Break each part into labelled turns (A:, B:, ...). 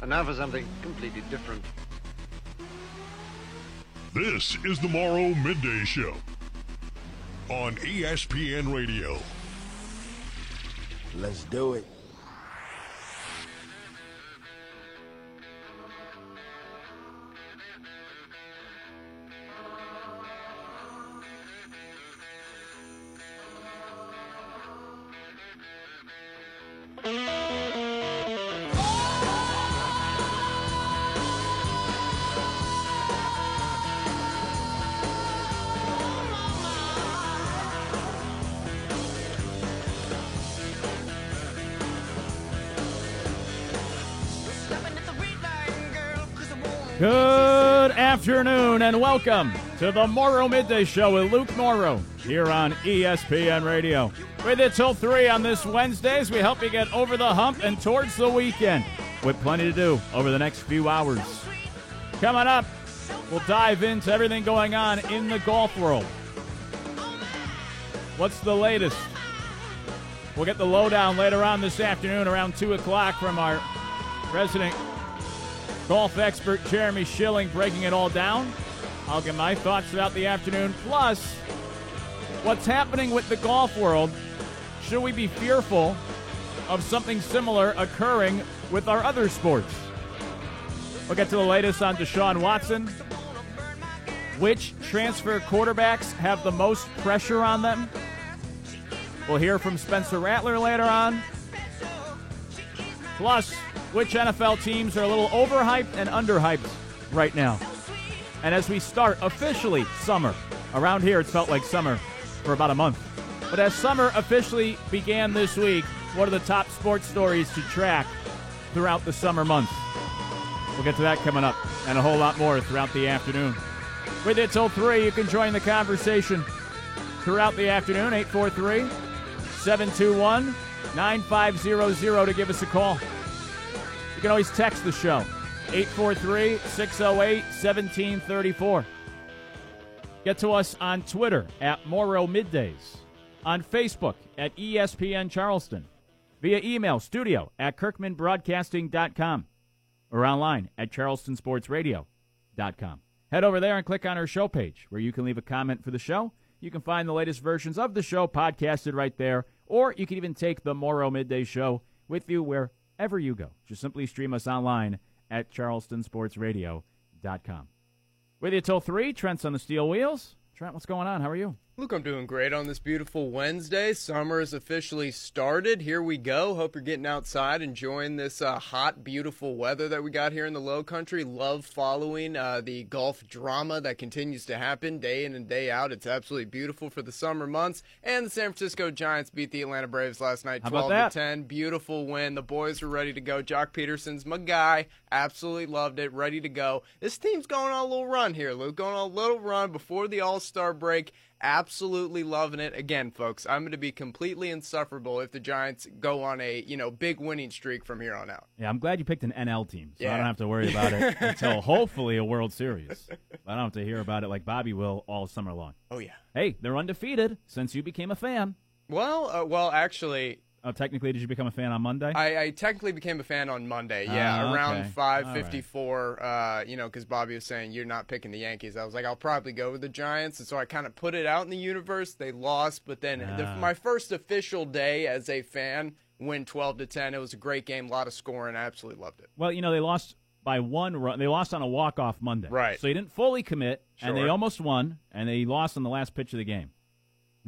A: And now for something completely different.
B: This is the Morrow Midday Show on ESPN Radio.
C: Let's do it.
D: Welcome to the Morrow Midday Show with Luke Morrow here on ESPN Radio. With it till 3 on this Wednesday as we help you get over the hump and towards the weekend with plenty to do over the next few hours. Coming up, we'll dive into everything going on in the golf world. What's the latest? We'll get the lowdown later on this afternoon around 2 o'clock from our resident golf expert Jeremy Schilling breaking it all down. I'll get my thoughts throughout the afternoon. Plus, what's happening with the golf world? Should we be fearful of something similar occurring with our other sports? We'll get to the latest on Deshaun Watson. Which transfer quarterbacks have the most pressure on them? We'll hear from Spencer Rattler later on. Plus, which NFL teams are a little overhyped and underhyped right now. And as we start officially summer, around here it's felt like summer for about a month. But as summer officially began this week, what are the top sports stories to track throughout the summer months? We'll get to that coming up and a whole lot more throughout the afternoon. With it till 3, you can join the conversation throughout the afternoon, 843 721 9500 to give us a call. You can always text the show 843 608 1734. Get to us on Twitter at Morrow Middays, on Facebook at ESPN Charleston, via email studio at kirkmanbroadcasting.com, or online at charlestonsportsradio.com. Head over there and click on our show page where you can leave a comment for the show. You can find the latest versions of the show podcasted right there, or you can even take the Morrow Midday Show with you wherever you go. Just simply stream us online at charlestonsportsradio.com. With you till 3, Trent's on the steel wheels. Trent, what's going on? How are you?
E: Luke, I'm doing great on this beautiful Wednesday. Summer has officially started. Here we go. Hope you're getting outside, enjoying this uh, hot, beautiful weather that we got here in the low country. Love following uh, the golf drama that continues to happen day in and day out. It's absolutely beautiful for the summer months. And the San Francisco Giants beat the Atlanta Braves last night,
D: How
E: 12 to 10. Beautiful win. The boys were ready to go. Joc Pederson's my guy. Absolutely loved it. Ready to go. This team's going on a little run here, Luke. Going on a little run before the All Star break. Absolutely loving it. Again, folks, I'm going to be completely insufferable if the Giants go on a you know big winning streak from here on out.
D: Yeah, I'm glad you picked an NL team, so I don't have to worry about it until hopefully a World Series. I don't have to hear about it like Bobby will all summer long.
E: Oh yeah.
D: Hey, they're undefeated since you became a fan.
E: Well, uh, well, actually,
D: Oh, technically, did you become a fan on Monday?
E: I, I technically became a fan on Monday. Yeah,
D: Ah,
E: around
D: okay.
E: five fifty four. Uh, you know, because Bobby was saying you're not picking the Yankees. I was like, I'll probably go with the Giants, and so I kind of put it out in the universe. They lost, but then the,
D: Ah.
E: my first official day as a fan, win twelve to ten. It was a great game, a lot of scoring. I absolutely loved it.
D: well, you know, they lost by one run. They lost on a walk off Monday.
E: Right.
D: So you didn't fully commit, and they almost won, and they lost on the last pitch of the game.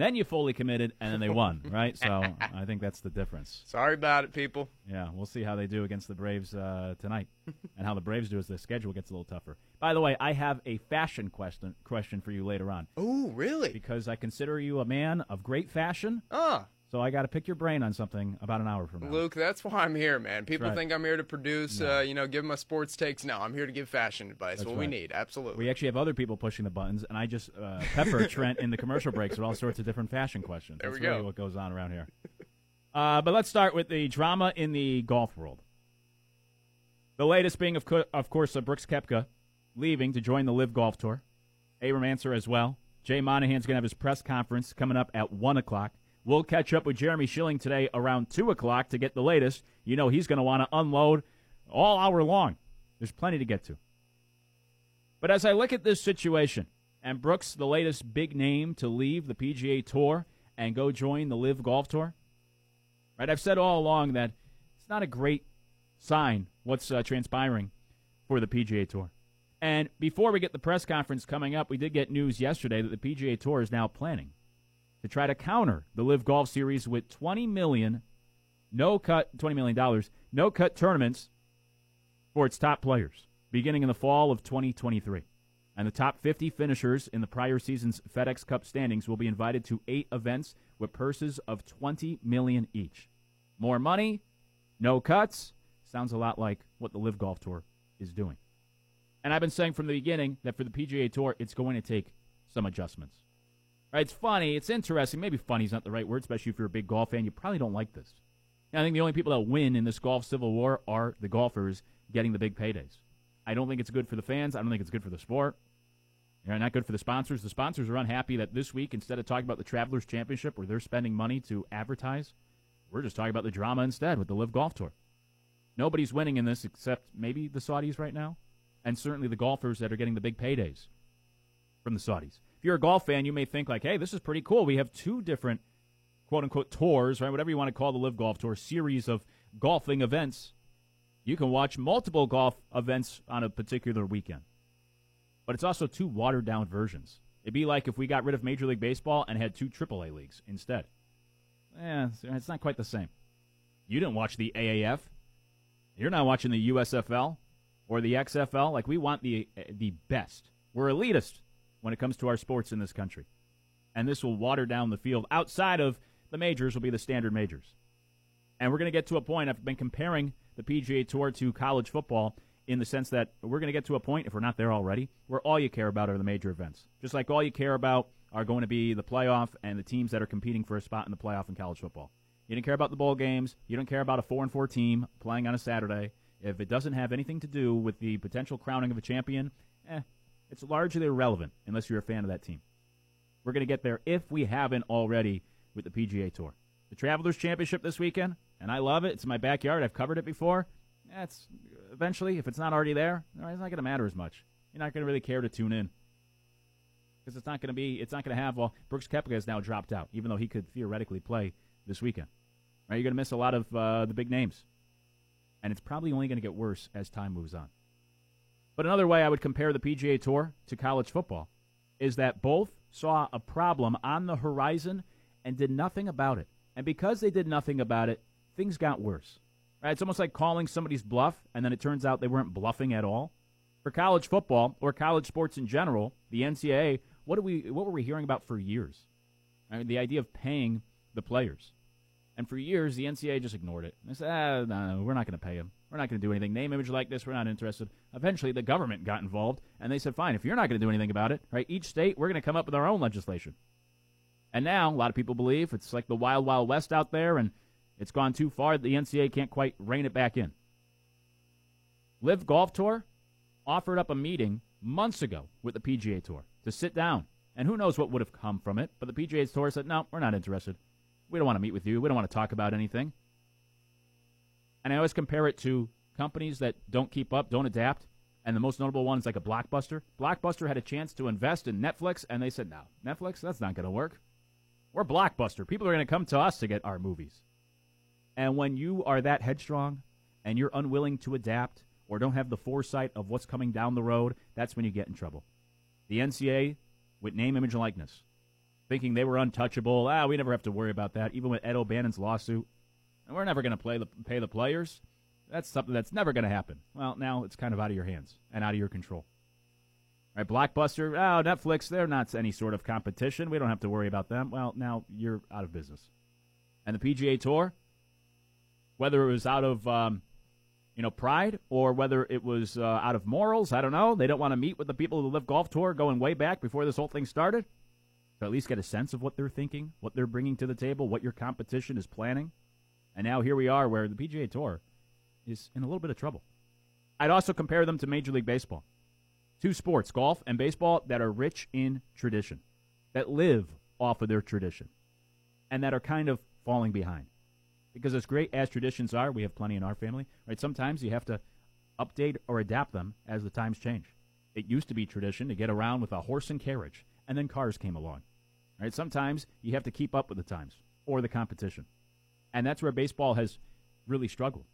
D: Then you fully committed, and then they won, right? So I think that's the difference.
E: Sorry about it, people.
D: Yeah, we'll see how they do against the Braves uh, tonight, and how the Braves do as the schedule gets a little tougher. By the way, I have a fashion question question for you later on
E: Oh, really?
D: because I consider you a man of great fashion.
E: Ah,
D: So I got to pick your brain on something about an hour from now.
E: Luke, that's why I'm here, man. People
D: right.
E: think I'm here to produce, uh, you know, give my sports takes. No, I'm here to give fashion advice.
D: That's
E: what we need, absolutely.
D: We actually have other people pushing the buttons, and I just uh, pepper Trent in the commercial breaks with all sorts of different fashion questions.
E: There
D: That's
E: we
D: really
E: go.
D: what goes on around here. Uh, but let's start with the drama in the golf world. The latest being, of, co- of course, uh, Brooks Koepka leaving to join the LIV Golf Tour. Abraham Ancer as well. Jay Monahan's going to have his press conference coming up at 1 o'clock. We'll catch up with Jeremy Schilling today around 2 o'clock to get the latest. You know he's going to want to unload all hour long. There's plenty to get to. But as I look at this situation, and Brooks, the latest big name to leave the PGA Tour and go join the LIV Golf Tour, right? I've said all along that it's not a great sign what's uh, transpiring for the PGA Tour. And before we get the press conference coming up, we did get news yesterday that the PGA Tour is now planning to try to counter the LIV Golf Series with 20 million no cut 20 million dollars no cut tournaments for its top players beginning in the fall of 2023. And the top 50 finishers in the prior season's FedEx Cup standings will be invited to 8 events with purses of 20 million each. More money, no cuts. Sounds a lot like what the LIV Golf Tour is doing. And I've been saying from the beginning that for the PGA Tour, it's going to take some adjustments. Right? It's funny. It's interesting. Maybe funny is not the right word, especially if you're a big golf fan. You probably don't like this. I think the only people that win in this golf civil war are the golfers getting the big paydays. I don't think it's good for the fans. I don't think it's good for the sport. You're not good for the sponsors. The sponsors are unhappy that this week, instead of talking about the Travelers Championship, where they're spending money to advertise, we're just talking about the drama instead with the LIV Golf Tour. Nobody's winning in this except maybe the Saudis right now, and certainly the golfers that are getting the big paydays from the Saudis. If you're a golf fan, you may think like, "Hey, this is pretty cool. We have two different quote unquote tours, right? Whatever you want to call the LIV Golf Tour series of golfing events. You can watch multiple golf events on a particular weekend." But it's also two watered down versions. It'd be like if we got rid of Major League Baseball and had two AAA leagues instead. Eh, it's not quite the same. You didn't watch the AAF. You're not watching the USFL or the XFL. Like we want the the best. We're elitist when it comes to our sports in this country, and this will water down the field. Outside of the majors, will be the standard majors, and we're going to get to a point. I've been comparing the PGA Tour to college football in the sense that we're going to get to a point, if we're not there already, where all you care about are the major events. Just like all you care about are going to be the playoff and the teams that are competing for a spot in the playoff in college football. You don't care about the bowl games. You don't care about a four and four team playing on a Saturday. If it doesn't have anything to do with the potential crowning of a champion, eh, it's largely irrelevant unless you're a fan of that team. We're going to get there if we haven't already with the PGA Tour. The Travelers Championship this weekend, and I love it. It's my backyard. I've covered it before. That's eventually, if it's not already there, it's not going to matter as much. You're not going to really care to tune in because it's not going to be. It's not going to have. Well, Brooks Koepka has now dropped out, even though he could theoretically play this weekend. Right? You're going to miss a lot of uh, the big names, and it's probably only going to get worse as time moves on. But another way I would compare the PGA Tour to college football is that both saw a problem on the horizon and did nothing about it. And because they did nothing about it, things got worse. Right? It's almost like calling somebody's bluff, and then it turns out they weren't bluffing at all. For college football or college sports in general, the NCAA, what do we what were we hearing about for years? I mean, the idea of paying the players. And for years, the NCAA just ignored it. They said, ah, no, no, we're not going to pay them. We're not going to do anything. Name, image like this, we're not interested. Eventually, the government got involved, and they said, fine, if you're not going to do anything about it, right, each state, we're going to come up with our own legislation. And now, a lot of people believe it's like the wild, wild west out there, and it's gone too far. The NCAA can't quite rein it back in. LIV Golf Tour offered up a meeting months ago with the PGA Tour to sit down. And who knows what would have come from it. But the PGA Tour said, no, we're not interested. We don't want to meet with you. We don't want to talk about anything. And I always compare it to companies that don't keep up, don't adapt. And the most notable one is like a Blockbuster. Blockbuster had a chance to invest in Netflix, and they said, no, Netflix, that's not going to work. We're Blockbuster. People are going to come to us to get our movies. And when you are that headstrong and you're unwilling to adapt or don't have the foresight of what's coming down the road, that's when you get in trouble. The NCA, with name, image, and likeness, thinking they were untouchable. Ah, we never have to worry about that. Even with Ed O'Bannon's lawsuit, and we're never going to play the, pay the players. That's something that's never going to happen. Well, now it's kind of out of your hands and out of your control. Right, Blockbuster, oh, Netflix, they're not any sort of competition. We don't have to worry about them. Well, now you're out of business. And the PGA Tour, whether it was out of um, you know pride or whether it was uh, out of morals. I don't know. They don't want to meet with the people who LIV Golf Tour going way back before this whole thing started. To at least get a sense of what they're thinking, what they're bringing to the table, what your competition is planning. And now here we are, where the PGA Tour is in a little bit of trouble. I'd also compare them to Major League Baseball. Two sports, golf and baseball, that are rich in tradition, that live off of their tradition, and that are kind of falling behind. Because as great as traditions are, we have plenty in our family, right? Sometimes you have to update or adapt them as the times change. It used to be tradition to get around with a horse and carriage, and then cars came along. Right? Sometimes you have to keep up with the times or the competition. And that's where baseball has really struggled.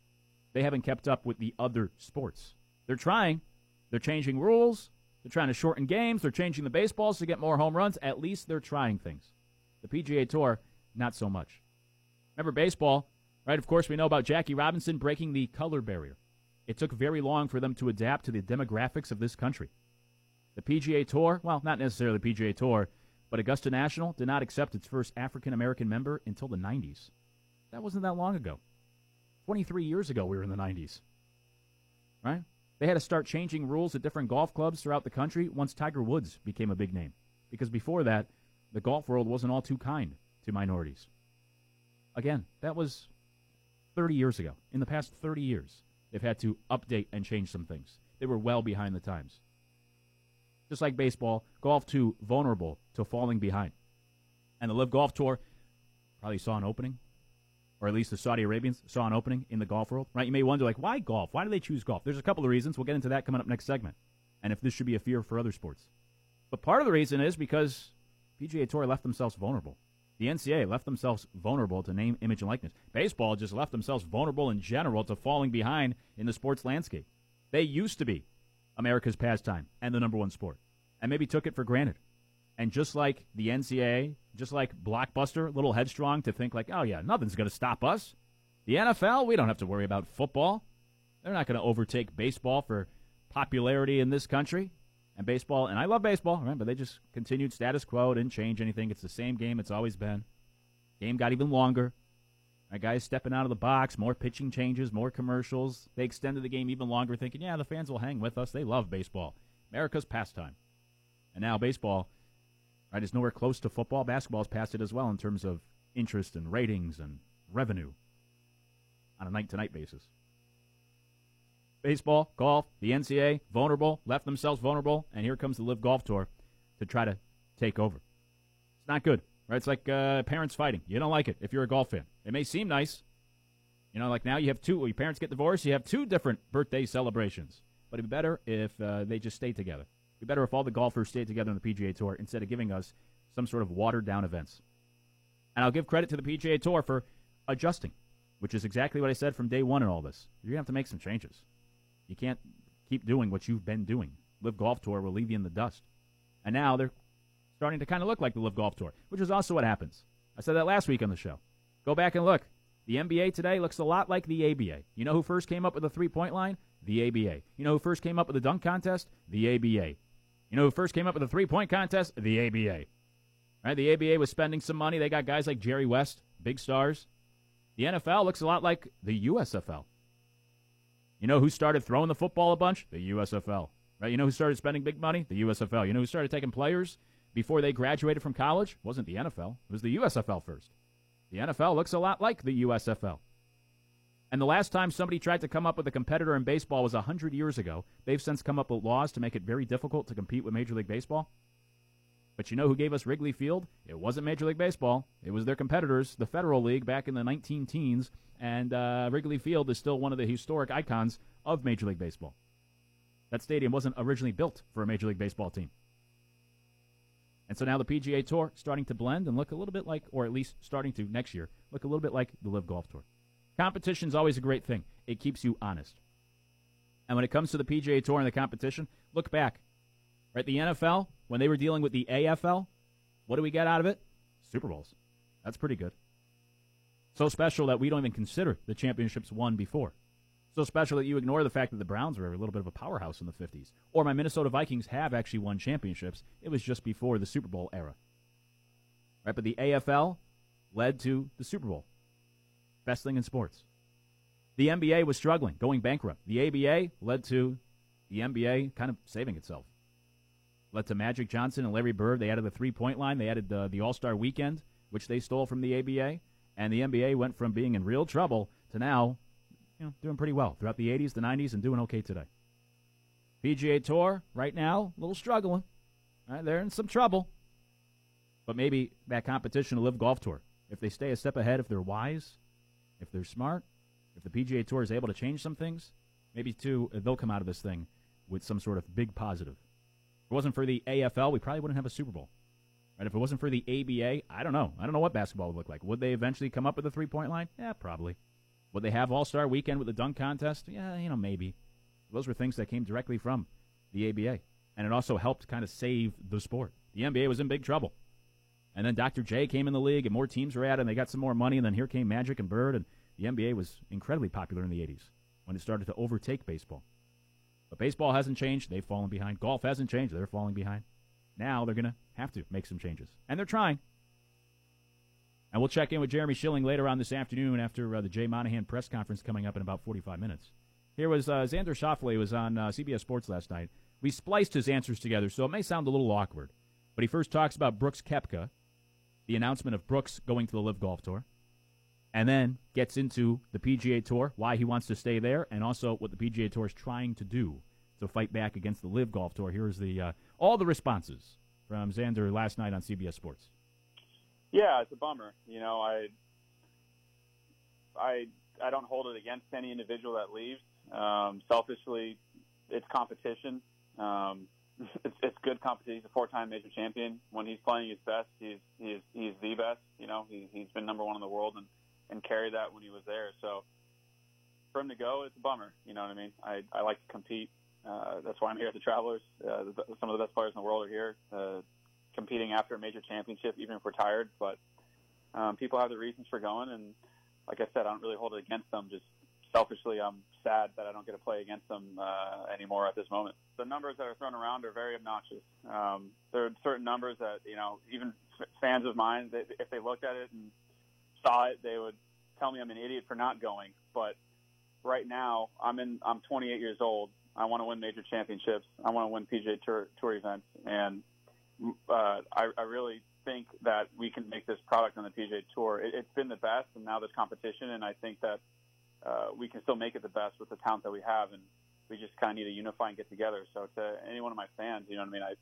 D: They haven't kept up with the other sports. They're trying. They're changing rules. They're trying to shorten games. They're changing the baseballs to get more home runs. At least they're trying things. The PGA Tour, not so much. Remember baseball, right? Of course, we know about Jackie Robinson breaking the color barrier. It took very long for them to adapt to the demographics of this country. The PGA Tour, well, not necessarily the PGA Tour, but Augusta National did not accept its first African American member until the 90s. That wasn't that long ago. 23 years ago, we were in the 90s. Right? They had to start changing rules at different golf clubs throughout the country once Tiger Woods became a big name. Because before that, the golf world wasn't all too kind to minorities. Again, that was 30 years ago. In the past 30 years, they've had to update and change some things. They were well behind the times. Just like baseball, golf too vulnerable to falling behind. And the LIV Golf Tour probably saw an opening, or at least the Saudi Arabians saw an opening in the golf world, right? You may wonder, like, why golf? Why do they choose golf? There's a couple of reasons. We'll get into that coming up next segment, and if this should be a fear for other sports. But part of the reason is because PGA Tour left themselves vulnerable. The NCAA left themselves vulnerable to name, image, and likeness. Baseball just left themselves vulnerable in general to falling behind in the sports landscape. They used to be America's pastime and the number one sport, and maybe took it for granted. And just like the NCAA, just like Blockbuster, a little headstrong to think like, oh yeah, nothing's going to stop us. The NFL, we don't have to worry about football. They're not going to overtake baseball for popularity in this country. And baseball, and I love baseball, right? But they just continued status quo, didn't change anything. It's the same game it's always been. Game got even longer. Right, guys stepping out of the box, more pitching changes, more commercials. They extended the game even longer, thinking, yeah, the fans will hang with us. They love baseball. America's pastime. And now baseball Right, it's nowhere close to football. Basketball's past it as well in terms of interest and ratings and revenue on a night to night basis. Baseball, golf, the NCAA, vulnerable, left themselves vulnerable, and here comes the LIV Golf Tour to try to take over. It's not good, right? It's like uh, parents fighting. You don't like it if you're a golf fan. It may seem nice. You know, like now you have two, your parents get divorced, you have two different birthday celebrations. But it'd be better if uh, they just stay together. Be better if all the golfers stayed together on the PGA Tour instead of giving us some sort of watered down events. And I'll give credit to the PGA Tour for adjusting, which is exactly what I said from day one in all this. You're going to have to make some changes. You can't keep doing what you've been doing. LIV Golf Tour will leave you in the dust. And now they're starting to kind of look like the LIV Golf Tour, which is also what happens. I said that last week on the show. Go back and look. The NBA today looks a lot like the ABA. You know who first came up with the three point line? The ABA. You know who first came up with the dunk contest? The ABA. You know who first came up with the three point contest? The ABA. Right? The ABA was spending some money. They got guys like Jerry West, big stars. The NFL looks a lot like the USFL. You know who started throwing the football a bunch? The USFL. Right? You know who started spending big money? The USFL. You know who started taking players before they graduated from college? It wasn't the NFL. It was the USFL first. The NFL looks a lot like the USFL. And the last time somebody tried to come up with a competitor in baseball was 100 years ago. They've since come up with laws to make it very difficult to compete with Major League Baseball. But you know who gave us Wrigley Field? It wasn't Major League Baseball. It was their competitors, the Federal League, back in the 19 teens. And uh, Wrigley Field is still one of the historic icons of Major League Baseball. That stadium wasn't originally built for a Major League Baseball team. And so now the PGA Tour starting to blend and look a little bit like, or at least starting to next year, look a little bit like the LIV Golf Tour. Competition is always a great thing. It keeps you honest. And when it comes to the PGA Tour and the competition, look back. Right, the NFL when they were dealing with the AFL, what do we get out of it? Super Bowls. That's pretty good. So special that we don't even consider the championships won before. So special that you ignore the fact that the Browns were a little bit of a powerhouse in the 50s. Or my Minnesota Vikings have actually won championships. It was just before the Super Bowl era. Right, but the AFL led to the Super Bowl. Best thing in sports. The NBA was struggling, going bankrupt. The ABA led to the NBA kind of saving itself. Led to Magic Johnson and Larry Bird. They added the three point line. They added the, the All Star weekend, which they stole from the ABA. And the NBA went from being in real trouble to now you know, doing pretty well throughout the 80s, the 90s, and doing okay today. PGA Tour, right now, a little struggling. Right, they're in some trouble. But maybe that competition will LIV Golf Tour. If they stay a step ahead, if they're wise, if they're smart, if the PGA Tour is able to change some things, maybe uh, they'll come out of this thing with some sort of big positive. If it wasn't for the AFL, we probably wouldn't have a Super Bowl. Right? If it wasn't for the ABA, I don't know. I don't know what basketball would look like. Would they eventually come up with a three point line? Yeah, probably. Would they have All Star Weekend with the dunk contest? Yeah, you know, maybe. Those were things that came directly from the ABA, and it also helped kind of save the sport. The NBA was in big trouble, and then Dr. J came in the league, and more teams were added, and they got some more money, and then here came Magic and Bird, and the NBA was incredibly popular in the 80s when it started to overtake baseball. But baseball hasn't changed; they've fallen behind. Golf hasn't changed; they're falling behind. Now they're going to have to make some changes, and they're trying. And we'll check in with Jeremy Schilling later on this afternoon after uh, the Jay Monahan press conference coming up in about 45 minutes. Here was uh, Xander Schauffele was on uh, CBS Sports last night. We spliced his answers together, so it may sound a little awkward. But he first talks about Brooks Koepka, the announcement of Brooks going to the LIV Golf Tour, and then gets into the PGA Tour, why he wants to stay there, and also what the PGA Tour is trying to do to fight back against the LIV Golf Tour. Here's the uh, all the responses from Xander last night on CBS Sports.
C: Yeah, it's a bummer. You know, I I I don't hold it against any individual that leaves. Um, selfishly, it's competition. Um, it's, it's good competition. He's a four-time major champion. When he's playing his best, he's he's he's the best. You know, he, he's been number one in the world and and carried that when he was there. So for him to go, it's a bummer. You know what I mean? I I like to compete. Uh, that's why I'm here at the Travelers. Uh, some of the best players in the world are here, uh, competing after a major championship, even if we're tired. But um, people have their reasons for going, and like I said, I don't really hold it against them. Just selfishly, I'm sad that I don't get to play against them uh, anymore at this moment. The numbers that are thrown around are very obnoxious. Um, there are certain numbers that you know, even fans of mine, they, if they looked at it and saw it, they would tell me I'm an idiot for not going. But right now, I'm in. I'm 28 years old. I want to win major championships. I want to win PGA Tour, tour events, and uh, I, I really think that we can make this product on the PGA Tour. It, it's been the best, and now there's competition, and I think that uh, we can still make it the best with the talent that we have, and we just kind of need to unify and get together. So to any one of my fans, you know what I mean? I,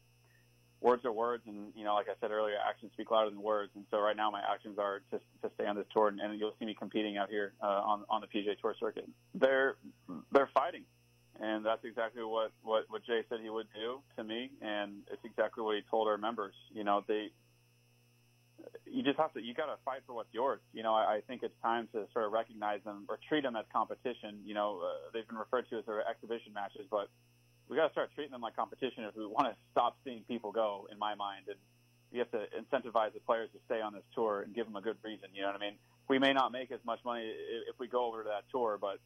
C: words are words, and you know, like I said earlier, actions speak louder than words. And so right now, my actions are to, to stay on this tour, and, and you'll see me competing out here uh, on on the PGA Tour circuit. They're they're fighting and that's exactly what, what, what Jay said he would do to me, and it's exactly what he told our members. You know, they, you just have to, you got to fight for what's yours. You know, I, I think it's time to sort of recognize them or treat them as competition. You know, uh, they've been referred to as of exhibition matches, but we got to start treating them like competition if we want to stop seeing people go. In my mind, and you have to incentivize the players to stay on this tour and give them a good reason. You know what I mean? We may not make as much money if we go over to that tour, but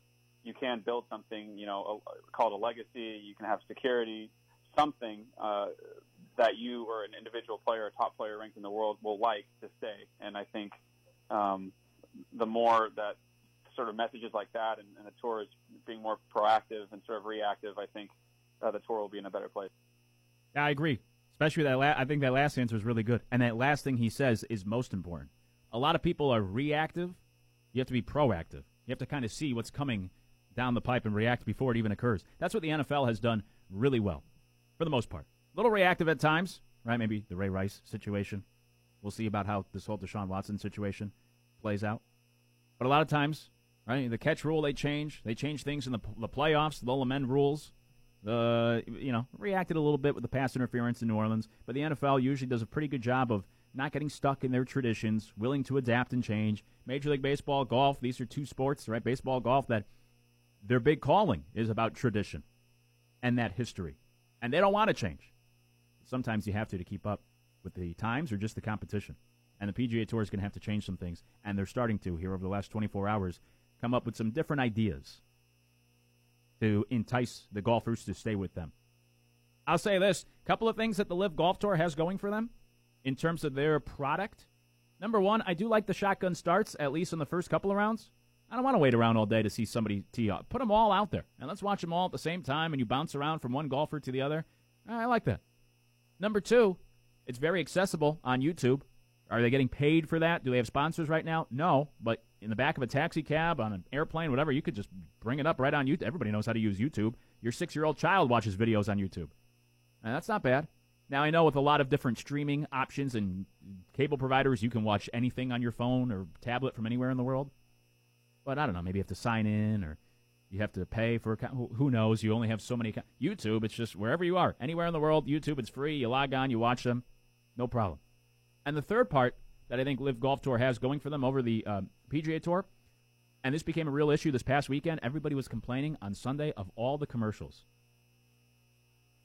C: you can build something, you know, a, called a legacy. You can have security, something uh, that you or an individual player, a top player ranked in the world, will like to stay. And I think um, the more that sort of messages like that and, and the tour is being more proactive and sort of reactive, I think uh, the tour will be in a better place.
D: Yeah, I agree. Especially that. La- I think that last answer is really good, and that last thing he says is most important. A lot of people are reactive. You have to be proactive. You have to kind of see what's coming down the pipe and react before it even occurs. That's what the NFL has done really well, for the most part. Little reactive at times, right? Maybe the Ray Rice situation. We'll see about how this whole Deshaun Watson situation plays out. But a lot of times, right, the catch rule they change. They change things in the, the playoffs. They'll amend rules. The you know reacted a little bit with the pass interference in New Orleans, but the NFL usually does a pretty good job of not getting stuck in their traditions, willing to adapt and change. Major League Baseball, golf, these are two sports, right? Baseball, golf that their big calling is about tradition and that history. And they don't want to change. Sometimes you have to to keep up with the times or just the competition. And the PGA Tour is going to have to change some things. And they're starting to, here over the last 24 hours, come up with some different ideas to entice the golfers to stay with them. I'll say this a couple of things that the LIV Golf Tour has going for them in terms of their product. Number one, I do like the shotgun starts, at least in the first couple of rounds. I don't want to wait around all day to see somebody tee up. Put them all out there, and let's watch them all at the same time, and you bounce around from one golfer to the other. I like that. Number two, it's very accessible on YouTube. Are they getting paid for that? Do they have sponsors right now? No, but in the back of a taxi cab, on an airplane, whatever, you could just bring it up right on YouTube. Everybody knows how to use YouTube. Your six year old child watches videos on YouTube. And that's not bad. Now, I know with a lot of different streaming options and cable providers, you can watch anything on your phone or tablet from anywhere in the world. But I don't know, maybe you have to sign in or You have to pay for account. Who knows? You only have so many. Account- YouTube, it's just wherever you are, anywhere in the world. YouTube, it's free. You log on, you watch them, no problem. And the third part that I think LIV Golf Tour has going for them over the um, PGA Tour, and this became a real issue this past weekend. Everybody was complaining on Sunday of all the commercials.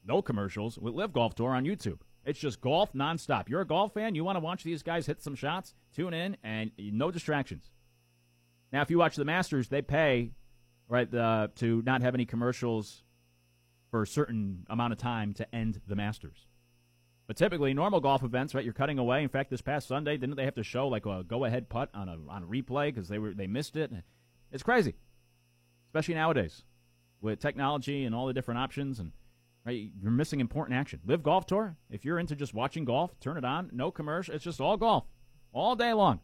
D: No commercials with LIV Golf Tour on YouTube. It's just golf nonstop. You're a golf fan. You want to watch these guys hit some shots. Tune in and no distractions. Now, if you watch the Masters, they pay right to not have any commercials for a certain amount of time to end the Masters. But typically, normal golf events, right? You're cutting away. In fact, this past Sunday, didn't they have to show like a go-ahead putt on a on a replay because they were they missed it? It's crazy, especially nowadays with technology and all the different options and right? You're missing important action. LIV Golf Tour. If you're into just watching golf, turn it on. No commercial. It's just all golf, all day long.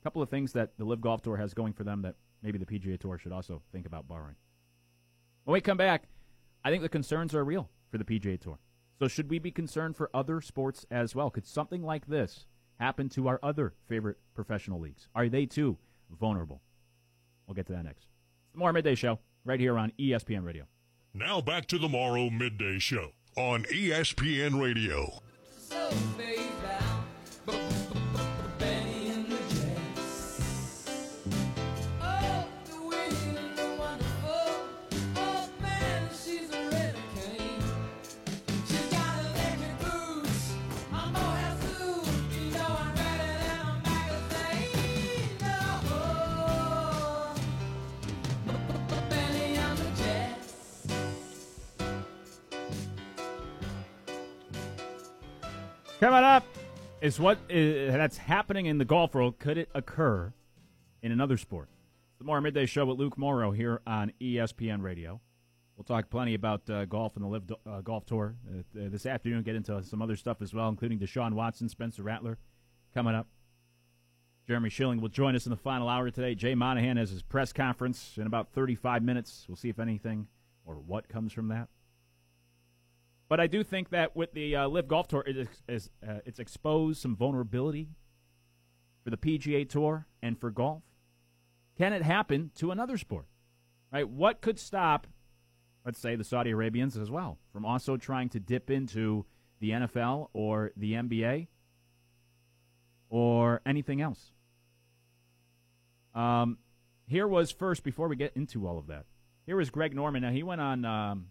D: A couple of things that the LIV Golf Tour has going for them that maybe the PGA Tour should also think about borrowing. When we come back, I think the concerns are real for the PGA Tour. So should we be concerned for other sports as well? Could something like this happen to our other favorite professional leagues? Are they too vulnerable? We'll get to that next. It's the Morrow Midday Show right here on ESPN Radio.
B: Now back to the Morrow Midday Show on ESPN Radio.
F: So,
D: Coming up is what is, that's happening in the golf world. Could it occur in another sport? The Morrow Midday Show with Luke Morrow here on ESPN Radio. We'll talk plenty about uh, golf and the LIV uh, Golf Tour uh, this afternoon. Get into some other stuff as well, including Deshaun Watson, Spencer Rattler coming up. Jeremy Schilling will join us in the final hour today. Jay Monahan has his press conference in about 35 minutes. We'll see if anything or what comes from that. But I do think that with the uh, LIV Golf Tour, it is, uh, it's exposed some vulnerability for the PGA Tour and for golf. Can it happen to another sport? Right? What could stop, let's say, the Saudi Arabians as well from also trying to dip into the NFL or the NBA or anything else? Um, here was first before we get into all of that. Here was Greg Norman. Now he went on um,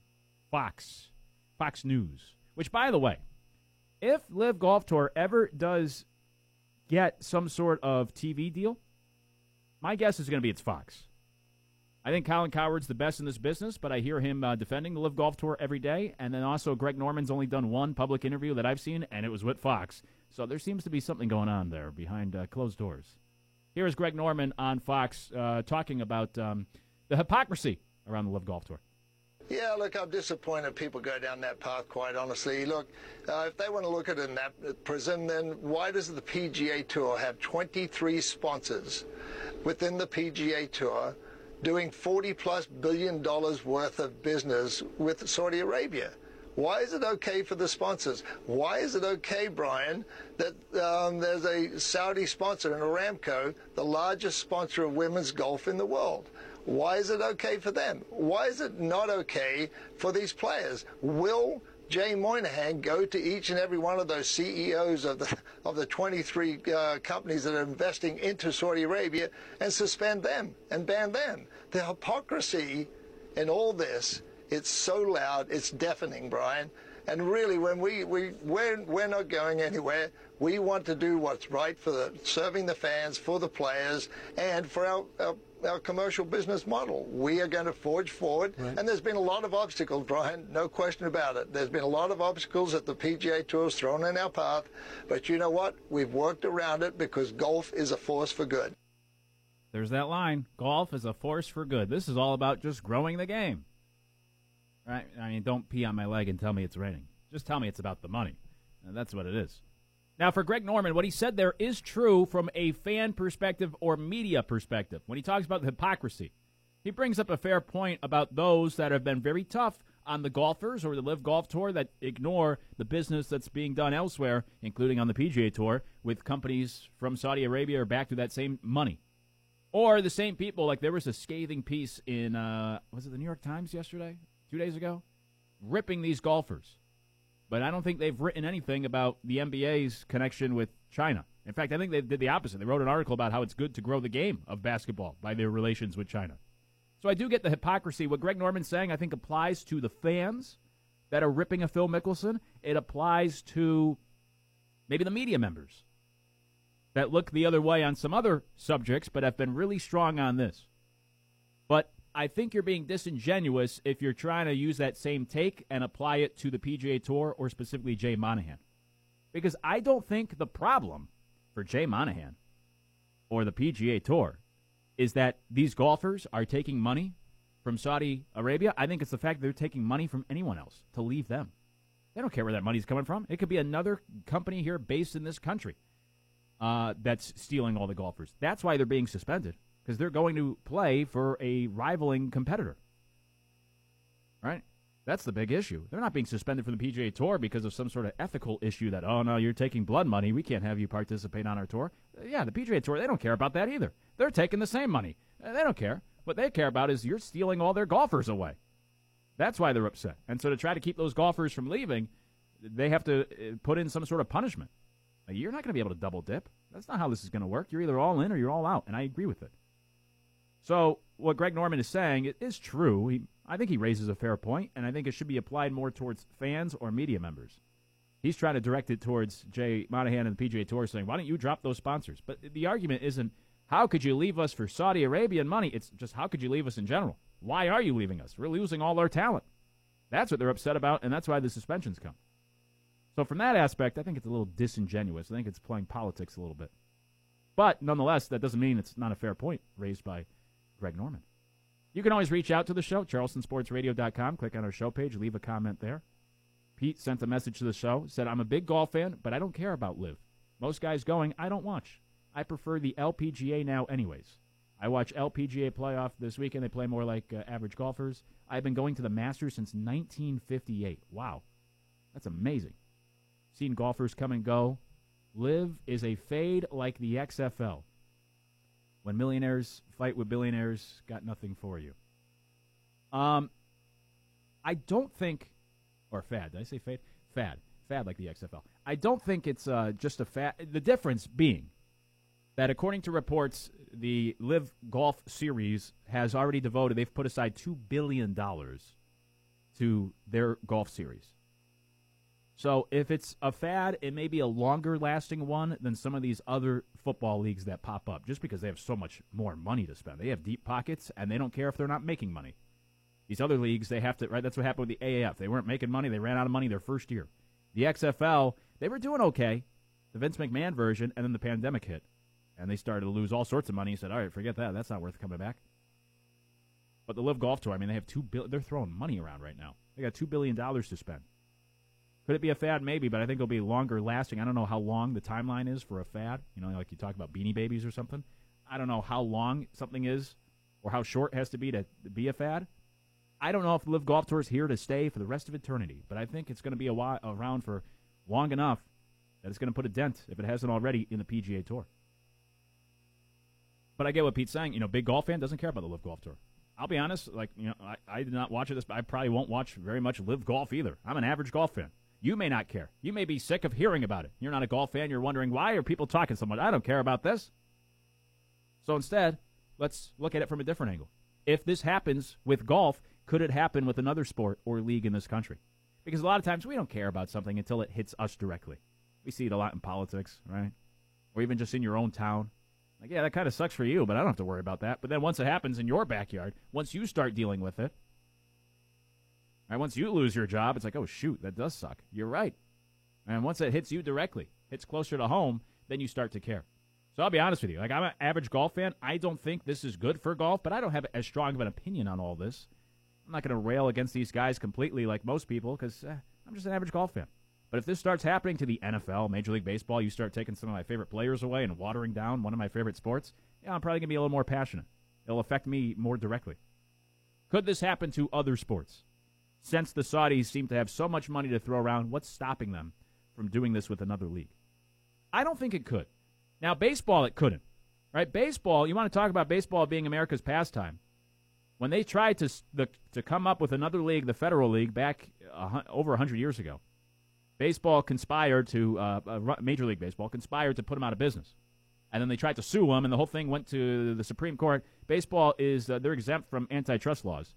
D: Fox. Fox News. Which, by the way, if LIV Golf Tour ever does get some sort of TV deal, my guess is going to be it's Fox. I think Colin Cowherd's the best in this business, but I hear him uh, defending the LIV Golf Tour every day. And then also, Greg Norman's only done one public interview that I've seen, and it was with Fox. So there seems to be something going on there behind uh, closed doors. Here is Greg Norman on Fox uh, talking about um, the hypocrisy around the LIV Golf Tour.
G: Yeah, look, I'm disappointed people go down that path, quite honestly. Look, uh, if they want to look at it in that prism, then why does the PGA Tour have 23 sponsors within the PGA Tour doing 40 plus billion dollars worth of business with Saudi Arabia? Why is it okay for the sponsors? Why is it okay, Brian, that um, there's a Saudi sponsor in Aramco, the largest sponsor of women's golf in the world? Why is it okay for them? Why is it not okay for these players? Will Jay Monahan go to each and every one of those CEOs of the of the 23 uh, companies that are investing into Saudi Arabia and suspend them and ban them? The hypocrisy in all this, it's so loud, it's deafening, Brian. And really, when we, we we're, we're not going anywhere. We want to do what's right for the, serving the fans, for the players, and for our, our our commercial business model. We are going to forge forward, right. and there's been a lot of obstacles, Brian, no question about it. There's been a lot of obstacles that the PGA Tour has thrown in our path, but you know what? We've worked around it because golf is a force for good.
D: There's that line. Golf is a force for good. This is all about just growing the game. Right? I mean, don't pee on my leg and tell me it's raining. Just tell me it's about the money. And that's what it is. Now, for Greg Norman, what he said there is true from a fan perspective or media perspective. When he talks about the hypocrisy, he brings up a fair point about those that have been very tough on the golfers or the LIV Golf Tour that ignore the business that's being done elsewhere, including on the PGA Tour, with companies from Saudi Arabia or back to that same money. Or the same people, like there was a scathing piece in, uh, was it the New York Times yesterday? Two days ago? Ripping these golfers. But I don't think they've written anything about the NBA's connection with China. In fact, I think they did the opposite. They wrote an article about how it's good to grow the game of basketball by their relations with China. So I do get the hypocrisy. What Greg Norman's saying, I think, applies to the fans that are ripping a Phil Mickelson. It applies to maybe the media members that look the other way on some other subjects, but have been really strong on this. But I think you're being disingenuous if you're trying to use that same take and apply it to the PGA Tour or specifically Jay Monahan. Because I don't think the problem for Jay Monahan or the PGA Tour is that these golfers are taking money from Saudi Arabia. I think it's the fact that they're taking money from anyone else to leave them. They don't care where that money's coming from. It could be another company here based in this country uh, that's stealing all the golfers. That's why they're being suspended because they're going to play for a rivaling competitor. Right? That's the big issue. They're not being suspended from the PGA Tour because of some sort of ethical issue that, oh, no, you're taking blood money. We can't have you participate on our tour. Uh, Yeah, the PGA Tour, they don't care about that either. They're taking the same money. Uh, They don't care. What they care about is you're stealing all their golfers away. That's why they're upset. And so to try to keep those golfers from leaving, they have to uh, put in some sort of punishment. You're not going to be able to double dip. That's not how this is going to work. You're either all in or you're all out, and I agree with it. So what Greg Norman is saying is true. He, I think he raises a fair point, and I think it should be applied more towards fans or media members. He's trying to direct it towards Jay Monahan and the PGA Tour, saying, "Why don't you drop those sponsors?" But the argument isn't how could you leave us for Saudi Arabian money. It's just how could you leave us in general? Why are you leaving us? We're losing all our talent. That's what they're upset about, and that's why the suspensions come. So from that aspect, I think it's a little disingenuous. I think it's playing politics a little bit. But nonetheless, that doesn't mean it's not a fair point raised by Greg Norman. You can always reach out to the show, charlestonsportsradio.com. Click on our show page, leave a comment there. Pete sent a message to the show, said, I'm a big golf fan, but I don't care about LIV. Most guys going, I don't watch. I prefer the LPGA now, anyways. I watch LPGA playoff this weekend. They play more like uh, average golfers. I've been going to the Masters since 1958. Wow. That's amazing. Seen golfers come and go. LIV is a fade like the XFL. When millionaires fight with billionaires, got nothing for you. Um, I don't think, or fad. Did I say fade? Fad. Fad like the XFL. I don't think it's uh, just a fad. The difference being that, according to reports, the LIV Golf Series has already devoted. They've put aside two billion dollars to their golf series. So if it's a fad, it may be a longer lasting one than some of these other football leagues that pop up just because they have so much more money to spend. They have deep pockets and they don't care if they're not making money. These other leagues, they have to, right? That's what happened with the AAF. They weren't making money. They ran out of money their first year. The XFL, they were doing okay, the Vince McMahon version, and then the pandemic hit. And they started to lose all sorts of money. He said, all right, forget that. That's not worth coming back. But the LIV Golf Tour, I mean, they have two bill- they're throwing money around right now. They got $2 billion to spend. Could it be a fad? Maybe, but I think it'll be longer lasting. I don't know how long the timeline is for a fad. You know, like you talk about beanie babies or something. I don't know how long something is or how short it has to be to be a fad. I don't know if the LIV Golf Tour is here to stay for the rest of eternity, but I think it's going to be a while, around for long enough that it's going to put a dent, if it hasn't already, in the PGA Tour. But I get what Pete's saying. You know, big golf fan doesn't care about the LIV Golf Tour. I'll be honest, like you know, I, I did not watch this, but I probably won't watch very much LIV Golf either. I'm an average golf fan. You may not care. You may be sick of hearing about it. You're not a golf fan. You're wondering why are people talking so much. I don't care about this. So instead, let's look at it from a different angle. If this happens with golf, could it happen with another sport or league in this country? Because a lot of times we don't care about something until it hits us directly. We see it a lot in politics, right? Or even just in your own town. Like, yeah, that kind of sucks for you, but I don't have to worry about that. But then once it happens in your backyard, once you start dealing with it, right, once you lose your job, it's like, oh, shoot, that does suck. You're right. And once it hits you directly, hits closer to home, then you start to care. So I'll be honest with you. Like, I'm an average golf fan. I don't think this is good for golf, but I don't have as strong of an opinion on all this. I'm not going to rail against these guys completely like most people because eh, I'm just an average golf fan. But if this starts happening to the NFL, Major League Baseball, you start taking some of my favorite players away and watering down one of my favorite sports, yeah, I'm probably going to be a little more passionate. It'll affect me more directly. Could this happen to other sports? Since the Saudis seem to have so much money to throw around, what's stopping them from doing this with another league? I don't think it could. Now, baseball, it couldn't. Right? Baseball, you want to talk about baseball being America's pastime. When they tried to, the, to come up with another league, the Federal League, back a, over 100 years ago, baseball conspired to, uh, uh, Major League Baseball conspired to put them out of business. And then they tried to sue them, and the whole thing went to the Supreme Court. Baseball is, uh, they're exempt from antitrust laws.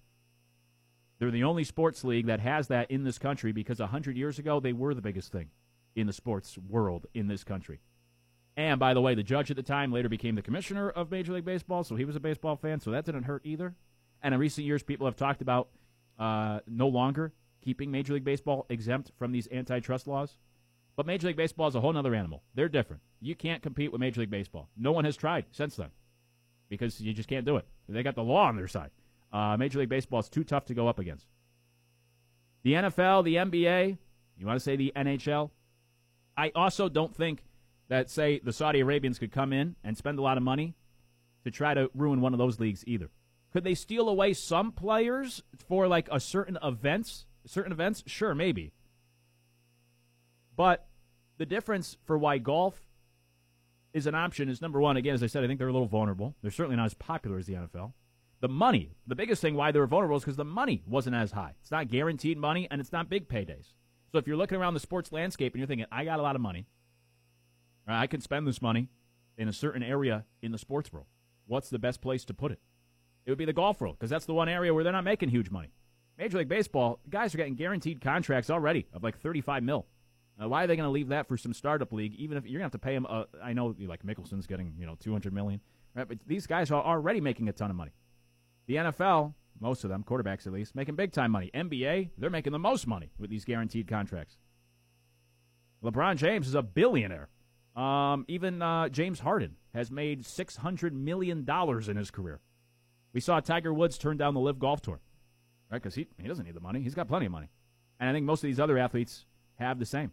D: They're the only sports league that has that in this country because 100 years ago, they were the biggest thing in the sports world in this country. And by the way, the judge at the time later became the commissioner of Major League Baseball, so he was a baseball fan, so that didn't hurt either. And in recent years, people have talked about uh, no longer keeping Major League Baseball exempt from these antitrust laws. But Major League Baseball is a whole other animal. They're different. You can't compete with Major League Baseball. No one has tried since then because you just can't do it. They got the law on their side. Uh, Major League Baseball is too tough to go up against. The NFL, the NBA, you want to say the NHL? I also don't think that, say, the Saudi Arabians could come in and spend a lot of money to try to ruin one of those leagues either. Could they steal away some players for like a certain events, certain events? Sure, maybe. But the difference for why golf is an option is number one, again, as I said, I think they're a little vulnerable. They're certainly not as popular as the NFL. The money, the biggest thing why they were vulnerable is because the money wasn't as high. It's not guaranteed money and it's not big paydays. So if you're looking around the sports landscape and you're thinking, I got a lot of money, I can spend this money in a certain area in the sports world, what's the best place to put it? It would be the golf world because that's the one area where they're not making huge money. Major League Baseball, guys are getting guaranteed contracts already of like 35 mil. Now, why are they going to leave that for some startup league? Even if you're going to have to pay them, uh, I know like Mickelson's getting you know 200 million, right? But these guys are already making a ton of money. The NFL, most of them, quarterbacks at least, making big time money. NBA, they're making the most money with these guaranteed contracts. LeBron James is a billionaire. Um, even uh, James Harden has made six hundred million dollars in his career. We saw Tiger Woods turn down the LIV Golf Tour, right? Because he he doesn't need the money; he's got plenty of money. And I think most of these other athletes have the same.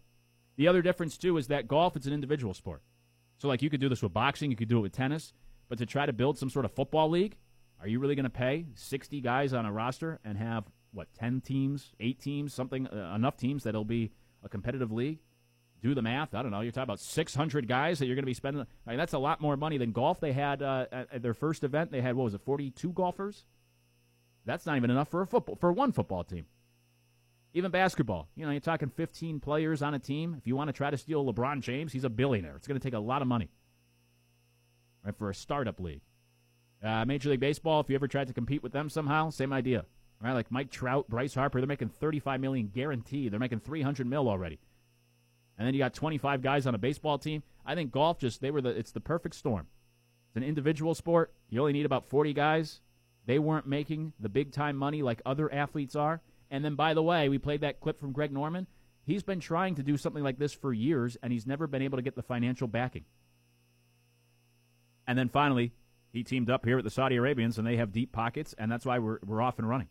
D: The other difference too is that golf it's an individual sport. So like you could do this with boxing, you could do it with tennis, but to try to build some sort of football league, are you really going to pay 60 guys on a roster and have what 10 teams, 8 teams, something uh, enough teams that it'll be a competitive league? Do the math. I don't know. You're talking about 600 guys that you're going to be spending. I mean, that's a lot more money than golf. They had uh, at, their first event. They had what was it, 42 golfers? That's not even enough for a football for one football team. Even basketball, you know, you're talking 15 players on a team. If you want to try to steal LeBron James, he's a billionaire. It's going to take a lot of money, right, for a startup league. Uh, Major League Baseball, if you ever tried to compete with them somehow, same idea, right? Like Mike Trout, Bryce Harper, they're making 35 million guaranteed. They're making 300 mil already, and then you got 25 guys on a baseball team. I think golf just they were the it's the perfect storm. It's an individual sport. You only need about 40 guys. They weren't making the big time money like other athletes are. And then, by the way, we played that clip from Greg Norman. He's been trying to do something like this for years, and he's never been able to get the financial backing. And then finally, he teamed up here with the Saudi Arabians, and they have deep pockets, and that's why we're, we're off and running.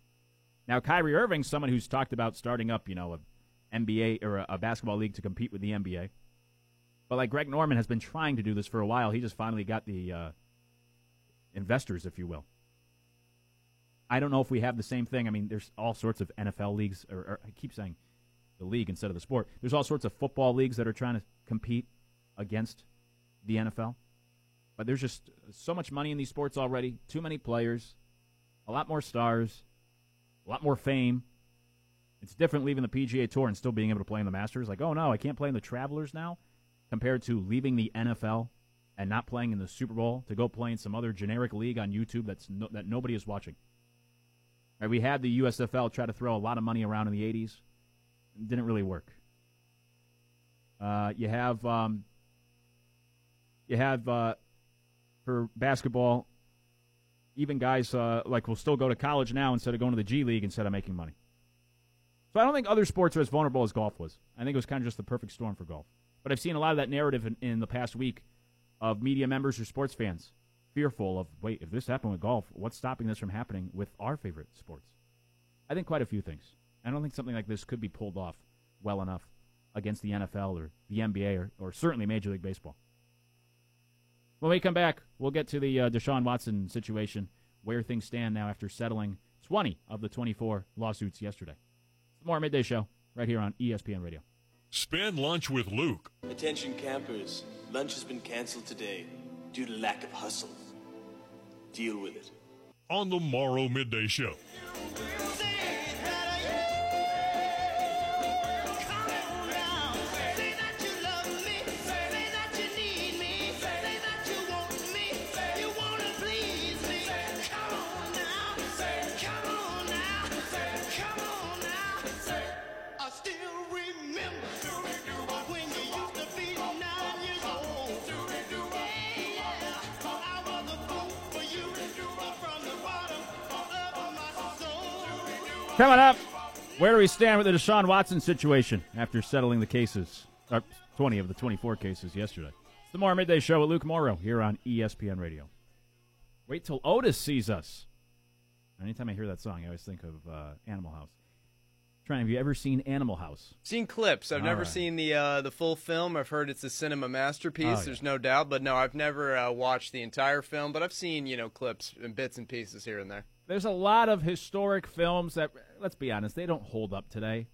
D: Now, Kyrie Irving, someone who's talked about starting up, you know, a NBA or a, a basketball league to compete with the NBA. But like Greg Norman has been trying to do this for a while. He just finally got the uh, investors, if you will. I don't know if we have the same thing. I mean, there's all sorts of NFL leagues, or, or I keep saying the league instead of the sport. There's all sorts of football leagues that are trying to compete against the NFL. But there's just so much money in these sports already, too many players, a lot more stars, a lot more fame. It's different leaving the PGA Tour and still being able to play in the Masters. Like, oh no, I can't play in the Travelers now, compared to leaving the NFL and not playing in the Super Bowl to go play in some other generic league on YouTube that's no, that nobody is watching. Right, we had the USFL try to throw a lot of money around in the 80s. It didn't really work. Uh, you have um, you have uh, for basketball, even guys uh, like will still go to college now instead of going to the G League instead of making money. So I don't think other sports are as vulnerable as golf was. I think it was kind of just the perfect storm for golf. But I've seen a lot of that narrative in, in the past week of media members or sports fans fearful of wait, if this happened with golf, what's stopping this from happening with our favorite sports? I think quite a few things. I don't think something like this could be pulled off well enough against the NFL or the NBA or, or certainly Major League Baseball. When we come back, we'll get to the uh, Deshaun Watson situation, where things stand now after settling 20 of the 24 lawsuits yesterday. Morrow midday show right here on ESPN Radio.
B: Spend lunch with Luke.
H: Attention campers, lunch has been canceled today. due to lack of hustle. Deal with it.
B: On the Morrow Midday Show.
D: Coming up, where do we stand with the Deshaun Watson situation after settling the cases? Uh, 20 of the 24 cases yesterday. It's the Morrow Midday Show with Luke Morrow here on ESPN Radio. Wait till Otis sees us. Anytime I hear that song, I always think of uh, Animal House. Trying, have you ever seen Animal House?
E: Seen clips. I've
D: All
E: never
D: right.
E: seen the uh, the full film. I've heard it's a cinema masterpiece.
D: Oh, yeah.
E: There's no doubt, but no, I've never uh, watched the entire film. But I've seen you know clips and bits and pieces here and there.
D: There's a lot of historic films that, let's be honest, they don't hold up today.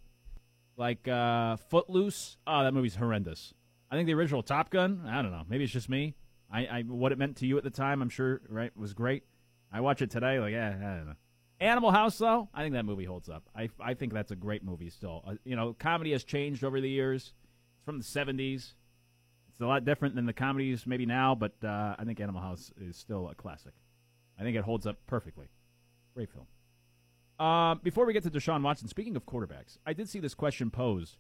D: Like uh, Footloose. Oh, that movie's horrendous. I think the original Top Gun. I don't know. Maybe it's just me. I, I what it meant to you at the time. I'm sure right was great. I watch it today. Like, yeah, I don't know. Animal House, though, I think that movie holds up. I, I think that's a great movie still. Uh, you know, comedy has changed over the years. It's from the 70s. It's a lot different than the comedies maybe now, but uh, I think Animal House is still a classic. I think it holds up perfectly. Great film. Uh, before we get to Deshaun Watson, speaking of quarterbacks, I did see this question posed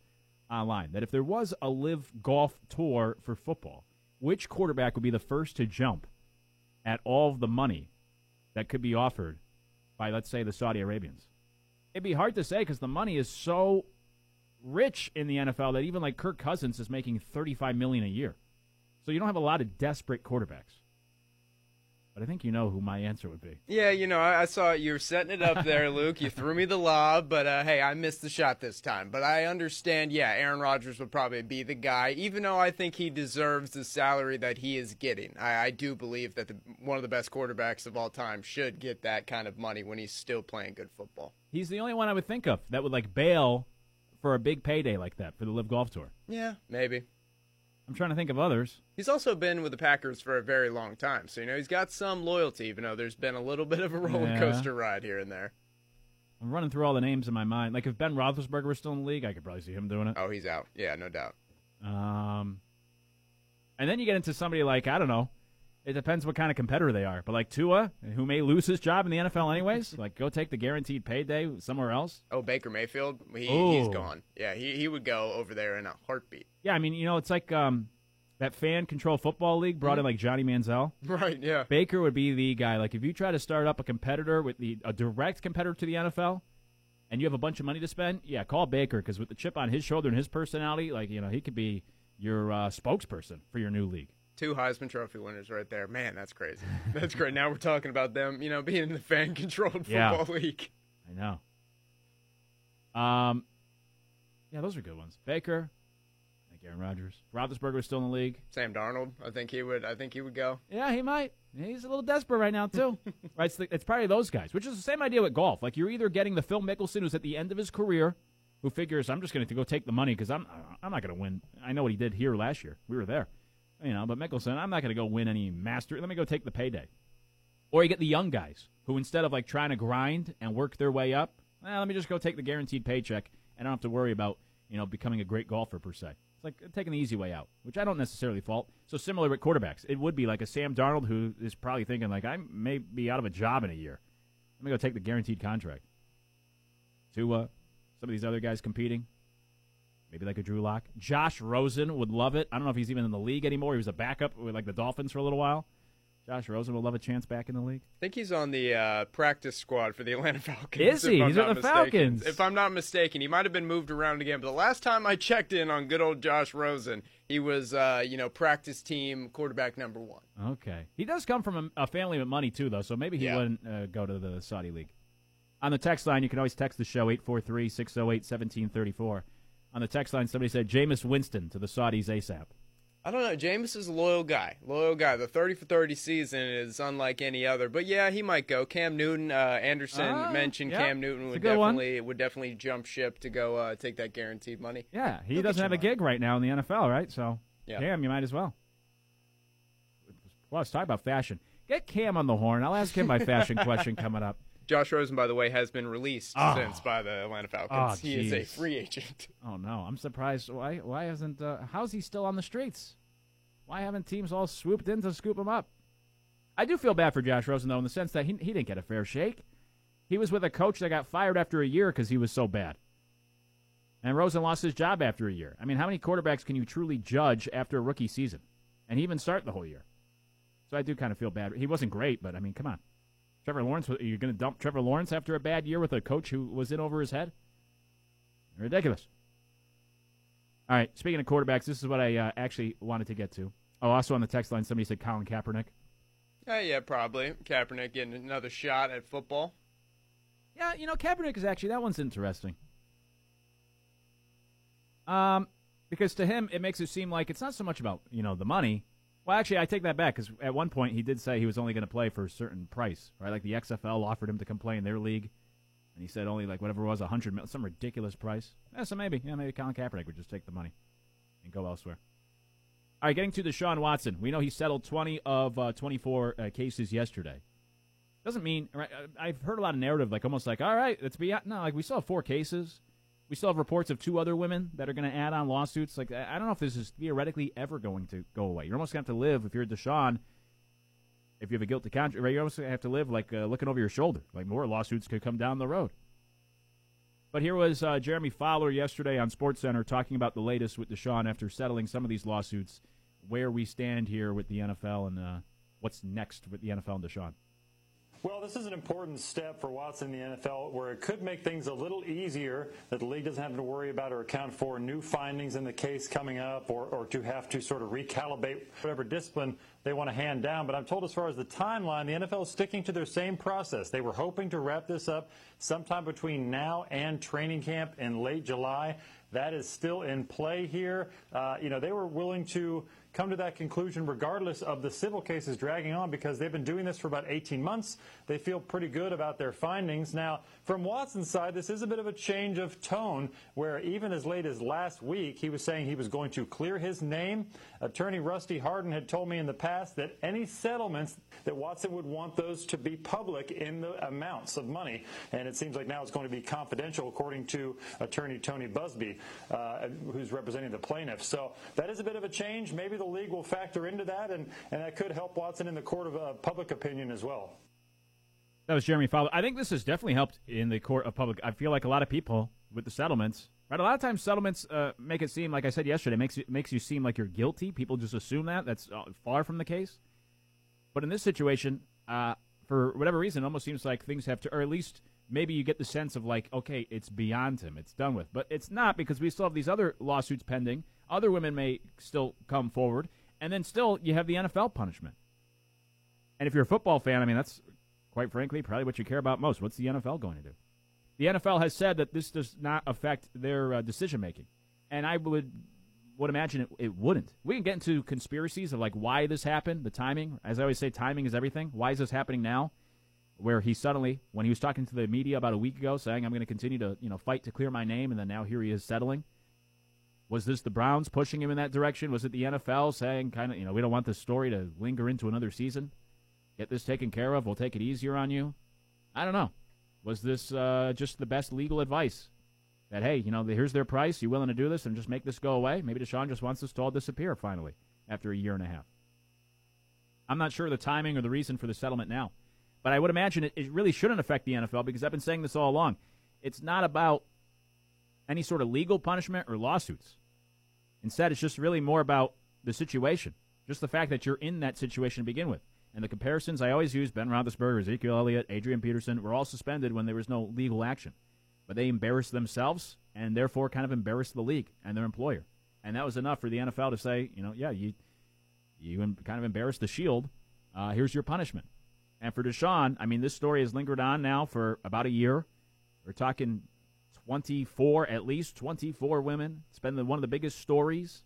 D: online that if there was a LIV golf tour for football, which quarterback would be the first to jump at all of the money that could be offered by, let's say, the Saudi Arabians? It'd be hard to say because the money is so rich in the NFL that even like Kirk Cousins is making thirty-five million a year. So you don't have a lot of desperate quarterbacks. But I think you know who my answer would be.
E: Yeah, you know, I, I saw you were setting it up there, Luke. You threw me the lob, but uh, hey, I missed the shot this time. But I understand. Yeah, Aaron Rodgers would probably be the guy, even though I think he deserves the salary that he is getting. I, I do believe that the, one of the best quarterbacks of all time should get that kind of money when he's still playing good football.
D: He's the only one I would think of that would like bail for a big payday like that for the LIV Golf Tour.
E: Yeah, maybe.
D: I'm trying to think of others.
E: He's also been with the Packers for a very long time, so you know he's got some loyalty, even though there's been a little bit of a roller
D: Yeah.
E: coaster ride here and there.
D: I'm running through all the names in my mind. Like if Ben Roethlisberger was still in the league, I could probably see him doing it.
E: Oh, he's out. Yeah, no doubt.
D: Um, and then you get into somebody like I don't know. It depends what kind of competitor they are. But like Tua, who may lose his job in the NFL anyways, like go take the guaranteed payday somewhere else.
E: Oh, Baker Mayfield, he, he's gone. Yeah, he he would go over there in a heartbeat.
D: Yeah, I mean, you know, it's like um, that fan control football league brought in like Johnny Manziel.
E: Right. Yeah.
D: Baker would be the guy. Like if you try to start up a competitor with the a direct competitor to the NFL, and you have a bunch of money to spend, yeah, call Baker because with the chip on his shoulder and his personality, like you know, he could be your uh, spokesperson for your new league.
E: Two Heisman Trophy winners right there. Man, that's crazy. That's great. Now we're talking about them, you know, being in the fan controlled
D: Yeah.
E: football league.
D: I know. Um, yeah, those are good ones. Baker, I think Aaron Rodgers, Roethlisberger is still in the league.
E: Sam Darnold, I think he would. I think he would go.
D: Yeah, he might. He's a little desperate right now too. right, it's, the, it's probably those guys, which is the same idea with golf. Like you're either getting the Phil Mickelson who's at the end of his career, who figures I'm just going to go take the money because I'm I'm not going to win. I know what he did here last year. We were there, you know. But Mickelson, I'm not going to go win any master. Let me go take the payday. Or you get the young guys who instead of like trying to grind and work their way up, eh, let me just go take the guaranteed paycheck and I don't have to worry about you know becoming a great golfer per se. It's like taking the easy way out, which I don't necessarily fault. So similar with quarterbacks, it would be like a Sam Darnold who is probably thinking like I may be out of a job in a year. Let me go take the guaranteed contract. To uh, some of these other guys competing, maybe like a Drew Lock. Josh Rosen would love it. I don't know if he's even in the league anymore. He was a backup with like the Dolphins for a little while. Josh Rosen would love a chance back in the league.
E: I think he's on the uh, practice squad for the Atlanta Falcons.
D: Is he? He's with the
E: mistaken.
D: Falcons.
E: If I'm not mistaken, he might have been moved around again. But the last time I checked in on good old Josh Rosen, he was, uh, you know, practice team quarterback number one.
D: Okay. He does come from a, a family with money, too, though, so maybe he
E: Yeah.
D: wouldn't uh, go to the Saudi League. On the text line, you can always text the show, 843 608 1734. On the text line, somebody said Jameis Winston to the Saudis ASAP.
E: I don't know. Jameis is a loyal guy. Loyal guy. The 30 for 30 season is unlike any other. But yeah, he might go. Cam Newton, uh, Anderson
D: Ah,
E: mentioned
D: yeah.
E: Cam Newton would
D: good one.
E: definitely would definitely jump ship to go uh, take that guaranteed money.
D: Yeah, he
E: He'll
D: doesn't have a gig right now in the NFL, right? So,
E: Yeah.
D: damn, you might as well. Well, let's talk about fashion. Get Cam on the horn. I'll ask him my fashion question coming up.
E: Josh Rosen, by the way, has been released
D: Oh.
E: since by the Atlanta Falcons.
D: Oh,
E: he is a free agent.
D: Oh no, I'm surprised. Why? Why hasn't? Uh, how's he still on the streets? Why haven't teams all swooped in to scoop him up? I do feel bad for Josh Rosen though, in the sense that he he didn't get a fair shake. He was with a coach that got fired after a year because he was so bad. And Rosen lost his job after a year. I mean, how many quarterbacks can you truly judge after a rookie season? And he even start the whole year. So I do kind of feel bad. He wasn't great, but I mean, come on. Trevor Lawrence, you're you going to dump Trevor Lawrence after a bad year with a coach who was in over his head? Ridiculous. All right, speaking of quarterbacks, this is what I uh, actually wanted to get to. Oh, also on the text line, somebody said Colin Kaepernick.
E: Uh, yeah, probably. Kaepernick getting another shot at football.
D: Yeah, you know, Kaepernick is actually that one's interesting. Um, because to him, it makes it seem like it's not so much about you know the money. Well, actually, I take that back because at one point he did say he was only going to play for a certain price, right? Like the XFL offered him to come play in their league, and he said only like whatever it was a hundred mil, some ridiculous price. Yeah, so maybe, yeah, maybe Colin Kaepernick would just take the money and go elsewhere. All right, getting to Deshaun Watson. We know he settled 20 of uh, 24 uh, cases yesterday. Doesn't mean right, I've heard a lot of narrative, like almost like, all right, it's beyond. No, like we have four cases. We still have reports of two other women that are going to add on lawsuits. Like I don't know if this is theoretically ever going to go away. You're almost going to have to live if you're Deshaun. If you have a guilty conscience, right, you're almost going to have to live like uh, looking over your shoulder. Like more lawsuits could come down the road. But here was uh, Jeremy Fowler yesterday on SportsCenter talking about the latest with Deshaun after settling some of these lawsuits, where we stand here with the NFL and uh, what's next with the NFL and Deshaun.
I: Well, this is an important step for Watson in the NFL where it could make things a little easier that the league doesn't have to worry about or account for new findings in the case coming up or, or to have to sort of recalibrate whatever discipline they want to hand down. But I'm told as far as the timeline, the NFL is sticking to their same process. They were hoping to wrap this up sometime between now and training camp in late July. That is still in play here. Uh, you know, they were willing to come to that conclusion regardless of the civil cases dragging on because they've been doing this for about 18 months. They feel pretty good about their findings. Now, from Watson's side, this is a bit of a change of tone where even as late as last week, he was saying he was going to clear his name. Attorney Rusty Hardin had told me in the past that any settlements that Watson would want those to be public in the amounts of money. And it seems like now it's going to be confidential according to attorney Tony Buzbee, uh, who's representing the plaintiffs. So that is a bit of a change. Maybe the league will factor into that, and, and that could help Watson in the court of uh, public opinion as well.
D: That was Jeremy Fowler. I think this has definitely helped in the court of public. I feel like a lot of people with the settlements, right? A lot of times settlements uh, make it seem, like I said yesterday, makes you, makes you seem like you're guilty. People just assume that. That's uh, far from the case. But in this situation, uh, for whatever reason, it almost seems like things have to, or at least maybe you get the sense of like, okay, it's beyond him, it's done with. But it's not because we still have these other lawsuits pending. Other women may still come forward, and then still you have the NFL punishment. And if you're a football fan, I mean, that's quite frankly probably what you care about most. What's the NFL going to do? The NFL has said that this does not affect their uh, decision making, and I would would imagine it, it wouldn't. We can get into conspiracies of like why this happened, the timing. As I always say, timing is everything. Why is this happening now? Where he suddenly, when he was talking to the media about a week ago, saying I'm going to continue to you know fight to clear my name, and then now here he is settling. Was this the Browns pushing him in that direction? Was it the NFL saying kind of you know we don't want this story to linger into another season? Get this taken care of. We'll take it easier on you. I don't know. Was this uh, just the best legal advice? That hey, you know, here's their price. You willing to do this and just make this go away? Maybe Deshaun just wants this to all disappear finally after a year and a half. I'm not sure the timing or the reason for the settlement now, but I would imagine it, it really shouldn't affect the NFL because I've been saying this all along. It's not about any sort of legal punishment or lawsuits. Instead, it's just really more about the situation, just the fact that you're in that situation to begin with. And the comparisons I always use Ben Roethlisberger, Ezekiel Elliott, Adrian Peterson were all suspended when there was no legal action. But they embarrassed themselves and therefore kind of embarrassed the league and their employer. And that was enough for the NFL to say, you know, yeah, you you kind of embarrassed the Shield. Uh, here's your punishment. And for Deshaun, I mean, this story has lingered on now for about a year. We're talking 24, at least 24 women. It's been the, one of the biggest stories.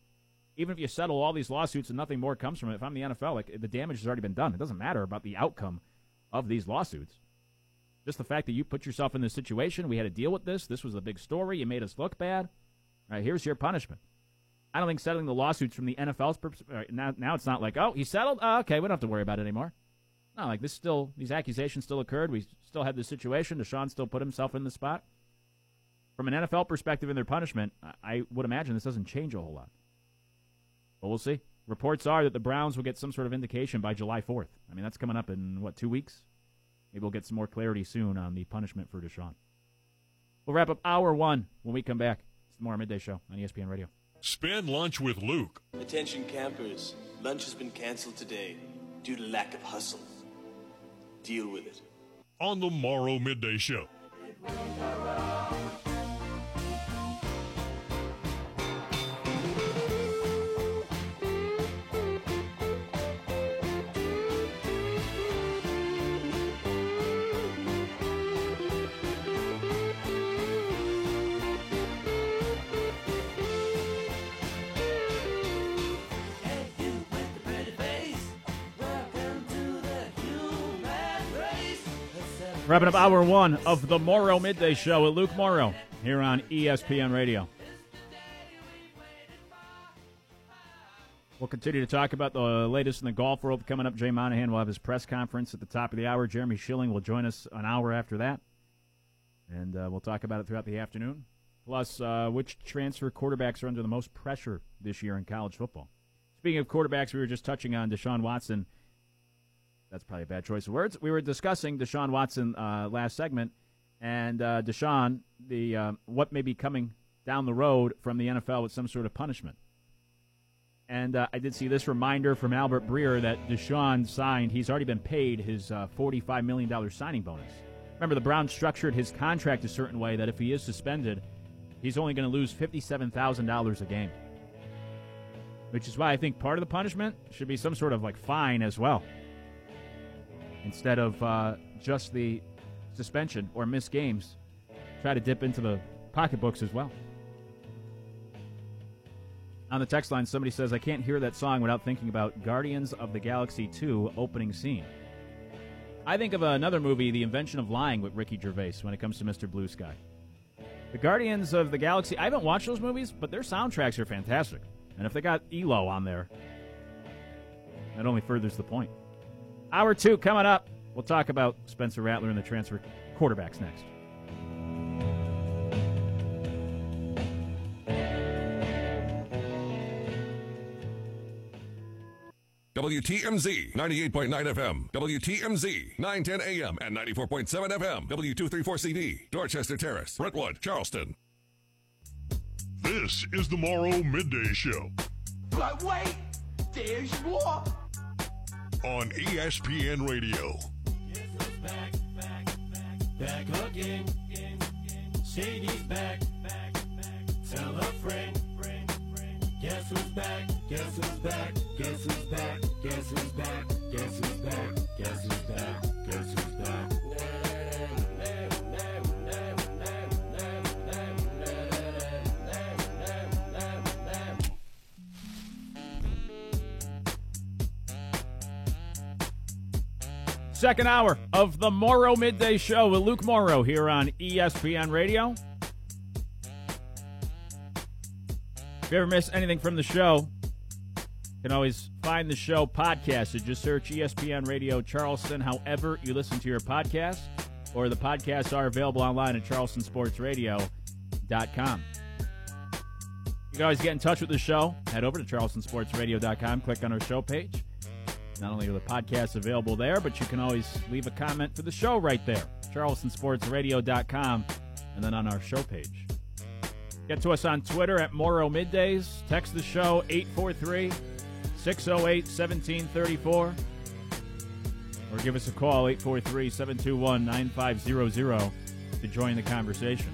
D: Even if you settle all these lawsuits and nothing more comes from it, if I'm the NFL, like the damage has already been done. It doesn't matter about the outcome of these lawsuits. Just the fact that you put yourself in this situation, we had to deal with this. This was a big story. You made us look bad. All right, here's your punishment. I don't think settling the lawsuits from the NFL's perspective, now now it's not like oh he settled oh, okay we don't have to worry about it anymore. No, like this still these accusations still occurred. We still had this situation. Deshaun still put himself in the spot. From an NFL perspective in their punishment, I- I would imagine this doesn't change a whole lot. But we'll see. Reports are that the Browns will get some sort of indication by July 4th. I mean, that's coming up in, what, two weeks? Maybe we'll get some more clarity soon on the punishment for Deshaun. We'll wrap up hour one when we come back. It's the Morrow Midday Show on ESPN Radio.
B: Spend lunch with Luke.
H: Attention campers, lunch has been canceled today due to lack of hustle. Deal with it.
B: on the Morrow Midday Show.
D: Wrapping up hour one of the Morrow Midday Show with Luke Morrow here on ESPN Radio. We'll continue to talk about the latest in the golf world coming up. Jay Monahan will have his press conference at the top of the hour. Jeremy Schilling will join us an hour after that. And uh, we'll talk about it throughout the afternoon. Plus, uh, which transfer quarterbacks are under the most pressure this year in college football. Speaking of quarterbacks, we were just touching on Deshaun Watson. That's probably a bad choice of words. We were discussing Deshaun Watson uh, last segment, and uh, Deshaun, the uh, what may be coming down the road from the NFL with some sort of punishment. And uh, I did see this reminder from Albert Breer that Deshaun signed. He's already been paid his uh, $45 million signing bonus. Remember, the Browns structured his contract a certain way that if he is suspended, he's only going to lose $57,000 a game. Which is why I think part of the punishment should be some sort of like fine as well instead of uh, just the suspension or missed games. Try to dip into the pocketbooks as well. On the text line, somebody says, I can't hear that song without thinking about Guardians of the Galaxy 2 opening scene. I think of another movie, The Invention of Lying, with Ricky Gervais when it comes to Mr. Blue Sky. The Guardians of the Galaxy, I haven't watched those movies, but their soundtracks are fantastic. And if they got ELO on there, that only furthers the point. Hour two coming up. We'll talk about Spencer Rattler and the transfer quarterbacks next.
J: WTMZ 98.9 FM, WTMZ 910 AM and 94.7 FM, W234CD, Dorchester Terrace, Brentwood, Charleston.
B: This is the Morrow Midday Show
F: But wait, there's more.
B: On ESPN Radio.
F: Back, back, back, back again. Back, back, back. Tell a friend. Guess who's back? Guess who's back? Guess who's back? Guess who's back? Guess who's back? Guess who's back?
D: Second hour of the Morrow Midday Show with Luke Morrow here on ESPN Radio. If you ever miss anything from the show, you can always find the show podcasted. Just search ESPN Radio Charleston, however you listen to your podcast, or the podcasts are available online at charlestonsportsradio.com. You can always get in touch with the show. Head over to charlestonsportsradio.com, click on our show page. Not only are the podcasts available there, but you can always leave a comment for the show right there. CharlestonSportsRadio.com and then on our show page. Get to us on Twitter at Morrow Middays. Text the show 843 608 1734. Or give us a call 843 721 9500 to join the conversation.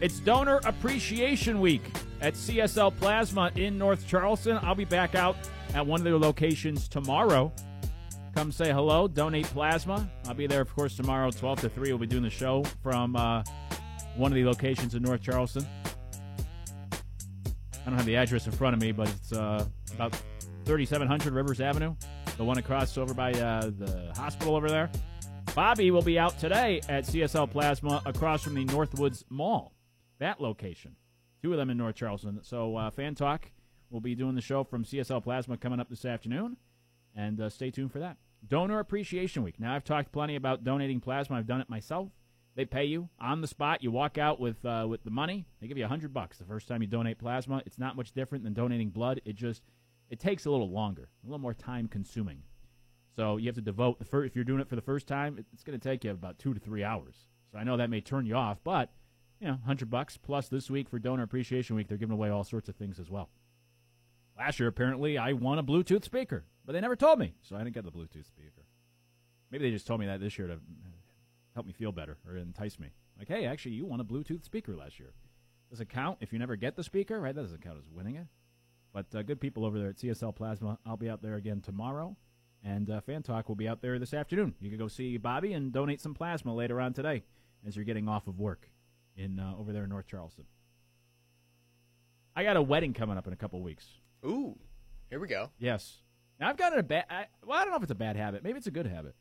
D: It's Donor Appreciation Week at CSL Plasma in North Charleston. I'll be back out at one of their locations tomorrow. Come say hello, donate plasma. I'll be there, of course, tomorrow, 12 to 3. We'll be doing the show from uh, one of the locations in North Charleston. I don't have the address in front of me, but it's uh, about 3700 Rivers Avenue, the one across over by uh, the hospital over there. Bobby will be out today at CSL Plasma across from the Northwoods Mall, that location. Two of them in North Charleston. So, uh, Fan Talk We'll be doing the show from CSL Plasma coming up this afternoon, and uh, stay tuned for that. Donor Appreciation Week. Now, I've talked plenty about donating plasma. I've done it myself. They pay you on the spot. You walk out with uh, with the money. They give you a hundred bucks the first time you donate plasma. It's not much different than donating blood. It just it takes a little longer, a little more time consuming. So you have to devote the first. If you're doing it for the first time, it's going to take you about two to three hours. So I know that may turn you off, but you know, hundred bucks plus this week for Donor Appreciation Week, they're giving away all sorts of things as well. Last year, apparently, I won a Bluetooth speaker, but they never told me, so I didn't get the Bluetooth speaker. Maybe they just told me that this year to help me feel better or entice me. Like, hey, actually, you won a Bluetooth speaker last year. Does it count if you never get the speaker? Right, that doesn't count as winning it. But uh, good people over there at CSL Plasma. I'll be out there again tomorrow, and uh, Fan Talk will be out there this afternoon. You can go see Bobby and donate some plasma later on today as you're getting off of work in uh, over there in North Charleston. I got a wedding coming up in a couple weeks.
E: Ooh, here we go.
D: Yes. Now I've got a bad. I, well, I don't know if it's a bad habit. Maybe it's a good habit.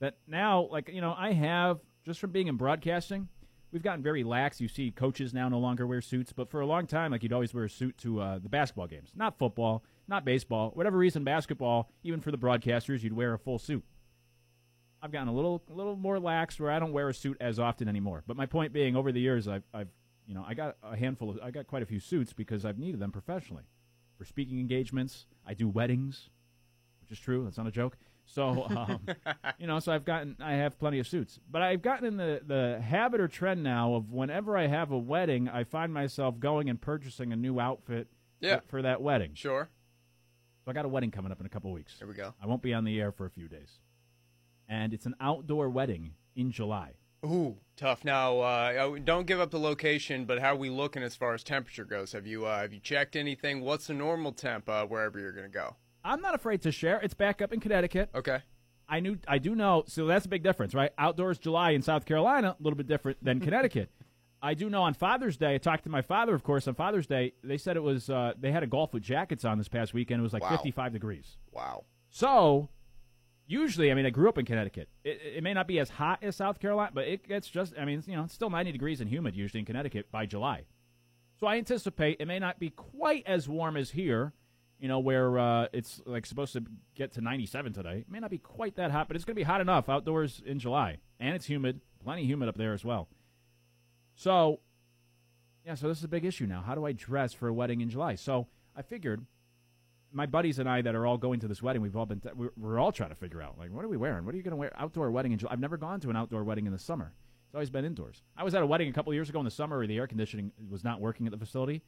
D: That now, like you know, I have just from being in broadcasting, we've gotten very lax. You see, coaches now no longer wear suits, but for a long time, like you'd always wear a suit to uh, the basketball games, not football, not baseball, whatever reason, basketball. Even for the broadcasters, you'd wear a full suit. I've gotten a little, a little more lax where I don't wear a suit as often anymore. But my point being, over the years, I've, I've, you know, I got a handful of, I got quite a few suits because I've needed them professionally for speaking engagements. I do weddings, which is true. That's not a joke. So, um, you know, so I've gotten, I have plenty of suits, but I've gotten in the the habit or trend now of whenever I have a wedding, I find myself going and purchasing a new outfit
E: Yeah.
D: for, for that wedding.
E: Sure.
D: So I got a wedding coming up in a couple weeks.
E: Here we go.
D: I won't be on the air for a few days, and it's an outdoor wedding in July.
E: Ooh, tough. Now, uh, don't give up the location, but how are we looking as far as temperature goes? Have you uh, have you checked anything? What's the normal temp uh, wherever you're going to go?
D: I'm not afraid to share. It's back up in Connecticut.
E: Okay.
D: I knew I do know. So that's a big difference, right? Outdoors July in South Carolina, a little bit different than Connecticut. I do know on Father's Day. I talked to my father, of course, on Father's Day. They said it was uh, they had a golf with jackets on this past weekend. It was like
E: Wow.
D: 55 degrees.
E: Wow.
D: So usually, I mean, I grew up in Connecticut. It, it may not be as hot as South Carolina, but it gets just. I mean, you know, it's still 90 degrees and humid usually in Connecticut by July. So I anticipate it may not be quite as warm as here. You know, where uh, it's like supposed to get to 97 today. It may not be quite that hot, but it's going to be hot enough outdoors in July, and it's humid, plenty humid up there as well. So, yeah, so this is a big issue now. How do I dress for a wedding in July? So I figured my buddies and I that are all going to this wedding, we've all been, we're, we're all trying to figure out, like, what are we wearing? What are you going to wear? Outdoor wedding in July. I've never gone to an outdoor wedding in the summer. It's always been indoors. I was at a wedding a couple years ago in the summer where the air conditioning was not working at the facility,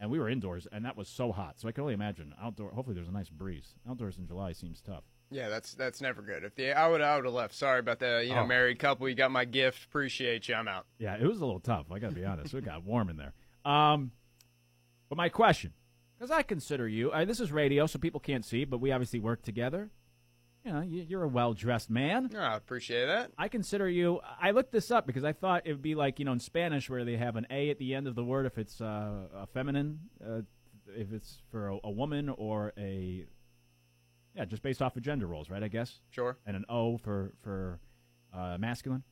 D: and we were indoors, and that was so hot. So I can only imagine outdoor. Hopefully, there's a nice breeze. Outdoors in July seems tough.
E: Yeah, that's that's never good. If the I would I would have left. Sorry about the you know
D: Oh.
E: married couple. You got my gift. Appreciate you. I'm out.
D: Yeah, it was a little tough. I got to be honest. It got warm in there. Um, but my question, because I consider you, uh, this is radio, so people can't see, but we obviously work together. You know, you, you're a well dressed man.
E: Oh, I appreciate that.
D: I consider you. I looked this up because I thought it would be like you know in Spanish where they have an a at the end of the word if it's uh, a feminine, uh, if it's for a, a woman or a yeah, just based off of gender roles, right? I guess
E: Sure.
D: and an O for for uh, masculine.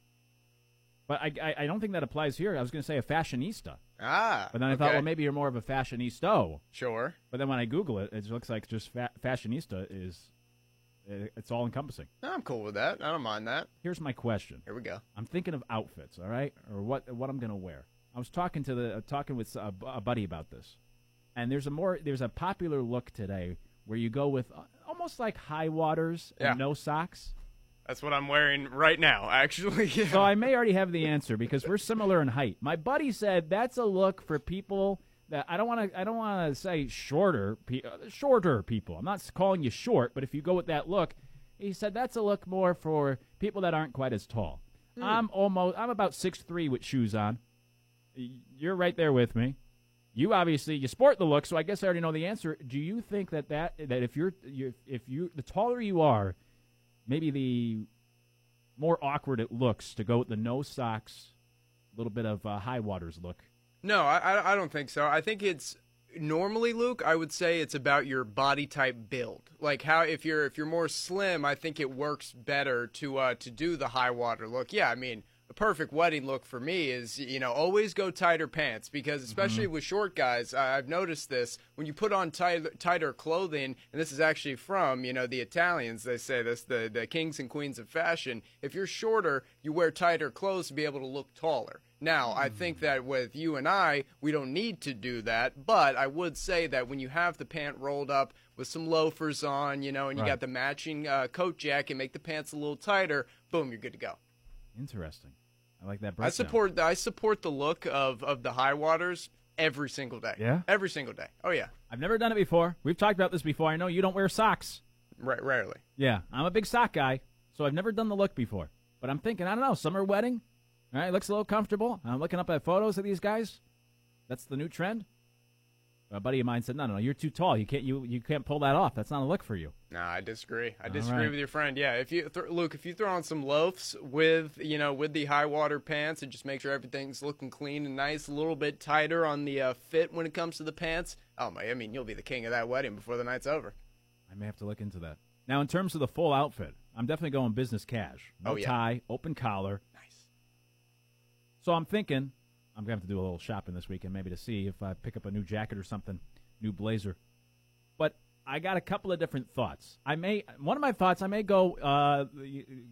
D: But I, I I don't think that applies here. I was going to say a fashionista,
E: Ah.
D: but then I thought, well, maybe you're more of a fashionista.
E: Sure.
D: But then when I Google it, it looks like just fa- fashionista is it's all encompassing.
E: No, I'm cool with that. I don't mind that.
D: Here's my question.
E: Here we go.
D: I'm thinking of outfits, all right, or what what I'm gonna wear. I was talking to the uh, talking with a, a buddy about this, and there's a more there's a popular look today where you go with uh, almost like high waters and
E: Yeah.
D: no socks.
E: That's what I'm wearing right now. Actually. Yeah.
D: So I may already have the answer because we're similar in height. My buddy said that's a look for people that I don't want to. I don't want to say shorter, pe- uh, shorter people. I'm not calling you short, but if you go with that look, he said that's a look more for people that aren't quite as tall. I'm almost. I'm about six three with shoes on. You're right there with me. You obviously you sport the look, so I guess I already know the answer. Do you think that that that if you're you if you the taller you are, maybe the more awkward it looks to go with the no socks, a little bit of uh, high waters look.
E: No, I, I I don't think so. I think it's normally Luke. I would say it's about your body type build. Like how if you're if you're more slim, I think it works better to uh to do the high water look. Yeah, I mean a perfect wedding look for me is you know always go tighter pants because especially
D: Mm-hmm.
E: with short guys, I've noticed this when you put on tighter, tighter clothing, and this is actually from you know the Italians. They say this the the kings and queens of fashion. If you're shorter, you wear tighter clothes to be able to look taller. Now, I think
D: Mm.
E: that with you and I, we don't need to do that, but I would say that when you have the pant rolled up with some loafers on, you know, and you
D: Right.
E: got the matching uh, coat jacket, make the pants a little tighter, boom, you're good to go.
D: Interesting. I like that.
E: I
D: Breakdown.
E: support I support the look of of the high waters every single day.
D: Yeah?
E: every single day. Oh yeah,
D: I've never done it before. We've talked about this before. I know you don't wear socks.
E: Ra- rarely.
D: Yeah, I'm a big sock guy, so I've never done the look before. But I'm thinking, I don't know, summer wedding. All right, looks a little comfortable. I'm looking up at photos of these guys. That's the new trend. A buddy of mine said, "No, no, no, you're too tall. You can't, you, you can't pull that off. That's not a look for you."
E: Nah, I disagree. I
D: All
E: disagree
D: right.
E: with your friend. Yeah, if you th- Luke, if you throw on some loafs with you know with the high water pants and just make sure everything's looking clean and nice, a little bit tighter on the uh, fit when it comes to the pants. Oh my, I mean, you'll be the king of that wedding before the night's over.
D: I may have to look into that. Now, in terms of the full outfit, I'm definitely going business cash. No
E: Oh, yeah.
D: tie, open collar.
E: Nice.
D: So I'm thinking I'm gonna have to do a little shopping this weekend, maybe to see if I pick up a new jacket or something, new blazer. But I got a couple of different thoughts. I may one of my thoughts I may go uh,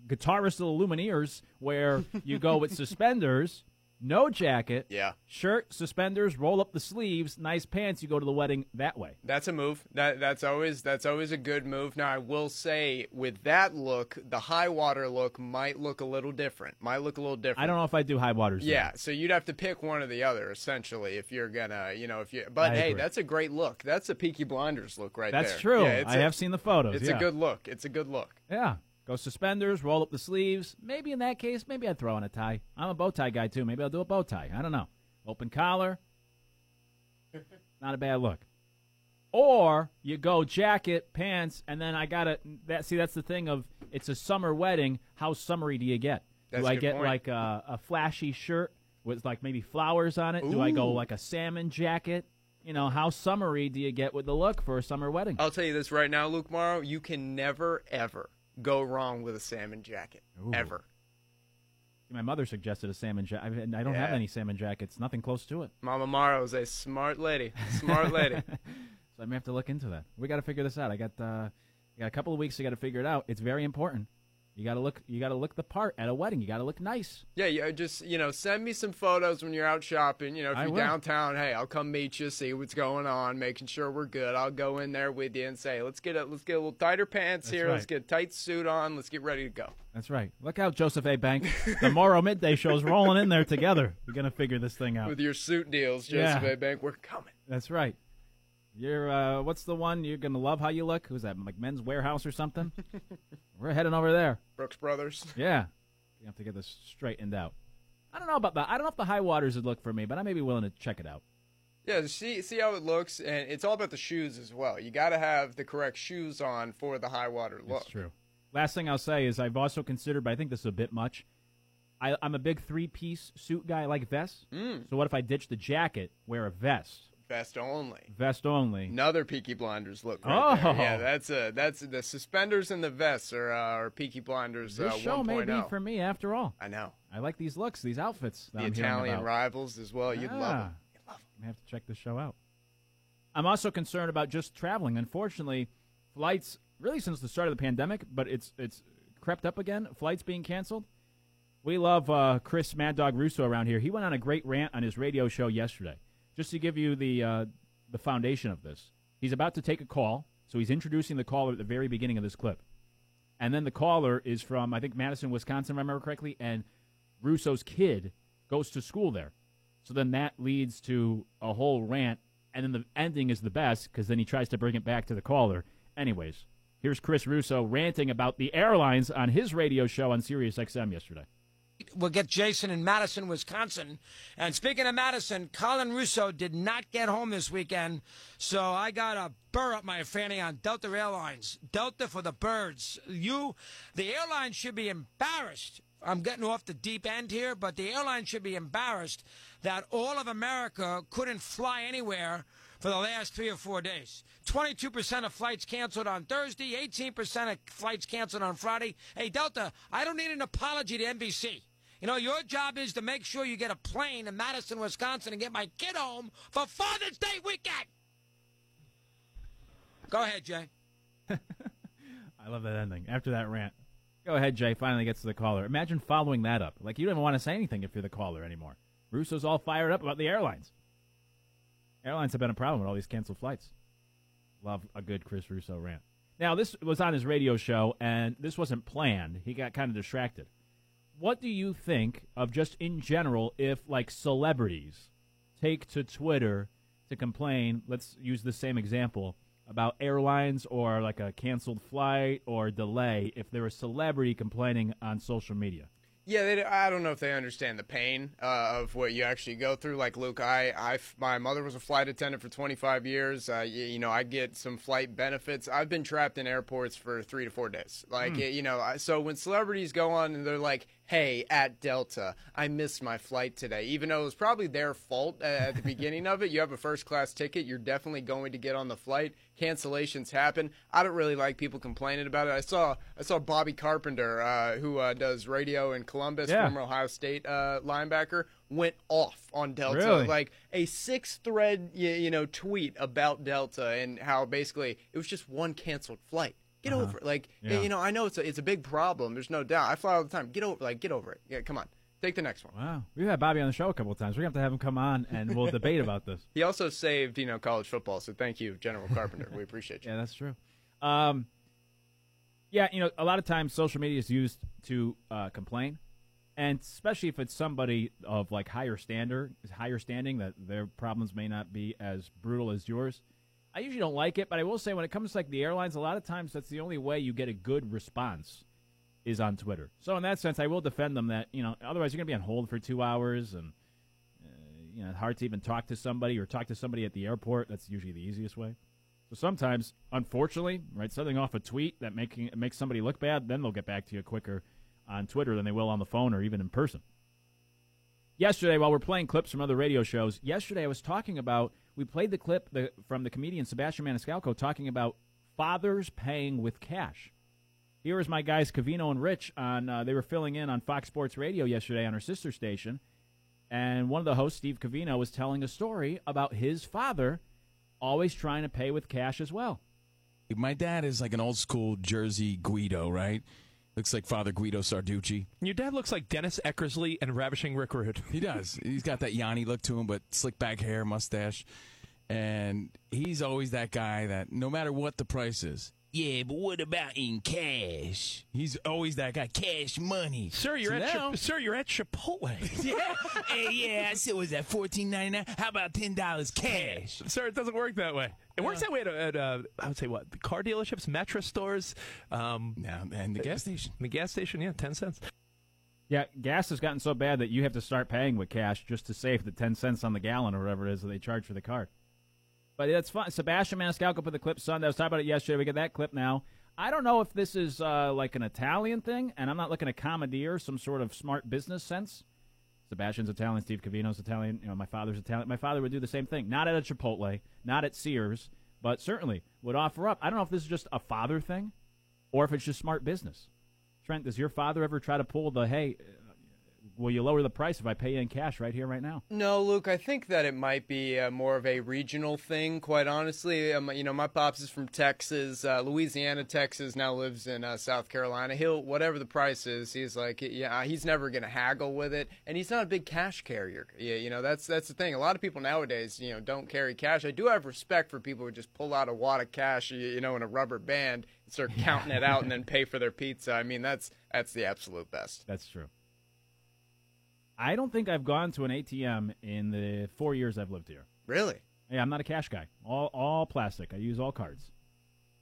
D: guitarist of the Lumineers, where you go with suspenders, no jacket,
E: Yeah.
D: shirt, suspenders, roll up the sleeves, nice pants. You go to the wedding that way.
E: That's a move. That that's always that's always a good move. Now I will say with that look, the high water look might look a little different. Might look a little different.
D: I don't know if I do high waters.
E: Yeah, so you'd have to pick one or the other essentially if you're gonna, you know, if you. But
D: I
E: hey,
D: agree.
E: that's a great look. That's a Peaky Blinders look right
D: that's
E: there.
D: true.
E: Yeah,
D: I
E: a-
D: have seen the photos.
E: It's
D: yeah.
E: a good look. It's a good look.
D: Yeah. Go suspenders, roll up the sleeves. Maybe in that case, maybe I'd throw on a tie. I'm a bow tie guy too. Maybe I'll do a bow tie. I don't know. Open collar. Not a bad look. Or you go jacket, pants, and then I gotta that see that's the thing of it's a summer wedding. How summery do you get?
E: That's
D: do I get
E: point.
D: like a, a flashy shirt with like maybe flowers on it? Do I go like a salmon jacket? You know, how summery do you get with the look for a summer wedding?
E: I'll tell you this right now, Luke Morrow. You can never ever go wrong with a salmon jacket.
D: Ooh.
E: Ever.
D: My mother suggested a salmon jacket. I don't have any salmon jackets. Nothing close to it.
E: Mama is a smart lady. Smart lady.
D: so I may have to look into that. We got to figure this out. I got uh, I got a couple of weeks. to got to figure it out. It's very important. You got to look. You got to look the part at a wedding. You got to look nice.
E: Yeah, yeah. Just you know, send me some photos when you're out shopping. You know, if
D: I
E: you're
D: will.
E: downtown, hey, I'll come meet you, see what's going on, making sure we're good. I'll go in there with you and say, let's get a let's get a little tighter pants
D: That's
E: here. Let's get a tight suit on. Let's get ready to go.
D: That's right. Look out, Joseph A. Bank. the Morrow Midday Show's rolling in there together. We're gonna figure this thing out.
E: With your suit deals, Joseph
D: Yeah.
E: A. Bank, we're coming.
D: That's right. You're uh, what's the one you're gonna love how you look? Who's that? Like Men's Wearhouse or something? We're heading over there.
E: Brooks Brothers.
D: Yeah. We have to get this straightened out. I don't know about that. I don't know if the high waters would look for me, but I may be willing to check it out.
E: Yeah, see see how it looks, and it's all about the shoes as well. You got to have the correct shoes on for the high water look.
D: That's true. Last thing I'll say is I've also considered, but I think this is a bit much. I, I'm a big three-piece suit guy. I like vests.
E: Mm.
D: So what if I ditch the jacket, wear a vest,
E: Vest only.
D: vest only?
E: Another Peaky Blinders look. Right there.
D: Oh.
E: yeah, that's a that's the suspenders and the vests are uh, are Peaky Blinders uh,
D: This show may be for me after all.
E: I know
D: I like these looks, these outfits. That
E: the
D: I'm
E: Italian
D: about.
E: rivals as well. You'd love
D: Ah.
E: them. You'd love 'em.
D: I have to check this show out. I'm also concerned about just traveling. Unfortunately, flights really since the start of the pandemic, but it's it's crept up again. Flights being canceled. We love uh, Chris Mad Dog Russo around here. He went on a great rant on his radio show yesterday. Just to give you the uh, the foundation of this, he's about to take a call, so he's introducing the caller at the very beginning of this clip, and then the caller is from I think Madison, Wisconsin, if I remember correctly, and Russo's kid goes to school there. So then that leads to a whole rant, and then the ending is the best because then he tries to bring it back to the caller. Anyways, here's Chris Russo ranting about the airlines on his radio show on Sirius XM
K: We'll get Jason in Madison, Wisconsin. And speaking of Madison, Colin Russo did not get home this weekend, so I got a burr up my fanny on Delta Airlines. Delta for the birds. You, the airline should be embarrassed. I'm getting off the deep end here, but the airline should be embarrassed that all of America couldn't fly anywhere for the last three or four days. 22% of flights canceled on Thursday, 18% of flights canceled on Friday. Hey, Delta, I don't need an apology to NBC. You know, your job is to make sure you get a plane to Madison, Wisconsin, and get my kid home for Father's Day weekend. Go ahead, Jay.
D: I love that ending. After that rant. Go ahead, Jay. Finally gets to the caller. Imagine following that up. Like, you don't even want to say anything if you're the caller anymore. Russo's all fired up about the airlines. Airlines have been a problem with all these canceled flights. Love a good Chris Russo rant. Now, this was on his radio show, and this wasn't planned. He got kind of distracted. What do you think of just in general if, like, celebrities take to Twitter to complain? Let's use the same example about airlines or like a canceled flight or delay if they're a celebrity complaining on social media.
E: Yeah, they, I don't know if they understand the pain uh, of what you actually go through. Like Luke, I, I, my mother was a flight attendant for 25 years. Uh, you, you know, I get some flight benefits. I've been trapped in airports for three to four days. Like,
L: Hmm.
E: you know, so when celebrities go on and they're like, "Hey, at Delta, I missed my flight today," even though it was probably their fault uh, at the beginning of it. You have a first class ticket. You're definitely going to get on the flight. Cancellations happen. I don't really like people complaining about it. I saw I saw Bobby Carpenter, uh, who uh, does radio in Columbus,
D: Yeah.
E: former Ohio State uh, linebacker, went off on Delta.
D: Really?
E: Like a six thread, you, you know, tweet about Delta and how basically it was just one canceled flight. Get
D: Uh-huh.
E: over it. Like
D: Yeah.
E: you know, I know it's a, it's a big problem. There's no doubt. I fly all the time. Get over like get over it. Yeah, come on. Take the next one.
D: Wow. We've had Bobby on the show a couple of times. We're to have to have him come on and we'll debate about this.
E: He also saved, you know, college football. So thank you, General Carpenter. we appreciate you.
D: Yeah, that's true. Um, yeah, you know, a lot of times social media is used to uh, complain, and especially if it's somebody of like higher standard, higher standing, that their problems may not be as brutal as yours. I usually don't like it, but I will say when it comes to like the airlines, a lot of times that's the only way you get a good response is on Twitter. So in that sense, I will defend them. That you know, otherwise you're gonna be on hold for two hours and. uh, You know, hard to even talk to somebody or talk to somebody at the airport. That's usually the easiest way. So sometimes, unfortunately, right, something off a tweet that making makes somebody look bad, then they'll get back to you quicker on Twitter than they will on the phone or even in person. Yesterday, while we're playing clips from other radio shows, yesterday I was talking about we played the clip the, from the comedian Sebastian Maniscalco talking about fathers paying with cash. Here is my guys Covino and Rich on. Uh, they were filling in on Fox Sports Radio yesterday on our sister station, and one of the hosts, Steve Covino, was telling a story about his father always trying to pay with cash as well.
L: My dad is like an old school Jersey Guido, right? Looks like Father Guido Sarducci.
M: Your dad looks like Dennis Eckersley and Ravishing Rick Rude.
L: He does. He's got that Yanni look to him, but slick back hair, mustache. And he's always that guy that no matter what the price is, yeah, but what about in cash? He's always that guy, cash money.
M: Sir, you're
L: So
M: at
L: now-
M: Chip- sir, you're at Chipotle.
L: yeah, hey, yeah. I said, was that fourteen ninety nine? How about ten dollars cash?
M: Sir, it doesn't work that way. It works that way at, at uh, I would say what car dealerships, mattress stores, um,
L: and the gas station.
M: The gas station, yeah, ten cents.
D: Yeah, gas has gotten so bad that you have to start paying with cash just to save the 10 cents on the gallon or whatever it is that they charge for the card. But it's fun. Sebastian Maniscalco put the clip Sunday. I was talking about it yesterday. We get that clip now. I don't know if this is uh, like an Italian thing, and I'm not looking to commandeer some sort of smart business sense. Sebastian's Italian, Steve Covino's Italian. You know, my father's Italian. My father would do the same thing. Not at a Chipotle, not at Sears, but certainly would offer up. I don't know if this is just a father thing, or if it's just smart business. Trent, does your father ever try to pull the hey? Uh, Will you lower the price if I pay you in cash right here, right now?
E: No, Luke, I think that it might be uh, more of a regional thing, quite honestly. Um, you know, my pops is from Texas, uh, Louisiana, Texas, now lives in uh, South Carolina. He'll, whatever the price is, he's like, yeah, he's never going to haggle with it. And he's not a big cash carrier. Yeah, you know, that's, that's the thing. A lot of people nowadays, you know, don't carry cash. I do have respect for people who just pull out a wad of cash, you, you know, in a rubber band and start counting it out and then pay for their pizza. I mean, that's, that's the absolute best.
D: That's true. I don't think I've gone to an ATM in the four years I've lived here.
E: Really?
D: Yeah, I'm not a cash guy. All all plastic. I use all cards.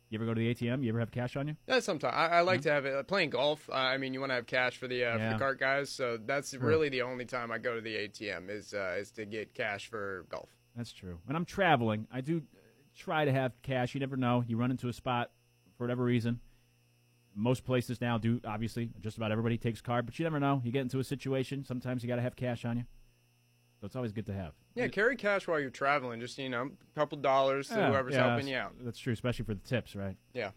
D: You ever go to the ATM? You ever have cash on you?
E: Yeah, sometimes I, I like to have it uh, playing golf. Uh, I mean, you want to have cash for the uh, for the cart guys, so that's
D: True.
E: really the only time I go to the ATM is uh, is to get cash for golf.
D: That's true. When I'm traveling, I do try to have cash. You never know. You run into a spot for whatever reason. Most places now do, obviously. Just about everybody takes card, but you never know. You get into a situation. Sometimes you got to have cash on you. So it's always good to have.
E: Yeah, carry cash while you're traveling. Just you know, a couple dollars to
D: Yeah,
E: whoever's
D: yeah,
E: helping you out.
D: That's true, especially for the tips, right?
E: Yeah.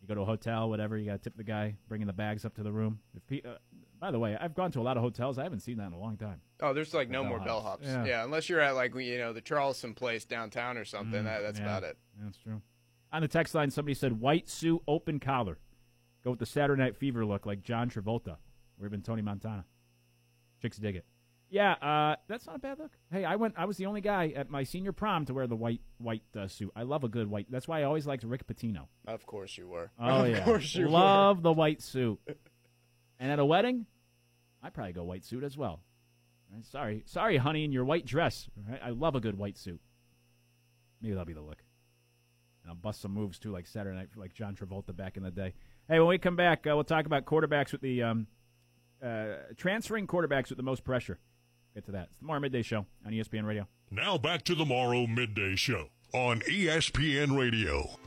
D: You go to a hotel, whatever. You got to tip the guy bringing the bags up to the room. If pe- uh, by the way, I've gone to a lot of hotels. I haven't seen that in a long time.
E: Oh, there's like no more
D: Bellhops.
E: bellhops.
D: Yeah.
E: Yeah. unless you're at like you know the Charleston place downtown or something.
D: Mm,
E: that, that's about it.
D: That's true. On the text line, somebody said white suit, open collar. Go with the Saturday Night Fever look, like John Travolta, or even Tony Montana. Chicks dig it. Yeah, uh, that's not a bad look. Hey, I went. I was the only guy at my senior prom to wear the white white uh, suit. I love a good white. That's why I always liked Rick Pitino.
E: Of course you were.
D: Oh
E: of
D: yeah,
E: course you
D: love
E: were.
D: the white suit. and at a wedding, I'd probably go white suit as well. Sorry, sorry, honey, in your white dress. I love a good white suit. Maybe that'll be the look. And I'll bust some moves too, like Saturday Night, like John Travolta back in the day. Hey, when we come back, uh, we'll talk about quarterbacks with the um, uh, transferring quarterbacks with the most pressure. Get to that. It's the Tomorrow Midday Show on ESPN Radio.
B: Now back to the Morrow Midday Show on ESPN Radio.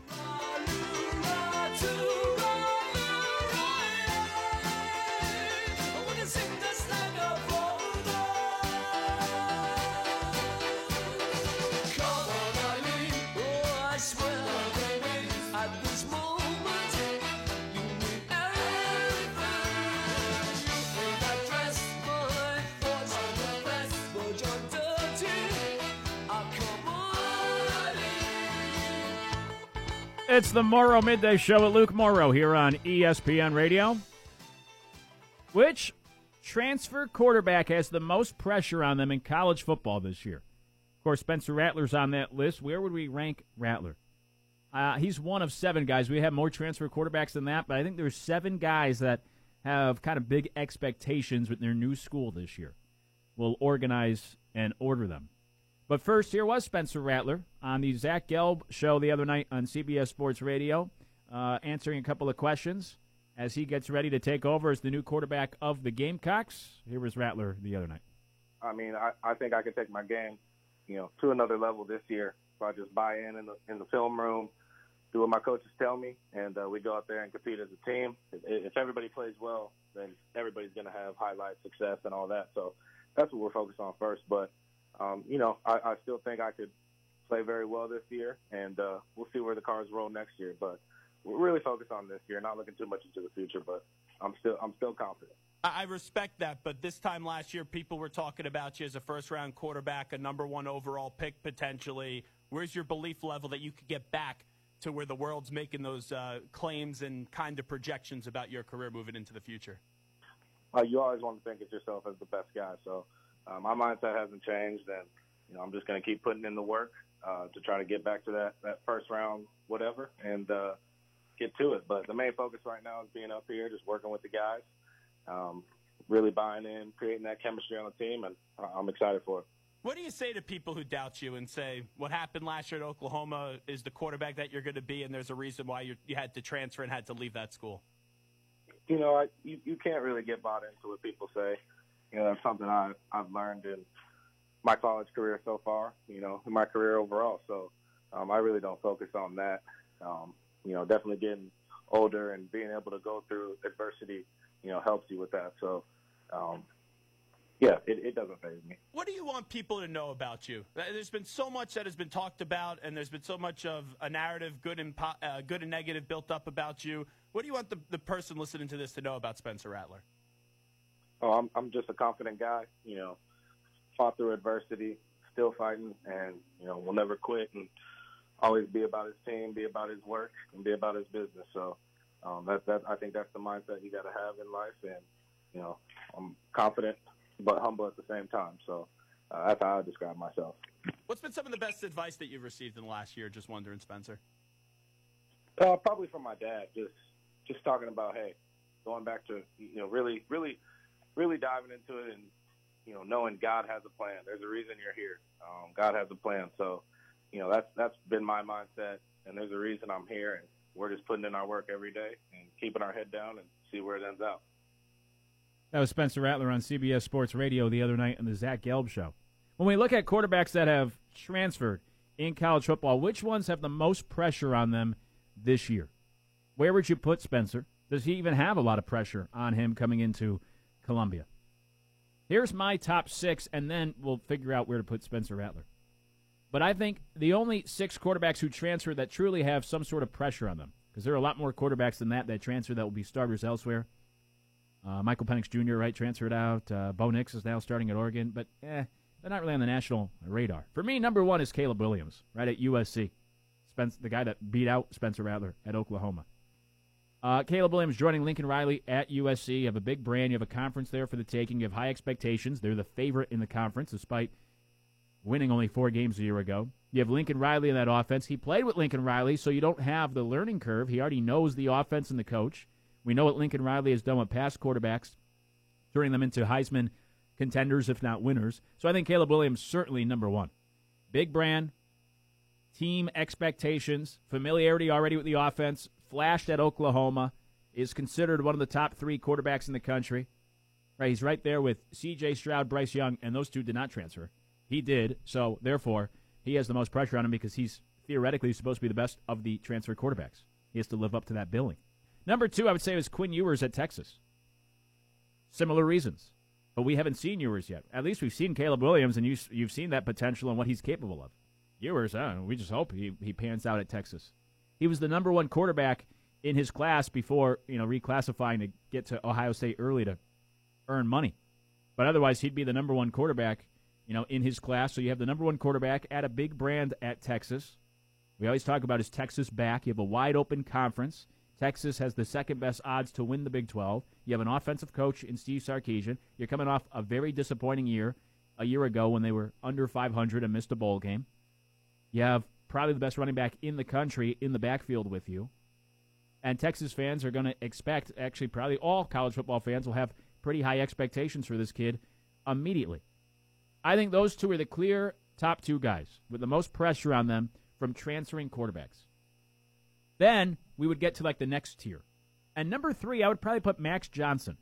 D: It's the Morrow Midday Show with Luke Morrow here on ESPN Radio. Which transfer quarterback has the most pressure on them in college football this year? Of course, Spencer Rattler's on that list. Where would we rank Rattler? Uh, he's one of seven guys. We have more transfer quarterbacks than that, but I think there's seven guys that have kind of big expectations with their new school this year. We'll organize and order them. But first, here was Spencer Rattler on the Zach Gelb show the other night on CBS Sports Radio, uh, answering a couple of questions as he gets ready to take over as the new quarterback of the Gamecocks. Here was Rattler the other night.
N: I mean, I, I think I can take my game, you know, to another level this year if I just buy in in the in the film room, do what my coaches tell me, and uh, we go out there and compete as a team. If, if everybody plays well, then everybody's going to have highlight success and all that. So that's what we're focused on first. But um, you know, I, I still think I could play very well this year, and uh, we'll see where the cards roll next year. But we're really focused on this year, not looking too much into the future. But I'm still I'm still confident.
O: I respect that, but this time last year, people were talking about you as a first round quarterback, a number one overall pick potentially. Where's your belief level that you could get back to where the world's making those uh, claims and kind of projections about your career moving into the future?
N: uh, you always want to think of yourself as the best guy. So uh, my mindset hasn't changed, and you know I'm just going to keep putting in the work uh, to try to get back to that that first round, whatever, and uh, get to it. But the main focus right now is being up here, just working with the guys, um, really buying in, creating that chemistry on the team, and I'm excited for it.
O: What do you say to people who doubt you and say what happened last year at Oklahoma is the quarterback that you're going to be, and there's a reason why you, you had to transfer and had to leave that school?
N: you know, I, you, you can't really get bought into what people say. You know, that's something I, I've learned in my college career so far, you know, in my career overall. So um, I really don't focus on that. Um, you know, definitely getting older and being able to go through adversity, you know, helps you with that. So, um, yeah, it, it doesn't phase me.
O: What do you want people to know about you? Uh, There's been so much that has been talked about, and there's been so much of a narrative, good and po- uh, good and negative, built up about you. What do you want the, the person listening to this to know about Spencer Rattler?
N: Oh, I'm I'm just a confident guy. You know, fought through adversity, still fighting, and you know, will never quit, and always be about his team, be about his work, and be about his business. So um, that that I think that's the mindset you got to have in life, and you know, I'm confident but humble at the same time. So uh, that's how I describe myself.
O: What's been some of the best advice that you've received in the last year? Just wondering, Spencer.
N: Uh, probably from my dad, just just talking about hey, going back to you know really really really diving into it and you know knowing God has a plan. There's a reason you're here. Um, God has a plan. So you know that's that's been my mindset, and there's a reason I'm here, and we're just putting in our work every day and keeping our head down and see where it ends up.
D: That was Spencer Rattler on CBS Sports Radio the other night on the Zach Gelb show. When we look at quarterbacks that have transferred in college football, which ones have the most pressure on them this year? Where would you put Spencer? Does he even have a lot of pressure on him coming into Columbia? Here's my top six, and then we'll figure out where to put Spencer Rattler. But I think the only six quarterbacks who transfer that truly have some sort of pressure on them because there are a lot more quarterbacks than that that transfer that will be starters elsewhere. Uh, Michael Penix Jr. right transferred out. Uh, Bo Nix is now starting at Oregon, but eh, they're not really on the national radar. For me, number one is Caleb Williams, right at USC. Spence, the guy that beat out Spencer Rattler at Oklahoma. Uh, Caleb Williams joining Lincoln Riley at USC. You have a big brand. You have a conference there for the taking. You have high expectations. They're the favorite in the conference, despite winning only four games a year ago. You have Lincoln Riley in that offense. He played with Lincoln Riley, so you don't have the learning curve. He already knows the offense and the coach. We know what Lincoln Riley has done with past quarterbacks, turning them into Heisman contenders, if not winners. So I think Caleb Williams certainly number one. Big brand, team expectations, familiarity already with the offense, flashed at Oklahoma, is considered one of the top three quarterbacks in the country. Right, he's right there with C.J. Stroud, Bryce Young, and those two did not transfer. He did, so therefore he has the most pressure on him because he's theoretically supposed to be the best of the transfer quarterbacks. He has to live up to that billing. Number two, I would say, is Quinn Ewers at Texas. Similar reasons, but we haven't seen Ewers yet. At least we've seen Caleb Williams, and you, you've seen that potential and what he's capable of. Ewers, uh, we just hope he, he pans out at Texas. He was the number one quarterback in his class before you know reclassifying to get to Ohio State early to earn money. But otherwise, he'd be the number one quarterback, you know, in his class. So you have the number one quarterback at a big brand at Texas. We always talk about his Texas back. You have a wide open conference. Texas has the second best odds to win the Big 12. You have an offensive coach in Steve Sarkisian. You're coming off a very disappointing year a year ago when they were under 500 and missed a bowl game. You have probably the best running back in the country in the backfield with you. And Texas fans are going to expect, actually, probably all college football fans will have pretty high expectations for this kid immediately. I think those two are the clear top two guys with the most pressure on them from transferring quarterbacks. Then we would get to like the next tier. And number three, I would probably put Max Johnson,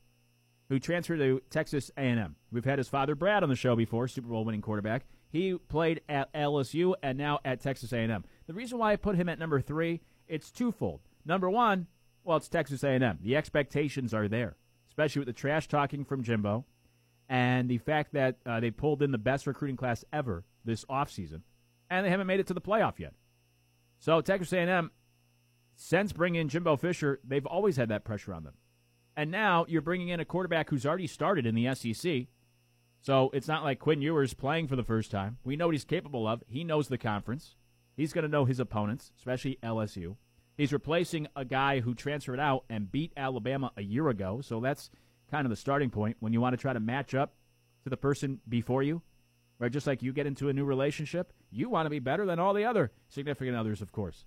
D: who transferred to Texas A&M. We've had his father Brad on the show before, Super Bowl winning quarterback. He played at LSU and now at Texas A&M. The reason why I put him at number three, it's twofold. Number one, well, it's Texas A&M. The expectations are there, especially with the trash talking from Jimbo and the fact that uh, they pulled in the best recruiting class ever this offseason, and they haven't made it to the playoff yet. So Texas A&M, since bringing in Jimbo Fisher, they've always had that pressure on them. And now you're bringing in a quarterback who's already started in the SEC. So it's not like Quinn Ewers playing for the first time. We know what he's capable of. He knows the conference. He's going to know his opponents, especially LSU. He's replacing a guy who transferred out and beat Alabama a year ago. So that's kind of the starting point when you want to try to match up to the person before you. Right? Just like you get into a new relationship, you want to be better than all the other significant others, of course.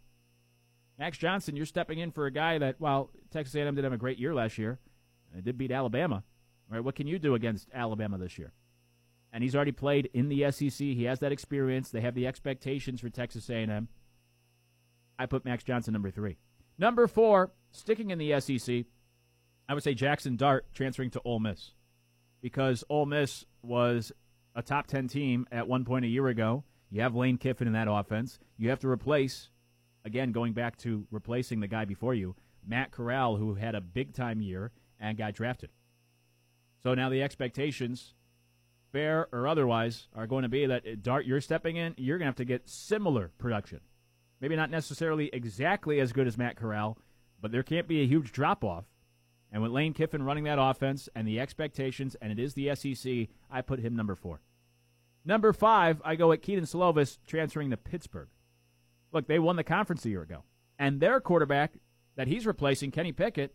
D: Max Johnson, you're stepping in for a guy that, well, Texas A&M did have a great year last year. And did beat Alabama. Right? What can you do against Alabama this year? And he's already played in the SEC. He has that experience. They have the expectations for Texas A&M. I put Max Johnson number three. Number four, sticking in the SEC, I would say Jackson Dart transferring to Ole Miss because Ole Miss was a top 10 team at one point a year ago. You have Lane Kiffin in that offense. You have to replace, again, going back to replacing the guy before you, Matt Corral, who had a big time year and got drafted. So now the expectations, fair or otherwise, are going to be that uh, Dart, you're stepping in, you're going to have to get similar production. Maybe not necessarily exactly as good as Matt Corral, but there can't be a huge drop off. And with Lane Kiffin running that offense and the expectations, and it is the SEC, I put him number four. Number five, I go at Kedon Slovis transferring to Pittsburgh. Look, they won the conference a year ago. And their quarterback that he's replacing, Kenny Pickett,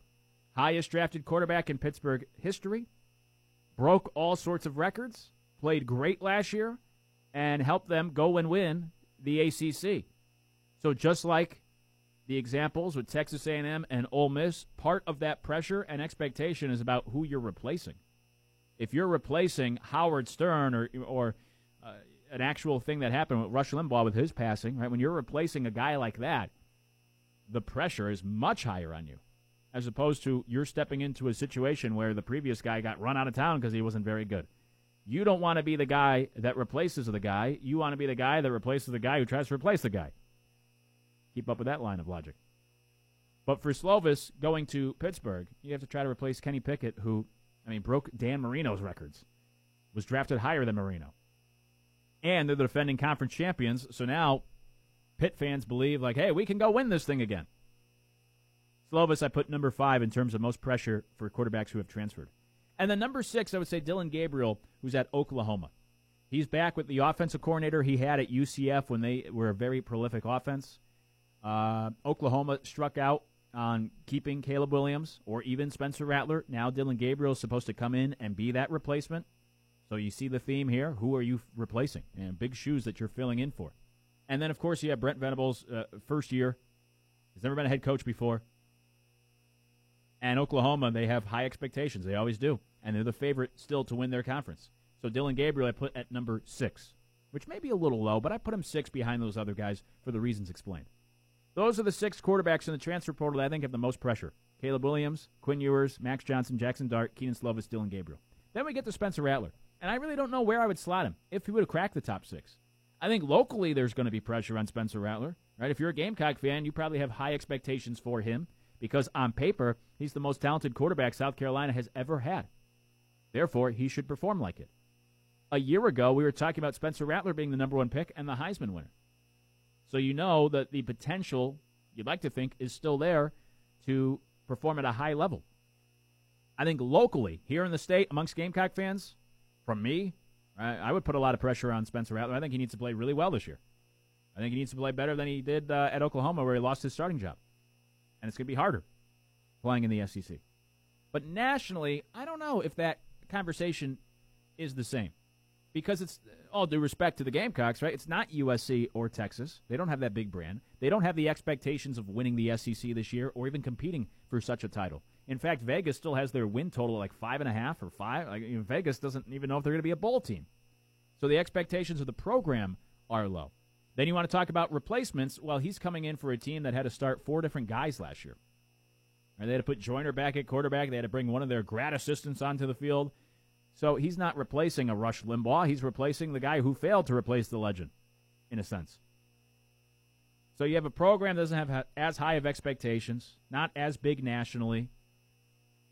D: highest drafted quarterback in Pittsburgh history, broke all sorts of records, played great last year, and helped them go and win the ACC. So just like the examples with Texas A&M and Ole Miss, part of that pressure and expectation is about who you're replacing. If you're replacing Howard Stern or or uh, an actual thing that happened with Rush Limbaugh with his passing, right? When you're replacing a guy like that, the pressure is much higher on you, as opposed to you're stepping into a situation where the previous guy got run out of town because he wasn't very good. You don't want to be the guy that replaces the guy. You want to be the guy that replaces the guy who tries to replace the guy. Keep up with that line of logic. But for Slovis going to Pittsburgh, you have to try to replace Kenny Pickett, who, I mean, broke Dan Marino's records, was drafted higher than Marino. And they're the defending conference champions, so now Pitt fans believe, like, hey, we can go win this thing again. Slovis, I put number five in terms of most pressure for quarterbacks who have transferred. And then number six, I would say Dillon Gabriel, who's at Oklahoma. He's back with the offensive coordinator he had at UCF when they were a very prolific offense. Uh, Oklahoma struck out on keeping Caleb Williams or even Spencer Rattler. Now Dillon Gabriel is supposed to come in and be that replacement. So you see the theme here. Who are you replacing? And big shoes that you're filling in for. And then, of course, you have Brent Venables' uh, first year. He's never been a head coach before. And Oklahoma, they have high expectations. They always do. And they're the favorite still to win their conference. So Dillon Gabriel, I put at number six, which may be a little low, but I put him six behind those other guys for the reasons explained. Those are the six quarterbacks in the transfer portal that I think have the most pressure. Caleb Williams, Quinn Ewers, Max Johnson, Jackson Dart, Keenan Slovis, Dillon Gabriel. Then we get to Spencer Rattler. And I really don't know where I would slot him if he would have cracked the top six. I think locally there's going to be pressure on Spencer Rattler. Right? If you're a Gamecock fan, you probably have high expectations for him because on paper, he's the most talented quarterback South Carolina has ever had. Therefore, he should perform like it. A year ago, we were talking about Spencer Rattler being the number one pick and the Heisman winner. So you know that the potential, you'd like to think, is still there to perform at a high level. I think locally, here in the state, amongst Gamecock fans, from me, I, would put a lot of pressure on Spencer Rattler. I think he needs to play really well this year. I think he needs to play better than he did uh, at Oklahoma, where he lost his starting job. And it's going to be harder playing in the SEC. But nationally, I don't know if that conversation is the same. Because it's all due respect to the Gamecocks, right? It's not USC or Texas. They don't have that big brand. They don't have the expectations of winning the SEC this year or even competing for such a title. In fact, Vegas still has their win total like five and a half or five. Like, Vegas doesn't even know if they're going to be a bowl team. So the expectations of the program are low. Then you want to talk about replacements. Well, he's coming in for a team that had to start four different guys last year. Right, they had to put Joyner back at quarterback. They had to bring one of their grad assistants onto the field. So he's not replacing a Rush Limbaugh. He's replacing the guy who failed to replace the legend, in a sense. So you have a program that doesn't have as high of expectations, not as big nationally,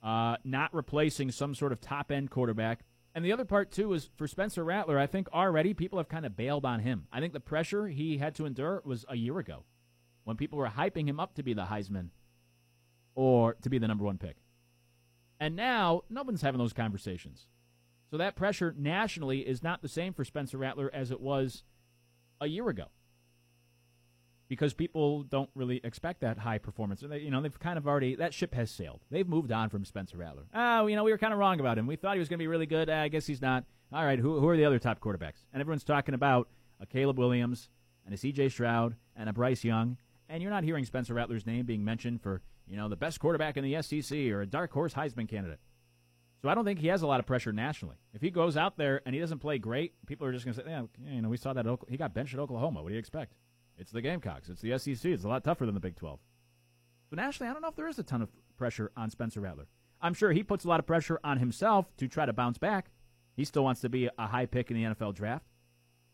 D: uh, not replacing some sort of top end quarterback. And the other part, too, is for Spencer Rattler, I think already people have kind of bailed on him. I think the pressure he had to endure was a year ago when people were hyping him up to be the Heisman or to be the number one pick. And now, no one's having those conversations. So that pressure nationally is not the same for Spencer Rattler as it was a year ago. Because people don't really expect that high performance. They, you know, they've kind of already that ship has sailed. They've moved on from Spencer Rattler. Oh, you know, we were kind of wrong about him. We thought he was going to be really good. Uh, I guess he's not. All right, who, who are the other top quarterbacks? And everyone's talking about a Caleb Williams and a C.J. Stroud and a Bryce Young, and you're not hearing Spencer Rattler's name being mentioned for you know the best quarterback in the SEC or a dark horse Heisman candidate. So I don't think he has a lot of pressure nationally. If he goes out there and he doesn't play great, people are just going to say, yeah, you know, we saw that he got benched at Oklahoma. What do you expect? It's the Gamecocks. It's the SEC. It's a lot tougher than the Big 12. But nationally, I don't know if there is a ton of pressure on Spencer Rattler. I'm sure he puts a lot of pressure on himself to try to bounce back. He still wants to be a high pick in the NFL draft,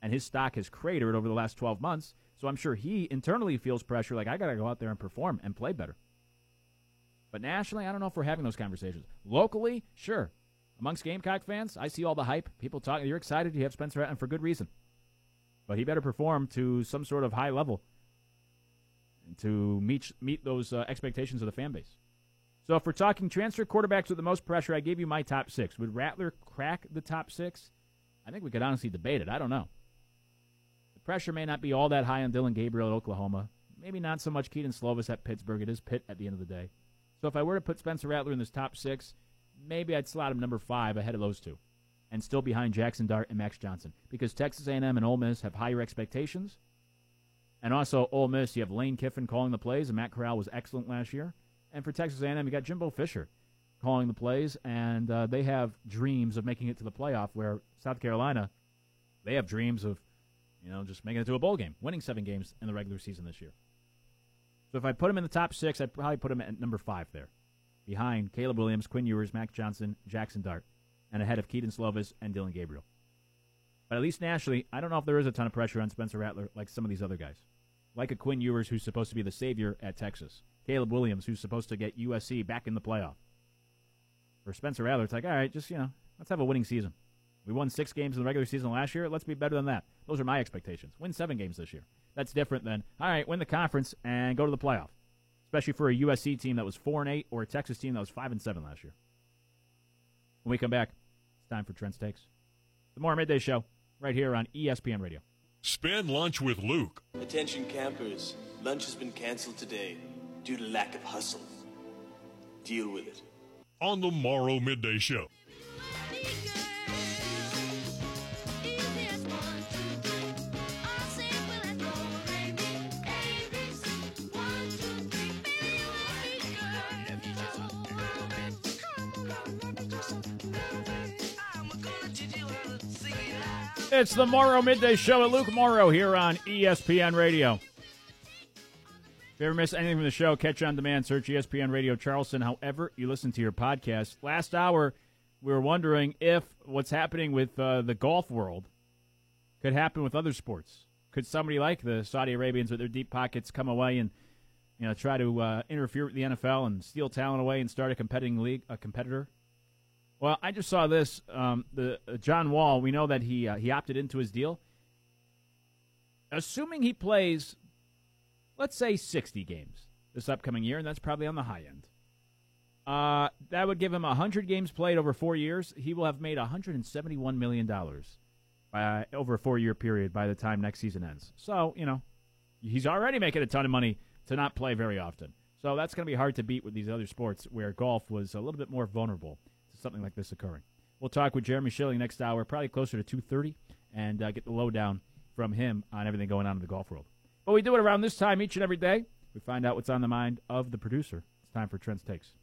D: and his stock has cratered over the last 12 months. So I'm sure he internally feels pressure like, I got to go out there and perform and play better. But nationally, I don't know if we're having those conversations. Locally, sure. Amongst Gamecock fans, I see all the hype. People talking. You're excited. You have Spencer Rattler for good reason. But he better perform to some sort of high level to meet meet those uh, expectations of the fan base. So if we're talking transfer quarterbacks with the most pressure, I gave you my top six. Would Rattler crack the top six? I think we could honestly debate it. I don't know. The pressure may not be all that high on Dillon Gabriel at Oklahoma. Maybe not so much Kedon Slovis at Pittsburgh. It is Pitt at the end of the day. So if I were to put Spencer Rattler in this top six, maybe I'd slot him number five ahead of those two, and still behind Jackson Dart and Max Johnson because Texas A&M and Ole Miss have higher expectations, and also Ole Miss you have Lane Kiffin calling the plays, and Matt Corral was excellent last year, and for Texas A&M you got Jimbo Fisher calling the plays, and uh, they have dreams of making it to the playoff. Where South Carolina, they have dreams of, you know, just making it to a bowl game, winning seven games in the regular season this year. So if I put him in the top six, I'd probably put him at number five there, behind Caleb Williams, Quinn Ewers, Max Johnson, Jackson Dart, and ahead of Kedon Slovis and Dillon Gabriel. But at least nationally, I don't know if there is a ton of pressure on Spencer Rattler like some of these other guys, like a Quinn Ewers who's supposed to be the savior at Texas, Caleb Williams who's supposed to get USC back in the playoff. For Spencer Rattler, it's like, all right, just you know, let's have a winning season. We won six games in the regular season last year. Let's be better than that. Those are my expectations. Win seven games this year. That's different than all right, win the conference and go to the playoff. especially for a USC team that was four and eight or a Texas team that was five and seven last year. When we come back, it's time for Trent's takes. The Morrow Midday Show right here on ESPN Radio.
B: Spend lunch with Luke.
H: Attention campers, lunch has been canceled today due to lack of hustle. Deal with it.
B: on the Morrow Midday Show.
D: It's the Morrow Midday Show with Luke Morrow here on ESPN Radio. If you ever miss anything from the show, catch on demand. Search ESPN Radio Charleston. However, you listen to your podcast. Last hour, we were wondering if what's happening with uh, the golf world could happen with other sports. Could somebody like the Saudi Arabians with their deep pockets come away and you know try to uh, interfere with the NFL and steal talent away and start a competing league, a competitor? Well, I just saw this. Um, the uh, John Wall. We know that he uh, he opted into his deal. Assuming he plays, let's say sixty games this upcoming year, and that's probably on the high end. Uh, that would give him hundred games played over four years. He will have made hundred and seventy-one million dollars by over a four-year period by the time next season ends. So you know, he's already making a ton of money to not play very often. So that's going to be hard to beat with these other sports where golf was a little bit more vulnerable something like this occurring. We'll talk with Jeremy Schilling next hour, probably closer to 2.30, and uh, get the lowdown from him on everything going on in the golf world. But we do it around this time each and every day. We find out what's on the mind of the producer. It's time for Trent's Takes.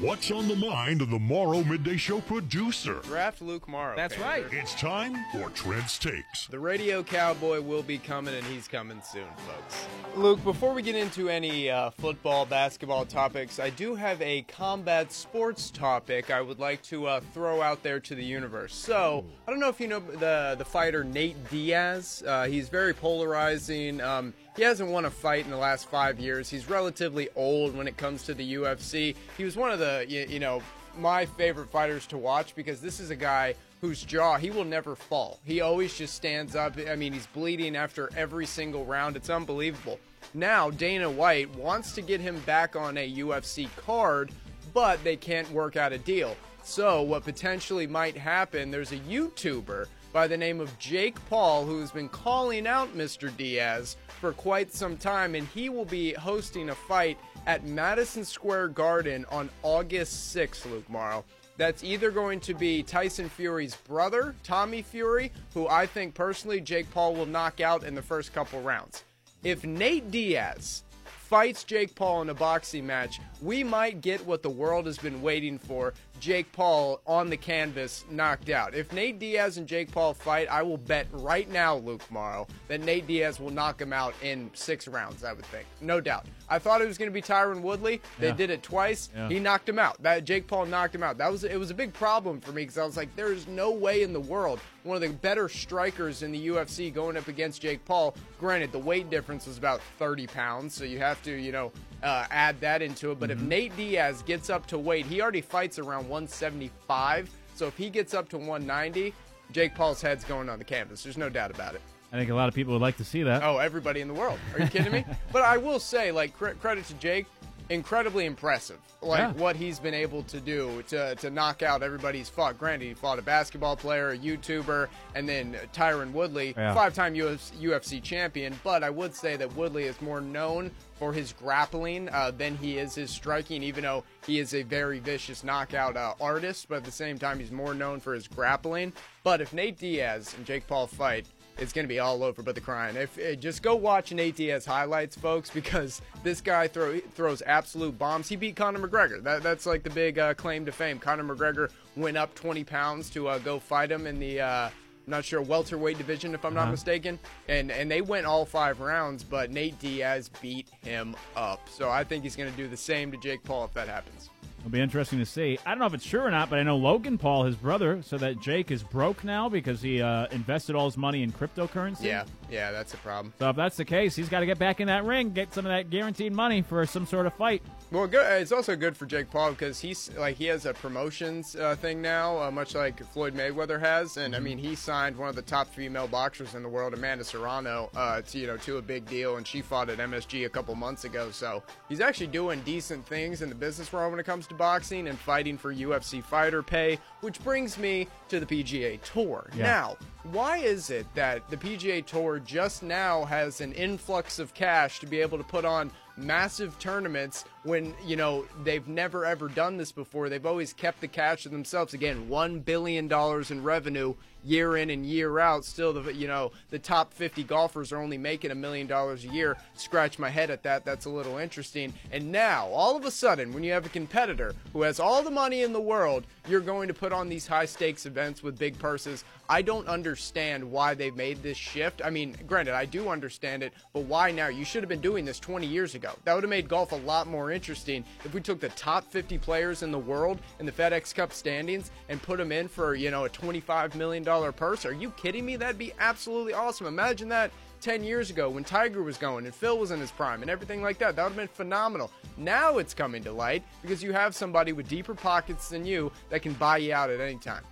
B: What's on the mind of the Morrow Midday Show producer?
E: Draft Luke Morrow.
B: That's right. It's time for Trent's Takes.
E: The radio cowboy will be coming, and he's coming soon, folks. Luke, before we get into any uh, football, basketball topics, I do have a combat sports topic I would like to uh, throw out there to the universe. So, I don't know if you know the the fighter Nate Diaz. Uh, he's very polarizing. Um, he hasn't won a fight in the last five years. He's relatively old when it comes to the UFC. He was one of the you, you know my favorite fighters to watch because this is a guy whose jaw he will never fall. He always just stands up. I mean, he's bleeding after every single round. It's unbelievable. Now, Dana White wants to get him back on a UFC card, but they can't work out a deal. So, what potentially might happen, there's a YouTuber by the name of Jake Paul who's been calling out Mr. Diaz for quite some time, and he will be hosting a fight at Madison Square Garden on August 6th, Luke Morrow. That's either going to be Tyson Fury's brother, Tommy Fury, who I think personally Jake Paul will knock out in the first couple rounds. If Nate Diaz fights Jake Paul in a boxing match, we might get what the world has been waiting for Jake Paul on the canvas knocked out. If Nate Diaz and Jake Paul fight, I will bet right now, Luke Morrow, that Nate Diaz will knock him out in six rounds, I would think. No doubt. I thought it was going to be Tyron Woodley. They
D: Yeah.
E: did it twice.
D: Yeah.
E: He knocked him out. That Jake Paul knocked him out. That was it was a big problem for me because I was like, there is no way in the world one of the better strikers in the UFC going up against Jake Paul. Granted, the weight difference was about 30 pounds, so you have to, you know, uh, add that into it. But if Nate Diaz gets up to weight, he already fights around 175. So if he gets up to 190, Jake Paul's head's going on the canvas. There's no doubt about it.
D: I think a lot of people would like to see that.
E: Oh, everybody in the world. Are you kidding me? but I will say, like, cre- credit to Jake, incredibly impressive. Like
D: Yeah.
E: what he's been able to do to to knock out everybody he's fought. Granted, he fought a basketball player, a YouTuber, and then Tyron Woodley,
D: Yeah.
E: five-time UFC, UFC champion. But I would say that Woodley is more known for his grappling uh, than he is his striking. Even though he is a very vicious knockout uh, artist, but at the same time, he's more known for his grappling. But if Nate Diaz and Jake Paul fight, it's going to be all over but the crying. If eh, just go watch Nate Diaz highlights, folks, because this guy throw, throws absolute bombs. He beat Conor McGregor. That, that's like the big uh, claim to fame. Conor McGregor went up 20 pounds to uh, go fight him in the. I'm not sure welterweight division if I'm not
D: Uh-huh.
E: mistaken, and and they went all five rounds, but Nate Diaz beat him up. So I think he's going to do the same to Jake Paul if that happens.
D: It'll be interesting to see. I don't know if it's true or not, but I know Logan Paul, his brother, so that Jake is broke now because he uh, invested all his money in cryptocurrency.
E: Yeah, yeah, that's a problem.
D: So if that's the case, he's got to get back in that ring, get some of that guaranteed money for some sort of fight.
E: Well, good. It's also good for Jake Paul because he's like he has a promotions uh, thing now, uh, much like Floyd Mayweather has, and I mean he signed one of the top female boxers in the world, Amanda Serrano, uh, to you know to a big deal, and she fought at MSG a couple months ago. So he's actually doing decent things in the business world when it comes to boxing and fighting for UFC fighter pay, which brings me to the PGA Tour.
D: Yeah.
E: Now, why is it that the PGA Tour just now has an influx of cash to be able to put on massive tournaments when, you know, they've never ever done this before? They've always kept the cash to themselves. Again, $1 billion in revenue year in and year out. Still, the you know the top 50 golfers are only making a million dollars a year. Scratch my head at that. That's a little interesting. And now, all of a sudden, when you have a competitor who has all the money in the world, you're going to put on these high stakes events with big purses. I don't understand why they've made this shift. I mean, granted, I do understand it, but why now? You should have been doing this 20 years ago. That would have made golf a lot more interesting if we took the top 50 players in the world in the FedEx Cup standings and put them in for, you know, a $25 million purse. Are you kidding me? That'd be absolutely awesome. Imagine that 10 years ago when Tiger was going and Phil was in his prime and everything like that. That would have been phenomenal. Now it's coming to light because you have somebody with deeper pockets than you that can buy you out at any time.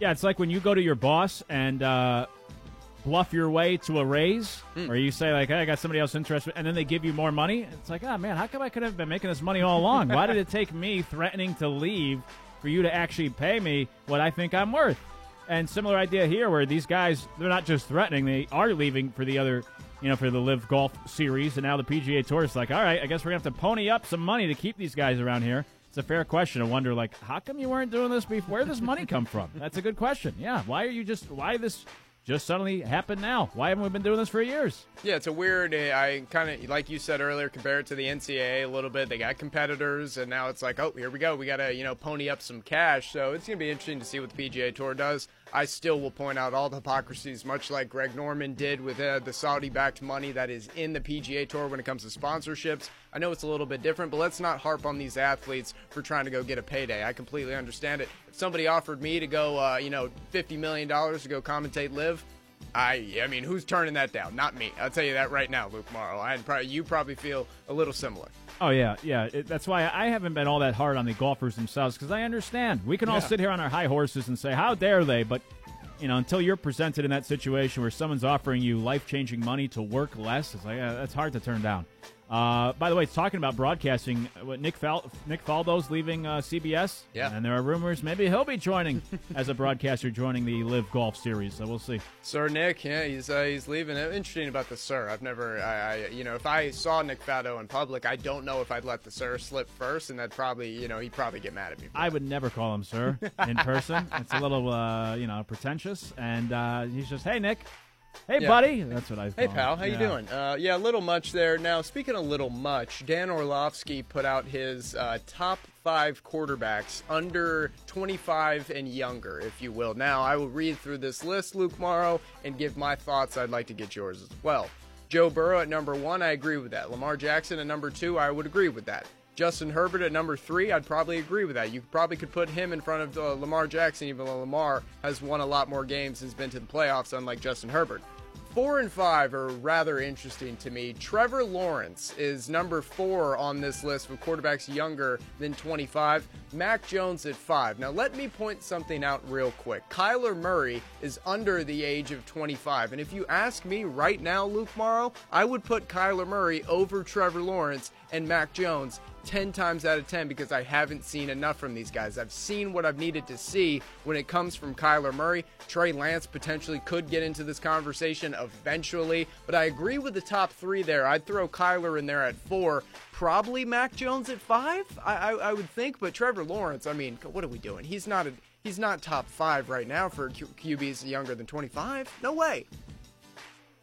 D: Yeah, it's like when you go to your boss and uh, bluff your way to a raise, hmm. or you say like, "Hey, I got somebody else interested," and then they give you more money. It's like, oh man, how come I could have been making this money all along? Why did it take me threatening to leave for you to actually pay me what I think I'm worth? And similar idea here, where these guys they're not just threatening; they are leaving for the other, you know, for the LIV Golf Series, and now the PGA Tour is like, all right, I guess we're gonna have to pony up some money to keep these guys around here. It's a fair question. I wonder, like, how come you weren't doing this before? Where did this money come from? That's a good question. Yeah, why are you just why this just suddenly happened now? Why haven't we been doing this for years?
E: Yeah, it's a weird. uh, I kind of like you said earlier, compare it to the NCAA a little bit. They got competitors, and now it's like, oh, here we go. We got to you know pony up some cash. So it's gonna be interesting to see what the PGA Tour does. I still will point out all the hypocrisies, much like Greg Norman did with uh, the Saudi-backed money that is in the PGA Tour when it comes to sponsorships. I know it's a little bit different, but let's not harp on these athletes for trying to go get a payday. I completely understand it. If somebody offered me to go, uh, you know, fifty million dollars to go commentate live. I, I mean, who's turning that down? Not me. I'll tell you that right now, Luke Morrow. I probably, you probably feel a little similar.
D: Oh yeah, yeah. It, that's why I haven't been all that hard on the golfers themselves because I understand we can all
E: Yeah.
D: sit here on our high horses and say how dare they, but you know until you're presented in that situation where someone's offering you life changing money to work less, it's like yeah, that's hard to turn down. Uh, by the way, it's talking about broadcasting. uh, What Nick Fal- Nick Faldo's leaving uh, CBS,
E: Yeah.
D: and there are rumors maybe he'll be joining as a broadcaster, joining the LIV Golf Series. So we'll see.
E: Sir Nick, yeah, he's uh, he's leaving. Uh, Interesting about the Sir. I've never, I, I, you know, if I saw Nick Faldo in public, I don't know if I'd let the Sir slip first, and that'd probably, you know, he'd probably get mad at me.
D: I would never call him sir in person. It's a little, uh, you know, pretentious. And uh, he's just, hey, Nick. Hey,
E: Yeah.
D: buddy. That's what I
E: Hey pal, how you doing? Uh, yeah, a little much there. Now, speaking a little much, Dan Orlovsky put out his uh, top five quarterbacks under 25 and younger, if you will. Now, I will read through this list, Luke Morrow, and give my thoughts. I'd like to get yours as well. Joe Burrow at number one, I agree with that. Lamar Jackson at number two, I would agree with that. Justin Herbert at number three, I'd probably agree with that. You probably could put him in front of uh, Lamar Jackson, even though Lamar has won a lot more games and has been to the playoffs, unlike Justin Herbert. Four and five are rather interesting to me. Trevor Lawrence is number four on this list with quarterbacks younger than 25. Mac Jones at five. Now, let me point something out real quick. Kyler Murray is under the age of 25. And if you ask me right now, Luke Morrow, I would put Kyler Murray over Trevor Lawrence and Mac Jones 10 times out of 10 because I haven't seen enough from these guys. I've seen what I've needed to see when it comes from Kyler Murray. Trey Lance potentially could get into this conversation eventually, but I agree with the top three there. I'd throw Kyler in there at four. Probably Mac Jones at five, I, I, I would think, but Trevor Lawrence, I mean, what are we doing? He's not a, he's not top five right now for QBs younger than 25. No way.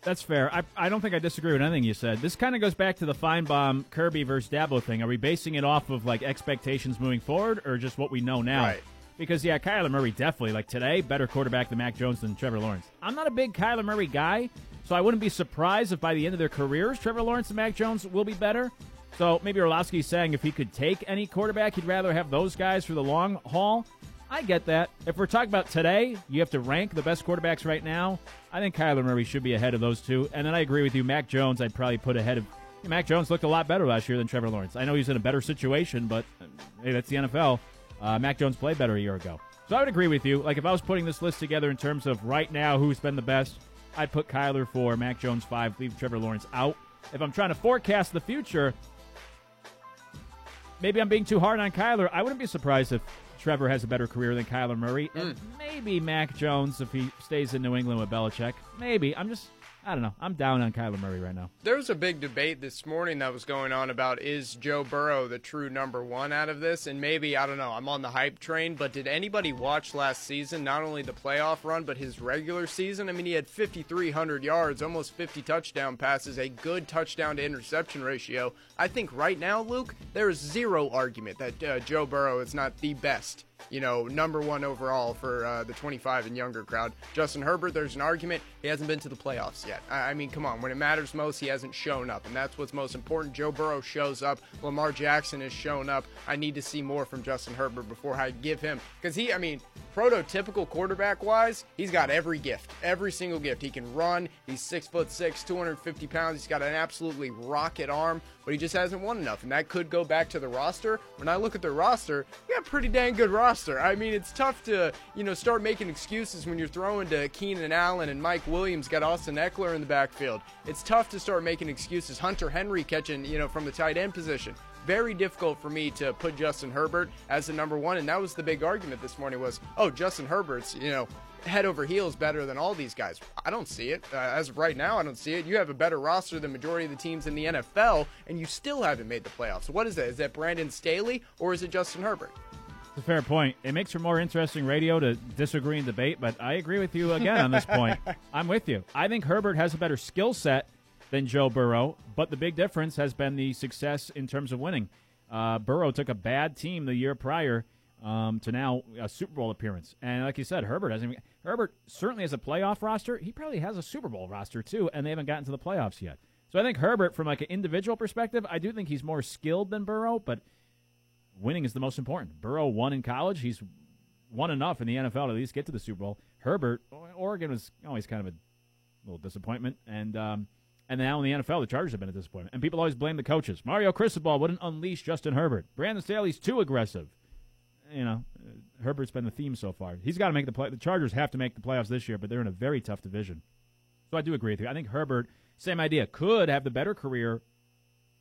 D: That's fair. I, I don't think I disagree with anything you said. This kind of goes back to the Finebaum Kirby versus Dabo thing. Are we basing it off of like expectations moving forward or just what we know now?
E: Right.
D: Because yeah, Kyler Murray definitely like today better quarterback than Mac Jones than Trevor Lawrence. I'm not a big Kyler Murray guy, so I wouldn't be surprised if by the end of their careers Trevor Lawrence and Mac Jones will be better. So maybe Orlovsky's saying if he could take any quarterback, he'd rather have those guys for the long haul. I get that. If we're talking about today, you have to rank the best quarterbacks right now. I think Kyler Murray should be ahead of those two. And then I agree with you. Mac Jones, I'd probably put ahead of. Mac Jones looked a lot better last year than Trevor Lawrence. I know he's in a better situation, but hey, that's the NFL. Uh, Mac Jones played better a year ago. So I would agree with you. Like if I was putting this list together in terms of right now who's been the best, I'd put Kyler four, Mac Jones five, leave Trevor Lawrence out. If I'm trying to forecast the future, maybe I'm being too hard on Kyler. I wouldn't be surprised if Trevor has a better career than Kyler Murray, and mm. maybe Mac Jones if he stays in New England with Belichick. Maybe I'm just I don't know. I'm down on Kyler Murray right now.
E: There was a big debate this morning that was going on about is Joe Burrow the true number one out of this? And maybe, I don't know, I'm on the hype train, but did anybody watch last season, not only the playoff run, but his regular season? I mean, he had 5,300 yards, almost 50 touchdown passes, a good touchdown to interception ratio. I think right now, Luke, there is zero argument that uh, Joe Burrow is not the best you know, number one overall for uh, the 25 and younger crowd. Justin Herbert, there's an argument. He hasn't been to the playoffs yet. I, I mean, come on. When it matters most, he hasn't shown up, and that's what's most important. Joe Burrow shows up. Lamar Jackson has shown up. I need to see more from Justin Herbert before I give him. Because he, I mean, prototypical quarterback wise, he's got every gift, every single gift. He can run. He's six foot six, 250 pounds. He's got an absolutely rocket arm, but he just hasn't won enough. And that could go back to the roster. When I look at the roster, you got a pretty dang good roster. I mean, it's tough to, you know, start making excuses when you're throwing to Keenan Allen and Mike Williams, got Austin Ekeler in the backfield. It's tough to start making excuses. Hunter Henry catching, you know, from the tight end position very difficult for me to put Justin Herbert as the number one, and that was the big argument this morning was, oh, Justin Herbert's, you know, head over heels better than all these guys. I don't see it. Uh, as of right now, I don't see it. You have a better roster than majority of the teams in the NFL, and you still haven't made the playoffs. What is that? Is that Brandon Staley or is it Justin Herbert?
D: It's a fair point. It makes for more interesting radio to disagree and debate, but I agree with you again on this point. I'm with you. I think Herbert has a better skill set than Joe Burrow, but the big difference has been the success in terms of winning. Uh, Burrow took a bad team the year prior um, to now a Super Bowl appearance, and like you said, Herbert hasn't. Even, Herbert certainly has a playoff roster. He probably has a Super Bowl roster too, and they haven't gotten to the playoffs yet. So I think Herbert, from like an individual perspective, I do think he's more skilled than Burrow, but winning is the most important. Burrow won in college. He's won enough in the NFL to at least get to the Super Bowl. Herbert, Oregon was always kind of a little disappointment, and um, and now in the NFL, the Chargers have been a disappointment. And people always blame the coaches. Mario Cristobal wouldn't unleash Justin Herbert. Brandon Staley's too aggressive. You know, Herbert's been the theme so far. He's got to make the play. The Chargers have to make the playoffs this year, but they're in a very tough division. So I do agree with you. I think Herbert, same idea, could have the better career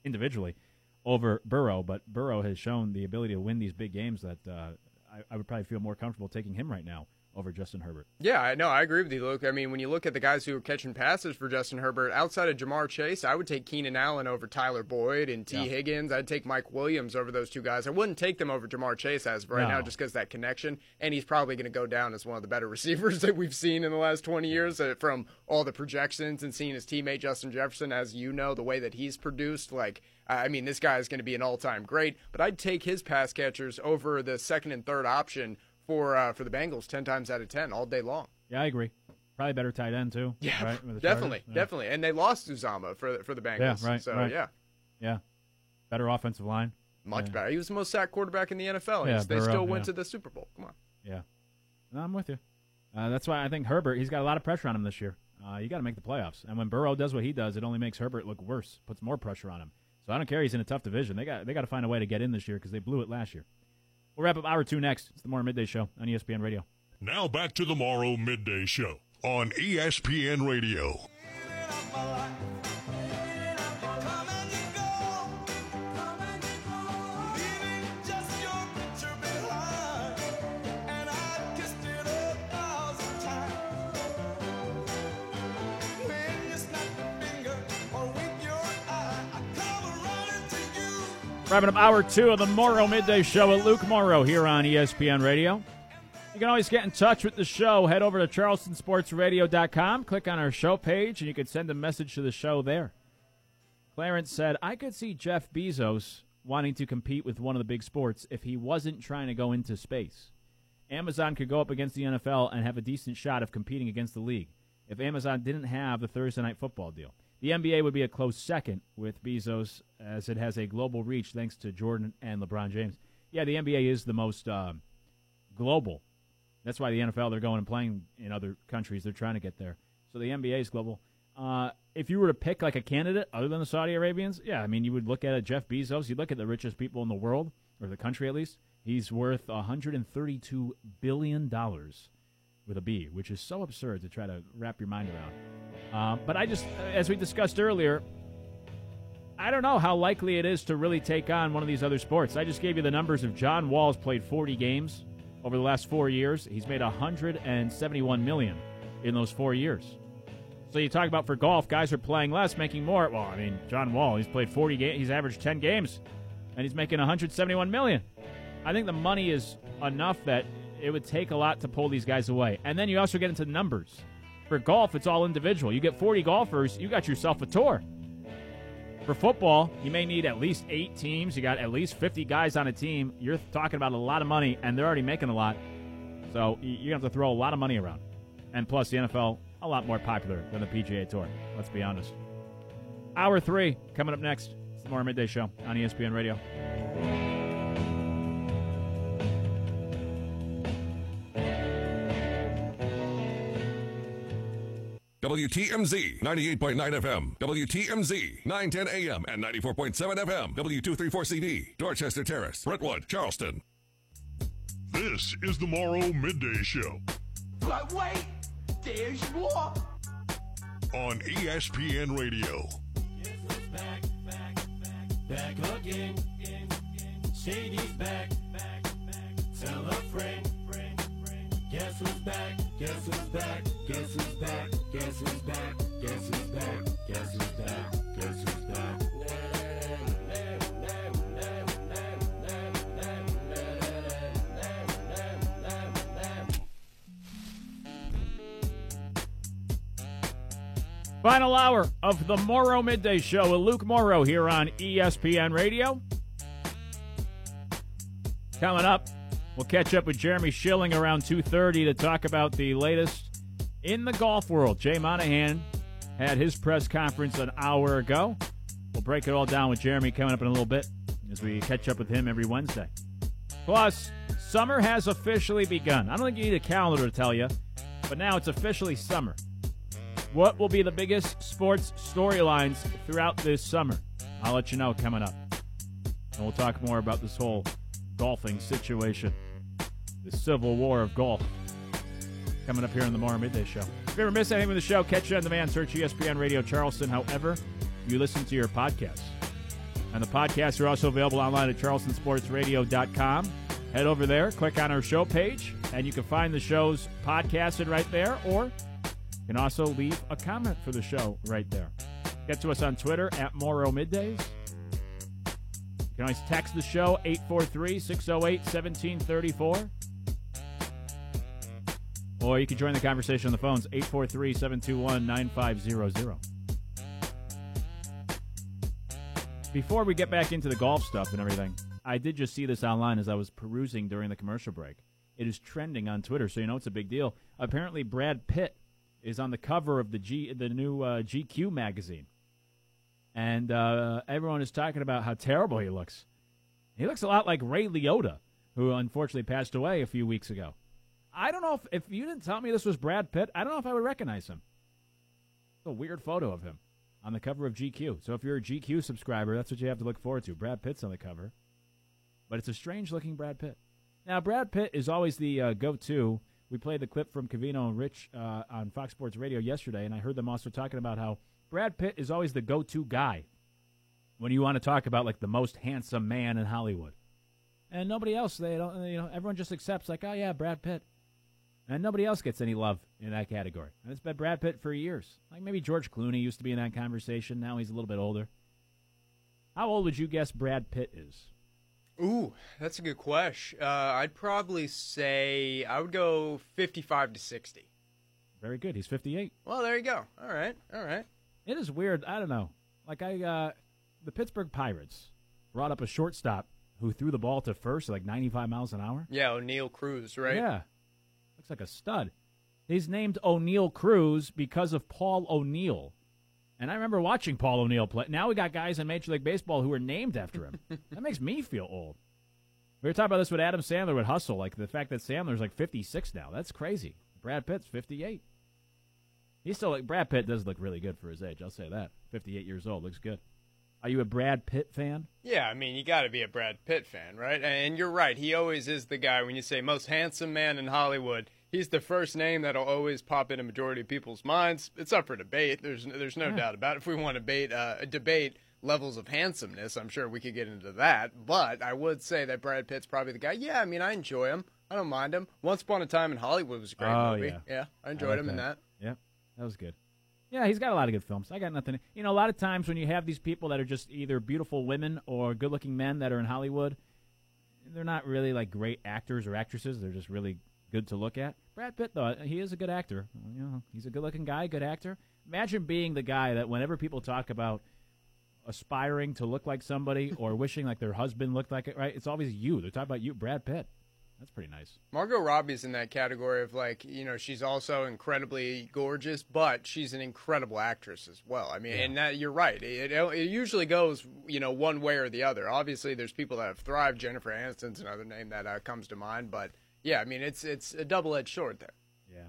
D: individually over Burrow, but Burrow has shown the ability to win these big games that uh, I, I would probably feel more comfortable taking him right now over Justin Herbert.
E: Yeah, I know. I agree with you, Luke. I mean, when you look at the guys who are catching passes for Justin Herbert, outside of Ja'Marr Chase, I would take Keenan Allen over Tyler Boyd and T.
D: Yeah.
E: Higgins. I'd take Mike Williams over those two guys. I wouldn't take them over Ja'Marr Chase as of right
D: No.
E: now, just because that connection. And he's probably going to go down as one of the better receivers that we've seen in the last 20 years uh, from all the projections and seeing his teammate Justin Jefferson, as you know, the way that he's produced. Like, I mean, this guy is going to be an all-time great. But I'd take his pass catchers over the second and third option for uh, for the Bengals 10 times out of 10 all day long.
D: Yeah, I agree. Probably better tight end too.
E: Yeah,
D: right.
E: definitely,
D: Yeah.
E: definitely. And they lost Uzomah for for the Bengals.
D: Yeah, right.
E: So
D: right.
E: yeah,
D: yeah. Better offensive line.
E: much
D: Yeah.
E: better. He was the most sacked quarterback in the NFL.
D: Yeah,
E: they
D: Burrow,
E: still went to the Super Bowl. Come on.
D: Yeah, no, I'm with you. Uh, that's why I think Herbert. He's got a lot of pressure on him this year. Uh, you got to make the playoffs, and when Burrow does what he does, it only makes Herbert look worse. Puts more pressure on him. So I don't care. He's in a tough division. They got they got to find a way to get in this year because they blew it last year. We'll wrap up hour two next. It's the Morrow Midday Show on ESPN Radio.
B: Now back to the Morrow Midday Show on ESPN Radio.
D: Wrapping up hour two of the Morrow Midday Show with Luke Morrow here on ESPN Radio. You can always get in touch with the show. Head over to charlestonsportsradio.com, click on our show page, and you can send a message to the show there. Clarence said, I could see Jeff Bezos wanting to compete with one of the big sports if he wasn't trying to go into space. Amazon could go up against the NFL and have a decent shot of competing against the league if Amazon didn't have the Thursday night football deal. The NBA would be a close second with Bezos, as it has a global reach thanks to Jordan and LeBron James. Yeah, the NBA is the most um, global. That's why the NFL they're going and playing in other countries. They're trying to get there. So the NBA is global. Uh, if you were to pick like a candidate other than the Saudi Arabians, yeah, I mean you would look at Jeff Bezos. You'd look at the richest people in the world or the country at least. He's worth 132 billion dollars with a B, which is so absurd to try to wrap your mind around. Uh, but I just, as we discussed earlier, I don't know how likely it is to really take on one of these other sports. I just gave you the numbers of John Wall's played 40 games over the last four years. He's made 171 million in those four years. So you talk about for golf, guys are playing less, making more. Well, I mean, John Wall, he's played 40 games, he's averaged 10 games, and he's making 171 million. I think the money is enough that it would take a lot to pull these guys away. And then you also get into numbers. For golf, it's all individual. You get 40 golfers, you got yourself a tour. For football, you may need at least eight teams. You got at least 50 guys on a team. You're talking about a lot of money, and they're already making a lot. So you're going to have to throw a lot of money around. And plus, the NFL, a lot more popular than the PGA Tour. Let's be honest. Hour three coming up next. It's the Morrow Midday Show on ESPN Radio.
J: WTMZ 98.9 FM, WTMZ 910 AM and 94.7 FM, W234CD, Dorchester Terrace, Brentwood, Charleston.
B: This is the Morrow Midday Show
F: But wait, there's more.
B: on ESPN Radio.
F: Back again. Shady's back. Tell a friend. Guess who's back? Guess who's back? Guess who's back? Guess who's back? Guess who's back? Guess who's back? Guess who's back?
D: Final hour of the Morrow Midday Show with Luke Morrow here on ESPN Radio. Coming up, we'll catch up with Jeremy Schilling around 2.30 to talk about the latest in the golf world. Jay Monahan had his press conference an hour ago. We'll break it all down with Jeremy coming up in a little bit as we catch up with him every Wednesday. Plus, summer has officially begun. I don't think you need a calendar to tell you, but now it's officially summer. What will be the biggest sports storylines throughout this summer? I'll let you know coming up. And we'll talk more about this whole golfing situation, the civil war of golf. Coming up here on the Morrow Midday Show. If you ever miss anything with the show, catch it on demand. Search ESPN Radio Charleston. However, you listen to your podcasts. And the podcasts are also available online at charlestonsportsradio.com. Head over there, click on our show page, and you can find the shows podcasted right there, or you can also leave a comment for the show right there. Get to us on Twitter at Morrow Middays. You can always text the show 843 608 1734. Or you can join the conversation on the phones 843 721 9500. Before we get back into the golf stuff and everything, I did just see this online as I was perusing during the commercial break. It is trending on Twitter, so you know it's a big deal. Apparently, Brad Pitt is on the cover of the G the new uh, GQ magazine, and uh, everyone is talking about how terrible he looks. He looks a lot like Ray Liotta, who unfortunately passed away a few weeks ago. I don't know if if you didn't tell me this was Brad Pitt, I don't know if I would recognize him. It's a weird photo of him on the cover of GQ. So if you're a GQ subscriber, that's what you have to look forward to. Brad Pitt's on the cover, but it's a strange looking Brad Pitt. Now Brad Pitt is always the uh, go-to. We played the clip from Covino and Rich uh, on Fox Sports Radio yesterday, and I heard them also talking about how Brad Pitt is always the go-to guy when you want to talk about like the most handsome man in Hollywood. And nobody else, they don't, you know, everyone just accepts like, oh yeah, Brad Pitt, and nobody else gets any love in that category. And it's been Brad Pitt for years. Like maybe George Clooney used to be in that conversation. Now he's a little bit older. How old would you guess Brad Pitt is?
E: Ooh, that's a good question. Uh, I'd probably say I would go 55 to 60.
D: Very good. He's 58.
E: Well, there you go. All right, all right.
D: It is weird. I don't know. Like I, uh, the Pittsburgh Pirates brought up a shortstop who threw the ball to first at like 95 miles an hour.
E: Yeah, Oneil Cruz, right?
D: Yeah, looks like a stud. He's named Oneil Cruz because of Paul O'Neill, And I remember watching Paul O'Neill play. Now we got guys in Major League Baseball who are named after him. that makes me feel old. We were talking about this with Adam Sandler with Hustle, like the fact that Sandler's like 56 now. That's crazy. Brad Pitt's 58. He's still like Brad Pitt does look really good for his age. I'll say that. 58 years old, looks good. Are you a Brad Pitt fan?
E: Yeah, I mean, you got to be a Brad Pitt fan, right? And you're right. He always is the guy when you say most handsome man in Hollywood. He's the first name that'll always pop in a majority of people's minds. It's up for debate. There's there's no
D: Yeah.
E: doubt about it. If we want to debate uh, debate levels of handsomeness, I'm sure we could get into that. But I would say that Brad Pitt's probably the guy. Yeah, I mean, I enjoy him. I don't mind him. Once Upon a Time in Hollywood was a great
D: Oh,
E: movie.
D: yeah.
E: I enjoyed
D: like
E: him in that.
D: That was good. Yeah, he's got a lot of good films. I got nothing. You know, a lot of times when you have these people that are just either beautiful women or good-looking men that are in Hollywood, they're not really like great actors or actresses. They're just really good to look at. Brad Pitt, though, he is a good actor. You know, he's a good-looking guy, good actor. Imagine being the guy that whenever people talk about aspiring to look like somebody or wishing like their husband looked like it, right? It's always you. They're talking about you, Brad Pitt. That's pretty nice.
E: Margot Robbie's in that category of like, you know, she's also incredibly gorgeous, but she's an incredible actress as well. I mean, and that, you're right. It, it usually goes, you know, one way or the other. Obviously, there's people that have thrived. Jennifer Aniston's another name that uh, comes to mind, but yeah, I mean, it's it's a double edged sword there.
D: Yeah.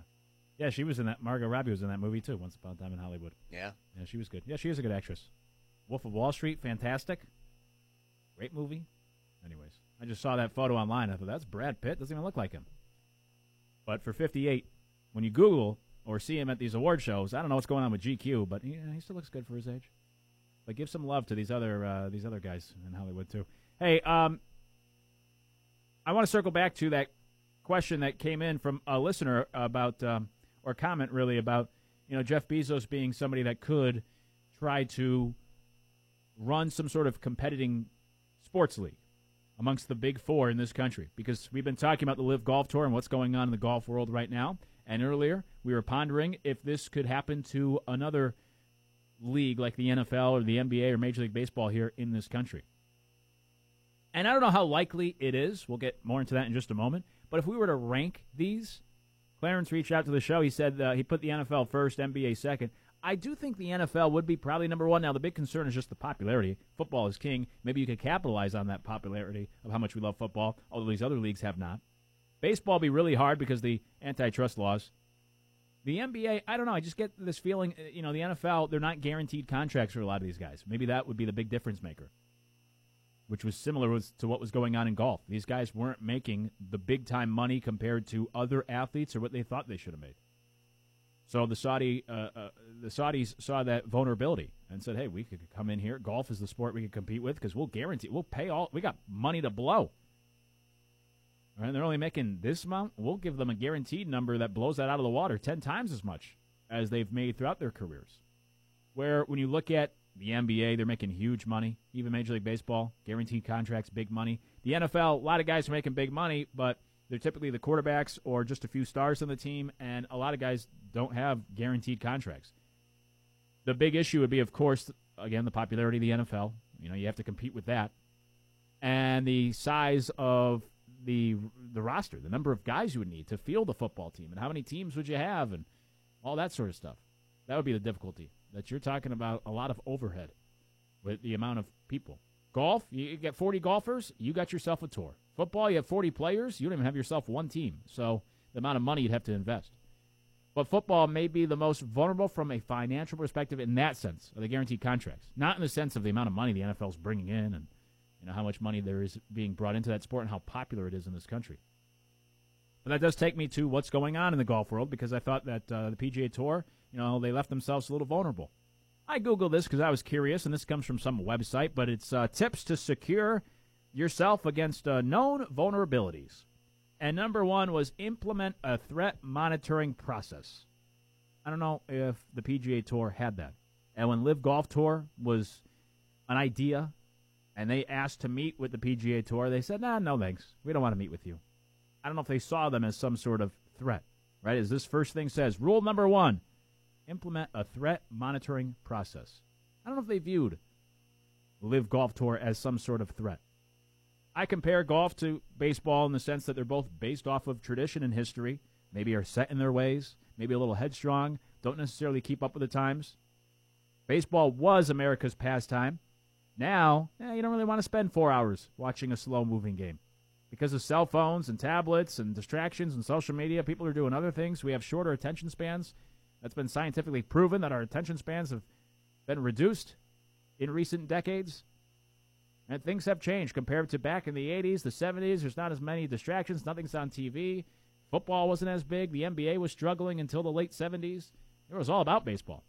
D: Yeah, she was in that. Margot Robbie was in that movie too. Once upon a time in Hollywood.
E: Yeah.
D: Yeah, she was good. Yeah, she is a good actress. Wolf of Wall Street, fantastic. Great movie. I just saw that photo online. I thought that's Brad Pitt. Doesn't even look like him. But for 58, when you Google or see him at these award shows, I don't know what's going on with GQ, but yeah, he still looks good for his age. But give some love to these other uh, these other guys in Hollywood too. Hey, um, I want to circle back to that question that came in from a listener about, um, or comment really about, you know, Jeff Bezos being somebody that could try to run some sort of competing sports league amongst the big four in this country because we've been talking about the LIV Golf Tour and what's going on in the golf world right now. And earlier, we were pondering if this could happen to another league like the NFL or the NBA or Major League Baseball here in this country. And I don't know how likely it is. We'll get more into that in just a moment. But if we were to rank these, Clarence reached out to the show. He said uh, he put the NFL first, NBA second. I do think the NFL would be probably number one. Now, the big concern is just the popularity. Football is king. Maybe you could capitalize on that popularity of how much we love football, although these other leagues have not. Baseball be really hard because the antitrust laws. The NBA, I don't know. I just get this feeling, uh, you know, the NFL, they're not guaranteed contracts for a lot of these guys. Maybe that would be the big difference maker, which was similar to what was going on in golf. These guys weren't making the big time money compared to other athletes or what they thought they should have made. So the Saudi, uh, uh, the Saudis saw that vulnerability and said, "Hey, we could come in here. Golf is the sport we could compete with because we'll guarantee, we'll pay all. We got money to blow. Right, they're only making this amount. We'll give them a guaranteed number that blows that out of the water ten times as much as they've made throughout their careers. Where when you look at the NBA, they're making huge money. Even Major League Baseball, guaranteed contracts, big money. The NFL, a lot of guys are making big money, but they're typically the quarterbacks or just a few stars on the team, and a lot of guys don't have guaranteed contracts. The big issue would be, of course, again, the popularity of the NFL. You know, you have to compete with that, and the size of the the roster, the number of guys you would need to field the football team, and how many teams would you have, and all that sort of stuff. That would be the difficulty. That you're talking about a lot of overhead with the amount of people. Golf, you get 40 golfers, you got yourself a tour. Football, you have 40 players, you don't even have yourself one team. So the amount of money you'd have to invest. But football may be the most vulnerable from a financial perspective in that sense of the guaranteed contracts, not in the sense of the amount of money the NFL is bringing in and you know how much money there is being brought into that sport and how popular it is in this country. But that does take me to what's going on in the golf world because I thought that uh, the PGA Tour, you know, they left themselves a little vulnerable. I googled this because I was curious, and this comes from some website, but it's uh, tips to secure yourself against uh, known vulnerabilities. And number one was implement a threat monitoring process. I don't know if the PGA Tour had that. And when LIV Golf Tour was an idea, and they asked to meet with the PGA Tour, they said, "Nah, no thanks. We don't want to meet with you." I don't know if they saw them as some sort of threat. Right? As this first thing says, rule number one: implement a threat monitoring process. I don't know if they viewed LIV Golf Tour as some sort of threat. I compare golf to baseball in the sense that they're both based off of tradition and history, maybe are set in their ways, maybe a little headstrong, don't necessarily keep up with the times. Baseball was America's pastime. Now, eh, you don't really want to spend four hours watching a slow moving game. Because of cell phones and tablets and distractions and social media, people are doing other things. We have shorter attention spans. That's been scientifically proven that our attention spans have been reduced in recent decades. And things have changed compared to back in the 80s, the 70s. There's not as many distractions. Nothing's on TV. Football wasn't as big. The NBA was struggling until the late 70s. It was all about baseball.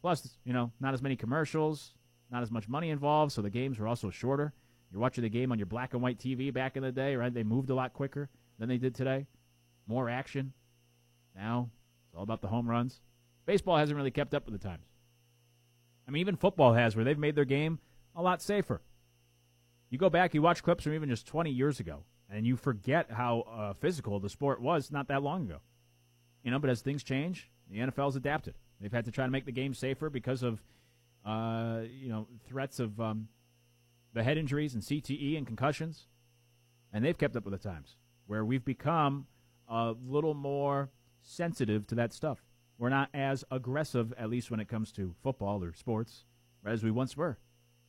D: Plus, you know, not as many commercials, not as much money involved, so the games were also shorter. You're watching the game on your black and white TV back in the day, right? They moved a lot quicker than they did today. More action. Now, it's all about the home runs. Baseball hasn't really kept up with the times. I mean, even football has, where they've made their game a lot safer. You go back, you watch clips from even just 20 years ago, and you forget how uh, physical the sport was not that long ago. You know, but as things change, the NFL's adapted. They've had to try to make the game safer because of, uh, you know, threats of um, the head injuries and CTE and concussions, and they've kept up with the times. Where we've become a little more sensitive to that stuff. We're not as aggressive, at least when it comes to football or sports, as we once were,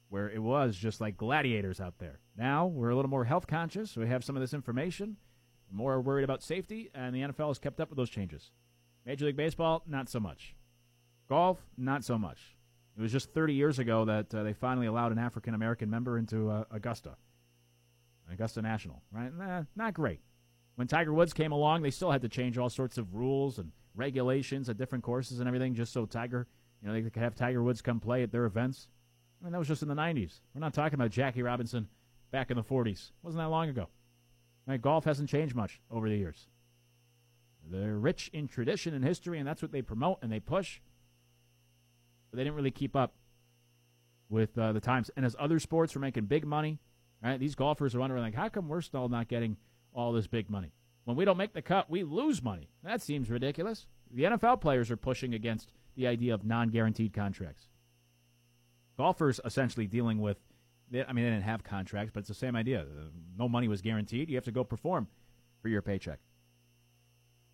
D: where it was just like gladiators out there. Now we're a little more health conscious. We have some of this information, more worried about safety, and the NFL has kept up with those changes. Major League Baseball, not so much. Golf, not so much. It was just 30 years ago that uh, they finally allowed an African American member into uh, Augusta, Augusta National. Right? Nah, not great. When Tiger Woods came along, they still had to change all sorts of rules and regulations at different courses and everything, just so Tiger, you know, they could have Tiger Woods come play at their events. I mean, that was just in the 90s. We're not talking about Jackie Robinson back in the 40s. Wasn't that long ago. Right? Golf hasn't changed much over the years. They're rich in tradition and history, and that's what they promote and they push. But they didn't really keep up with uh, the times. And as other sports were making big money, right? These golfers are wondering, like, how come we're still not getting all this big money? When we don't make the cut, we lose money. That seems ridiculous. The NFL players are pushing against the idea of non-guaranteed contracts. Golfers essentially dealing with, I mean, they didn't have contracts, but it's the same idea. No money was guaranteed. You have to go perform for your paycheck.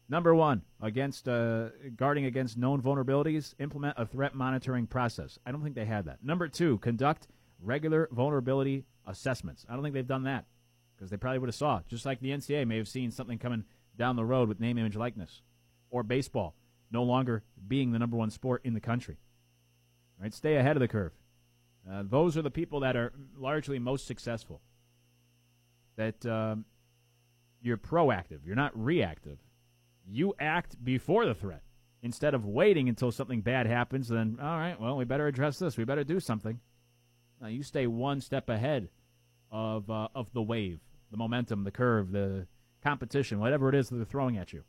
D: Number one, against uh, guarding against known vulnerabilities, implement a threat monitoring process. I don't think they had that. Number two, conduct regular vulnerability assessments. I don't think they've done that because they probably would have saw. Just like the NCAA may have seen something coming down the road with name, image, likeness, or baseball no longer being the number one sport in the country. Right, stay ahead of the curve. Uh, those are the people that are largely most successful. That um, you're proactive. You're not reactive you act before the threat instead of waiting until something bad happens. Then, all right, well, we better address this. We better do something. Now, you stay one step ahead of uh, of the wave, the momentum, the curve, the competition, whatever it is that they're throwing at you.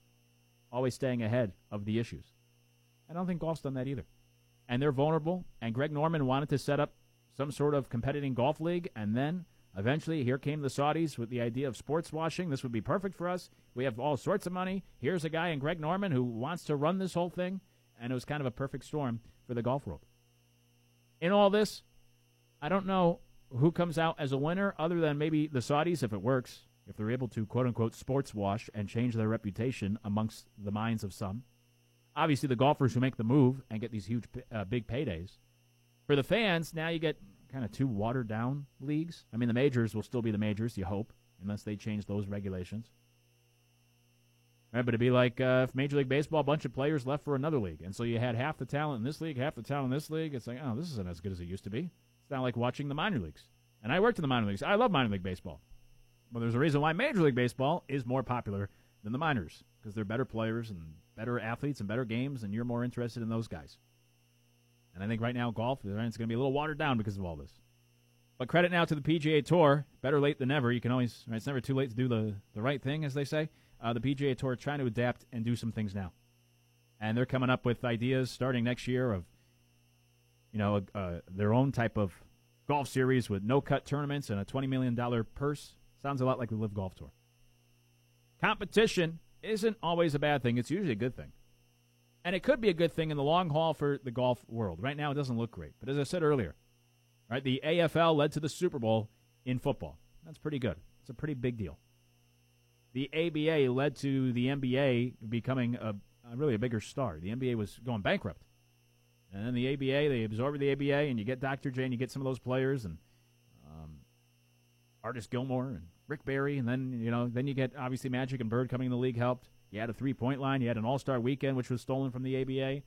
D: Always staying ahead of the issues. I don't think golf's done that either. And they're vulnerable. And Greg Norman wanted to set up some sort of competing golf league, and then Eventually, here came the Saudis with the idea of sports washing. This would be perfect for us. We have all sorts of money. Here's a guy in Greg Norman who wants to run this whole thing. And it was kind of a perfect storm for the golf world. In all this, I don't know who comes out as a winner other than maybe the Saudis if it works, if they're able to quote unquote sports wash and change their reputation amongst the minds of some. Obviously, the golfers who make the move and get these huge, uh, big paydays. For the fans, now you get kind of two watered down leagues. I mean, the majors will still be the majors, you hope, unless they change those regulations. Right, but it'd be like uh, if Major League Baseball, a bunch of players left for another league, and so you had half the talent in this league, half the talent in this league. It's like, oh, this isn't as good as it used to be. It's not like watching the minor leagues. And I worked in the minor leagues. I love minor league baseball. Well, there's a reason why Major League Baseball is more popular than the minors because they're better players and better athletes and better games, and you're more interested in those guys. And I think right now golf is going to be a little watered down because of all this. But credit now to the PGA Tour. Better late than never. You can always, right, it's never too late to do the, the right thing, as they say. Uh, the PGA Tour trying to adapt and do some things now. And they're coming up with ideas starting next year of, you know, their own type of golf series with no cut tournaments and a $20 million purse. Sounds a lot like the LIV Golf Tour. Competition isn't always a bad thing, it's usually a good thing. And it could be a good thing in the long haul for the golf world. Right now, it doesn't look great. But as I said earlier, right, the AFL led to the Super Bowl in football. That's pretty good. It's a pretty big deal. The ABA led to the NBA becoming a, a really a bigger star. The NBA was going bankrupt. And then the ABA, they absorb the ABA, and you get Dr. J, and you get some of those players, and um, Artis Gilmore and Rick Barry, and then you know, then you get obviously Magic and Bird coming in the league helped. You had a three point line, you had an All Star weekend, which was stolen from the ABA,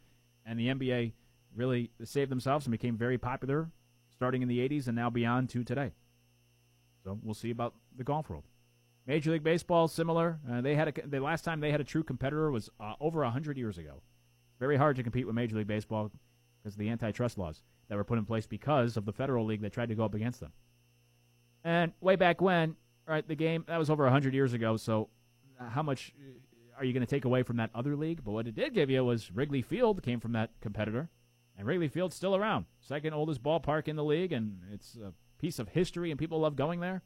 D: and the NBA really saved themselves and became very popular, starting in the '80s and now beyond to today. So we'll see about the golf world. Major League Baseball, similar. Uh, they had a, the last time they had a true competitor was uh, over hundred years ago. Very hard to compete with Major League Baseball because of the antitrust laws that were put in place because of the federal league that tried to go up against them. And way back when, right, the game that was over hundred years ago. So, uh, how much uh, are you going to take away from that other league? But what it did give you was Wrigley Field came from that competitor, and Wrigley Field's still around, second oldest ballpark in the league, and it's a piece of history, and people love going there.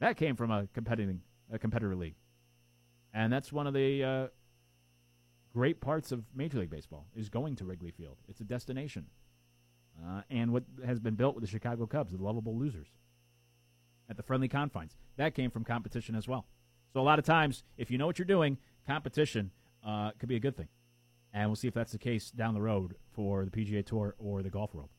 D: That came from a competing a competitor league, and that's one of the uh, great parts of Major League Baseball is going to Wrigley Field. It's a destination, uh, and what has been built with the Chicago Cubs, the lovable losers, at the friendly confines. That came from competition as well. So a lot of times, if you know what you're doing, competition uh, could be a good thing, and we'll see if that's the case down the road for the PGA Tour or the golf world.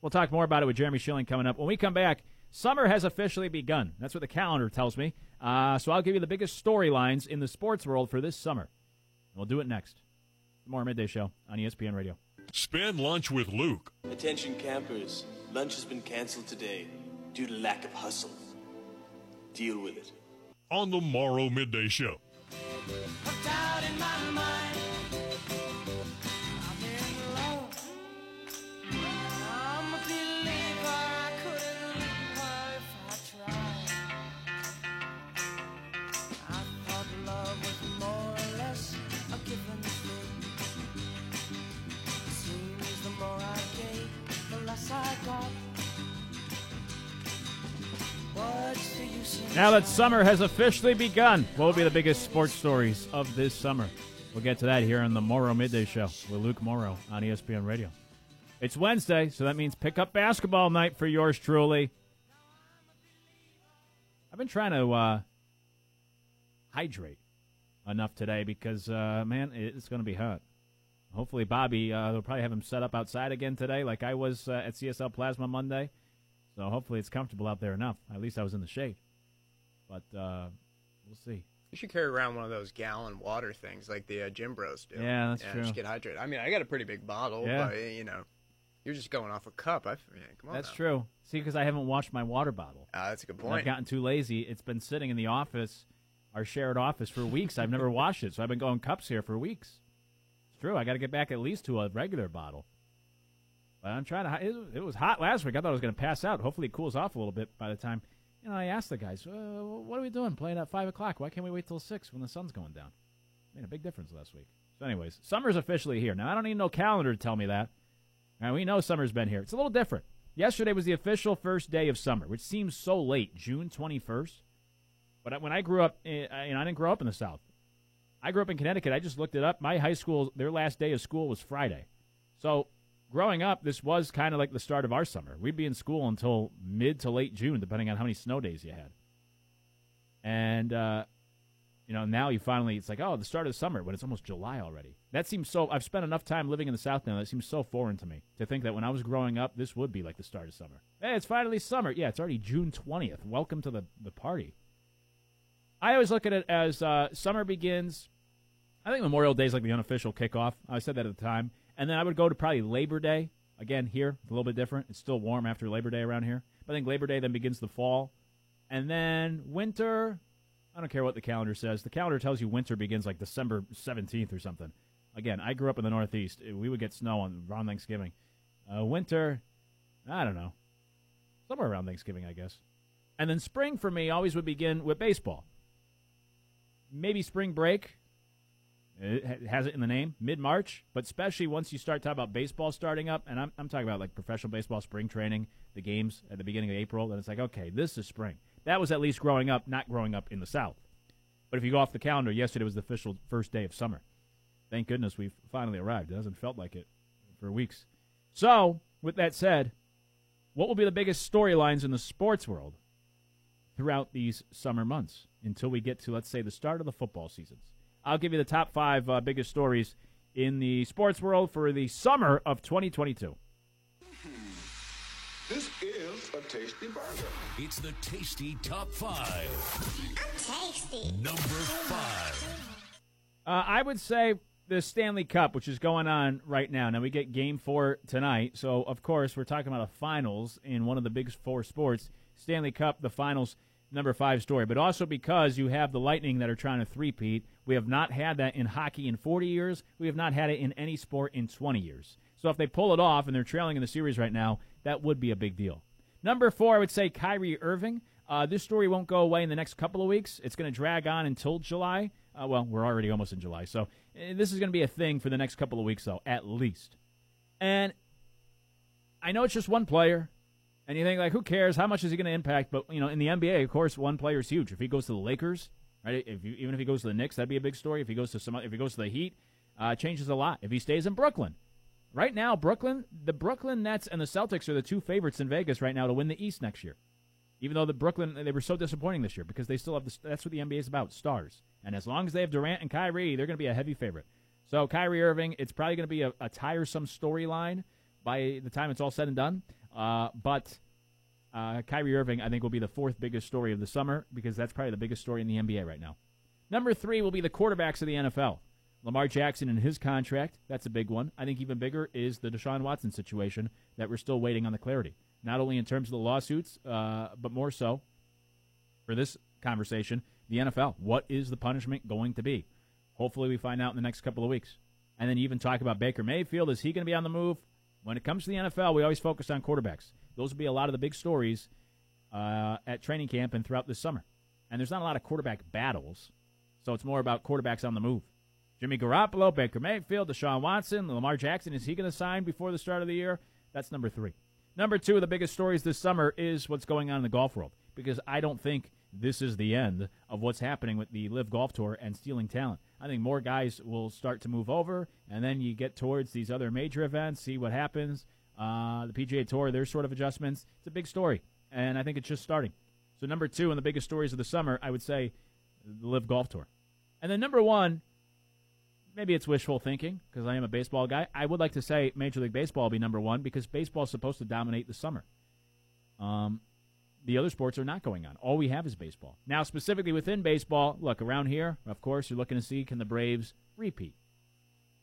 D: We'll talk more about it with Jeremy Schilling coming up. When we come back, summer has officially begun. That's what the calendar tells me. Uh, so I'll give you the biggest storylines in the sports world for this summer. We'll do it next. Morrow midday show on ESPN Radio.
B: Spend lunch with Luke.
H: Attention campers, lunch has been cancelled today due to lack of hustle. Deal with it.
B: On the Morrow Midday Show.
D: Now that summer has officially begun, what will be the biggest sports stories of this summer? We'll get to that here on the Morrow Midday Show with Luke Morrow on ESPN Radio. It's Wednesday, so that means pick up basketball night for yours truly. I've been trying to uh, hydrate enough today because, uh, man, it's going to be hot. Hopefully, Bobby, uh, they'll probably have him set up outside again today, like I was uh, at CSL Plasma Monday. So hopefully, it's comfortable out there enough. At least I was in the shade. But uh, we'll see.
E: You should carry around one of those gallon water things like the uh, gym bros do.
D: Yeah, that's true.
E: Just get hydrated. I mean, I got a pretty big bottle,
D: Yeah.
E: but you know, you're just going off a cup. I, yeah, come on.
D: That's
E: now.
D: true. See, because I haven't washed my water bottle.
E: Ah, that's a good
D: And
E: point.
D: I've gotten too lazy. It's been sitting in the office, our shared office, for weeks. I've never washed it, so I've been going cups here for weeks. It's true. I got to get back at least to a regular bottle. But I'm trying to. It, it was hot last week. I thought I was going to pass out. Hopefully, it cools off a little bit by the time. Know, I asked the guys, uh, "What are we doing? Playing at five o'clock? Why can't we wait till six when the sun's going down?" Made a big difference last week. So, anyways, summer's officially here. Now, I don't need no calendar to tell me that. And we know summer's been here. It's a little different. Yesterday was the official first day of summer, which seems so late, June 21st. But when I grew up, eh, you know, I didn't grow up in the South. I grew up in Connecticut. I just looked it up. My high school, their last day of school was Friday. So growing up, this was kind of like the start of our summer. We'd be in school until mid to late June, depending on how many snow days you had. And, uh, you know, now you finally, it's like, oh, the start of summer when it's almost July already. That seems so, I've spent enough time living in the South now. That seems so foreign to me to think that when I was growing up, this would be like the start of summer. Hey, it's finally summer. Yeah, it's already June 20th. Welcome to the, the party. I always look at it as uh, summer begins. I think Memorial Day is like the unofficial kickoff. I said that at the time. And then I would go to probably Labor Day. Again, here, a little bit different. It's still warm after Labor Day around here. But I think Labor Day then begins the fall. And then winter, I don't care what the calendar says. The calendar tells you winter begins like December 17th or something. Again, I grew up in the Northeast. We would get snow on around Thanksgiving. Uh, winter, I don't know. Somewhere around Thanksgiving, I guess. And then spring for me always would begin with baseball. Maybe spring break. It has it in the name, mid March, but especially once you start talking about baseball starting up, and I'm, I'm talking about like professional baseball spring training, the games at the beginning of April, then it's like, okay, this is spring. That was at least growing up, not growing up in the South. But if you go off the calendar, yesterday was the official first day of summer. Thank goodness we've finally arrived. It hasn't felt like it for weeks. So, with that said, what will be the biggest storylines in the sports world throughout these summer months until we get to, let's say, the start of the football seasons? I'll give you the top five uh, biggest stories in the sports world for the summer of 2022.
P: This is a tasty burger.
J: It's the Tasty Top 5.
P: I'm Tasty.
J: Number 5.
D: Uh, I would say the Stanley Cup, which is going on right now. Now we get Game Four tonight, so of course we're talking about a finals in one of the big four sports. Stanley Cup, the finals, number five story, but also because you have the Lightning that are trying to three-peat. We have not had that in hockey in 40 years. We have not had it in any sport in 20 years. So if they pull it off and they're trailing in the series right now, that would be a big deal. Number four, I would say Kyrie Irving. Uh, this story won't go away in the next couple of weeks. It's going to drag on until July. Uh, well, we're already almost in July, so uh, this is going to be a thing for the next couple of weeks, though, at least. And I know it's just one player, and you think like, who cares? How much is he going to impact? But you know, in the NBA, of course, one player is huge. If he goes to the Lakers, right? If you, even if he goes to the Knicks, that'd be a big story. If he goes to some, if he goes to the Heat, uh, changes a lot. If he stays in Brooklyn, right now, Brooklyn, the Brooklyn Nets and the Celtics are the two favorites in Vegas right now to win the East next year. Even though the Brooklyn they were so disappointing this year because they still have the, that's what the NBA is about stars. And as long as they have Durant and Kyrie, they're going to be a heavy favorite. So Kyrie Irving, it's probably going to be a, a tiresome storyline by the time it's all said and done. Uh, but uh, Kyrie Irving, I think, will be the fourth biggest story of the summer because that's probably the biggest story in the NBA right now. Number three will be the quarterbacks of the NFL. Lamar Jackson and his contract, that's a big one. I think even bigger is the Deshaun Watson situation that we're still waiting on the clarity. Not only in terms of the lawsuits, uh, but more so for this conversation, the NFL. What is the punishment going to be? Hopefully, we find out in the next couple of weeks. And then even talk about Baker Mayfield. Is he going to be on the move? When it comes to the NFL, we always focus on quarterbacks. Those will be a lot of the big stories uh, at training camp and throughout this summer. And there's not a lot of quarterback battles, so it's more about quarterbacks on the move. Jimmy Garoppolo, Baker Mayfield, Deshaun Watson, Lamar Jackson. Is he going to sign before the start of the year? That's number three. Number two of the biggest stories this summer is what's going on in the golf world because I don't think this is the end of what's happening with the LIV Golf Tour and stealing talent. I think more guys will start to move over, and then you get towards these other major events, see what happens. Uh, the PGA Tour, there's sort of adjustments. It's a big story, and I think it's just starting. So number two in the biggest stories of the summer, I would say the LIV Golf Tour. And then number one, maybe it's wishful thinking because I am a baseball guy. I would like to say Major League Baseball will be number one because baseball is supposed to dominate the summer. Um, the other sports are not going on. All we have is baseball. Now, specifically within baseball, look, around here, of course, you're looking to see can the Braves repeat.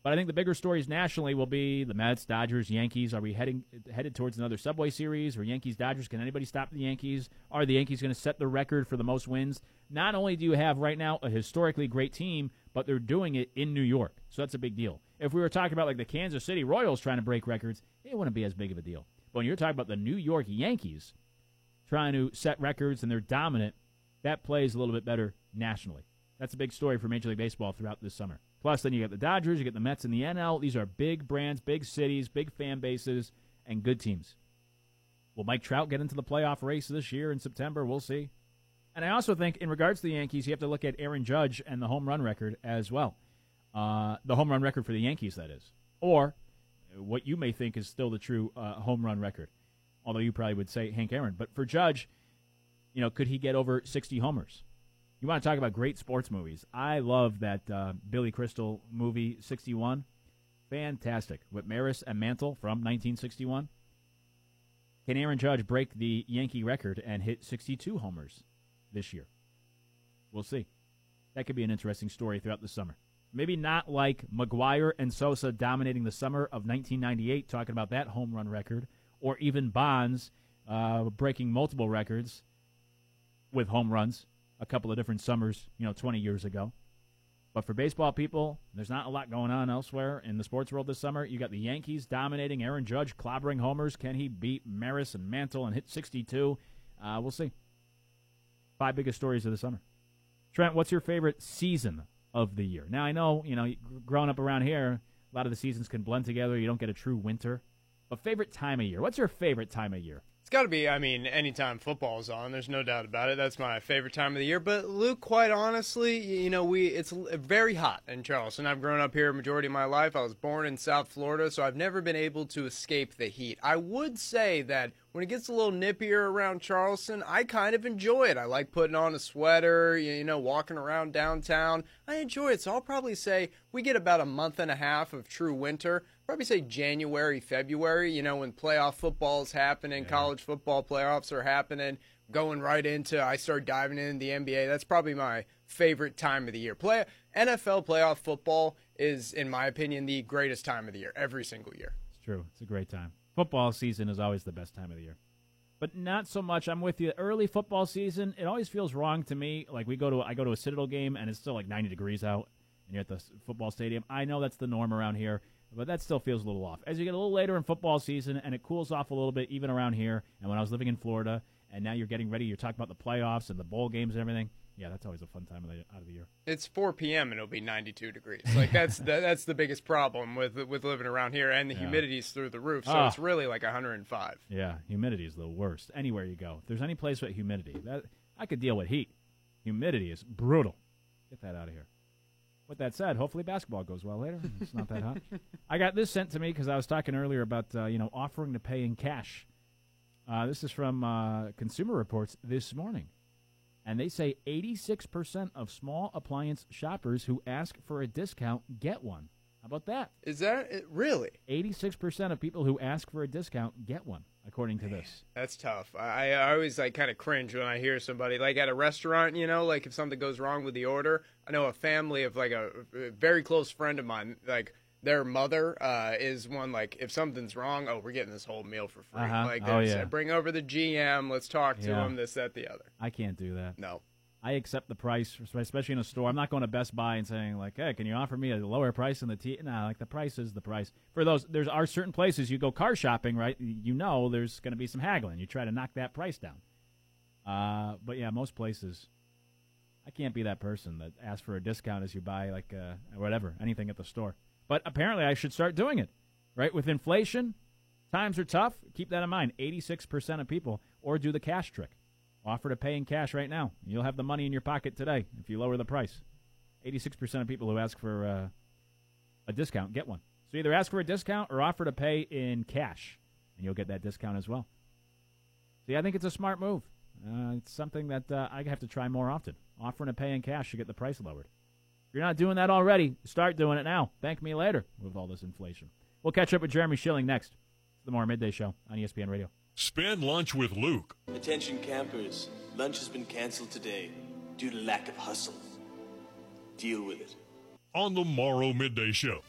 D: But I think the bigger stories nationally will be the Mets, Dodgers, Yankees. Are we heading headed towards another Subway Series or Yankees, Dodgers? Can anybody stop the Yankees? Are the Yankees going to set the record for the most wins? Not only do you have right now a historically great team, but they're doing it in New York, so that's a big deal. If we were talking about like the Kansas City Royals trying to break records, it wouldn't be as big of a deal. But when you're talking about the New York Yankees trying to set records and they're dominant, that plays a little bit better nationally. That's a big story for Major League Baseball throughout this summer. Plus, then you get the Dodgers, you get the Mets and the NL. These are big brands, big cities, big fan bases, and good teams. Will Mike Trout get into the playoff race this year in September? We'll see. And I also think, in regards to the Yankees, you have to look at Aaron Judge and the home run record as well. Uh, the home run record for the Yankees, that is. Or what you may think is still the true uh, home run record, although you probably would say Hank Aaron. But for Judge, you know, could he get over 60 homers? You want to talk about great sports movies? I love that uh, Billy Crystal movie, 61. Fantastic. With Maris and Mantle from 1961. Can Aaron Judge break the Yankee record and hit 62 homers this year? We'll see. That could be an interesting story throughout the summer. Maybe not like McGwire and Sosa dominating the summer of 1998, talking about that home run record, or even Bonds uh, breaking multiple records with home runs a couple of different summers, you know, 20 years ago. But for baseball people, there's not a lot going on elsewhere in the sports world this summer. You got the Yankees dominating, Aaron Judge clobbering homers. Can he beat Maris and Mantle and hit 62? Uh, we'll see. Five biggest stories of the summer. Trent, what's your favorite season of the year? Now I know, you know, growing up around here, a lot of the seasons can blend together. You don't get a true winter. But favorite time of year? What's your favorite time of year?
E: It's got to be. I mean, anytime football's on, there's no doubt about it. That's my favorite time of the year. But Luke, quite honestly, you know, we it's very hot in Charleston. I've grown up here a majority of my life. I was born in South Florida, so I've never been able to escape the heat. I would say that when it gets a little nippier around Charleston, I kind of enjoy it. I like putting on a sweater, you know, walking around downtown. I enjoy it. So I'll probably say we get about a month and a half of true winter. Probably say January, February, you know, when playoff football is happening, college football playoffs are happening, going right into I start diving into the NBA. That's probably my favorite time of the year. Play NFL playoff football is in my opinion the greatest time of the year every single year.
D: It's true. It's a great time. Football season is always the best time of the year. But not so much. I'm with you. Early football season, it always feels wrong to me. Like we go to I go to a Citadel game and it's still like 90 degrees out and you're at the football stadium. I know that's the norm around here, but that still feels a little off. As you get a little later in football season and it cools off a little bit even around here and when I was living in Florida and now you're getting ready, you're talking about the playoffs and the bowl games and everything. Yeah, that's always a fun time of the, out of the year.
E: It's 4 p.m. and it'll be 92 degrees. Like that's that, that's the biggest problem with with living around here, and the
D: Yeah.
E: humidity's through the roof, so
D: Ah.
E: it's really like 105.
D: Yeah, humidity is the worst. Anywhere you go, if there's any place with humidity, that I could deal with heat. Humidity is brutal. Get that out of here. With that said, hopefully basketball goes well later. It's not that hot. I got this sent to me because I was talking earlier about uh, you know offering to pay in cash. Uh, this is from uh, Consumer Reports this morning, and they say 86% of small appliance shoppers who ask for a discount get one. How about that?
E: Is that it, really?
D: 86% of people who ask for a discount get one, according to this.
E: That's tough. I, I always like kind of cringe when I hear somebody like at a restaurant, you know, like if something goes wrong with the order. I know a family of like a, a very close friend of mine, like their mother uh, is one like if something's wrong, oh, we're getting this whole meal for free.
D: Uh-huh.
E: Like,
D: Oh, yeah.
E: bring over the GM, let's talk to
D: Yeah.
E: him, this, that, the other.
D: I can't do that.
E: No.
D: I accept the price, especially in a store. I'm not going to Best Buy and saying like, "Hey, can you offer me a lower price than the T?" Nah, like the price is the price. For those, there's are certain places you go car shopping, right? You know, there's going to be some haggling. You try to knock that price down. Uh, but yeah, most places, I can't be that person that asks for a discount as you buy like uh, whatever, anything at the store. But apparently, I should start doing it, right? With inflation, times are tough. Keep that in mind. 86% of people, or do the cash trick. Offer to pay in cash right now. You'll have the money in your pocket today if you lower the price. 86% of people who ask for uh, a discount get one. So either ask for a discount or offer to pay in cash, and you'll get that discount as well. See, I think it's a smart move. Uh, it's something that uh, I have to try more often. Offering to pay in cash to get the price lowered. If you're not doing that already, start doing it now. Thank me later with all this inflation. We'll catch up with Jeremy Schilling next. It's the Morrow Midday Show on ESPN Radio.
B: Spend lunch with Luke.
H: Attention campers, lunch has been cancelled today due to lack of hustle. Deal with it.
B: on the Morrow Midday Show.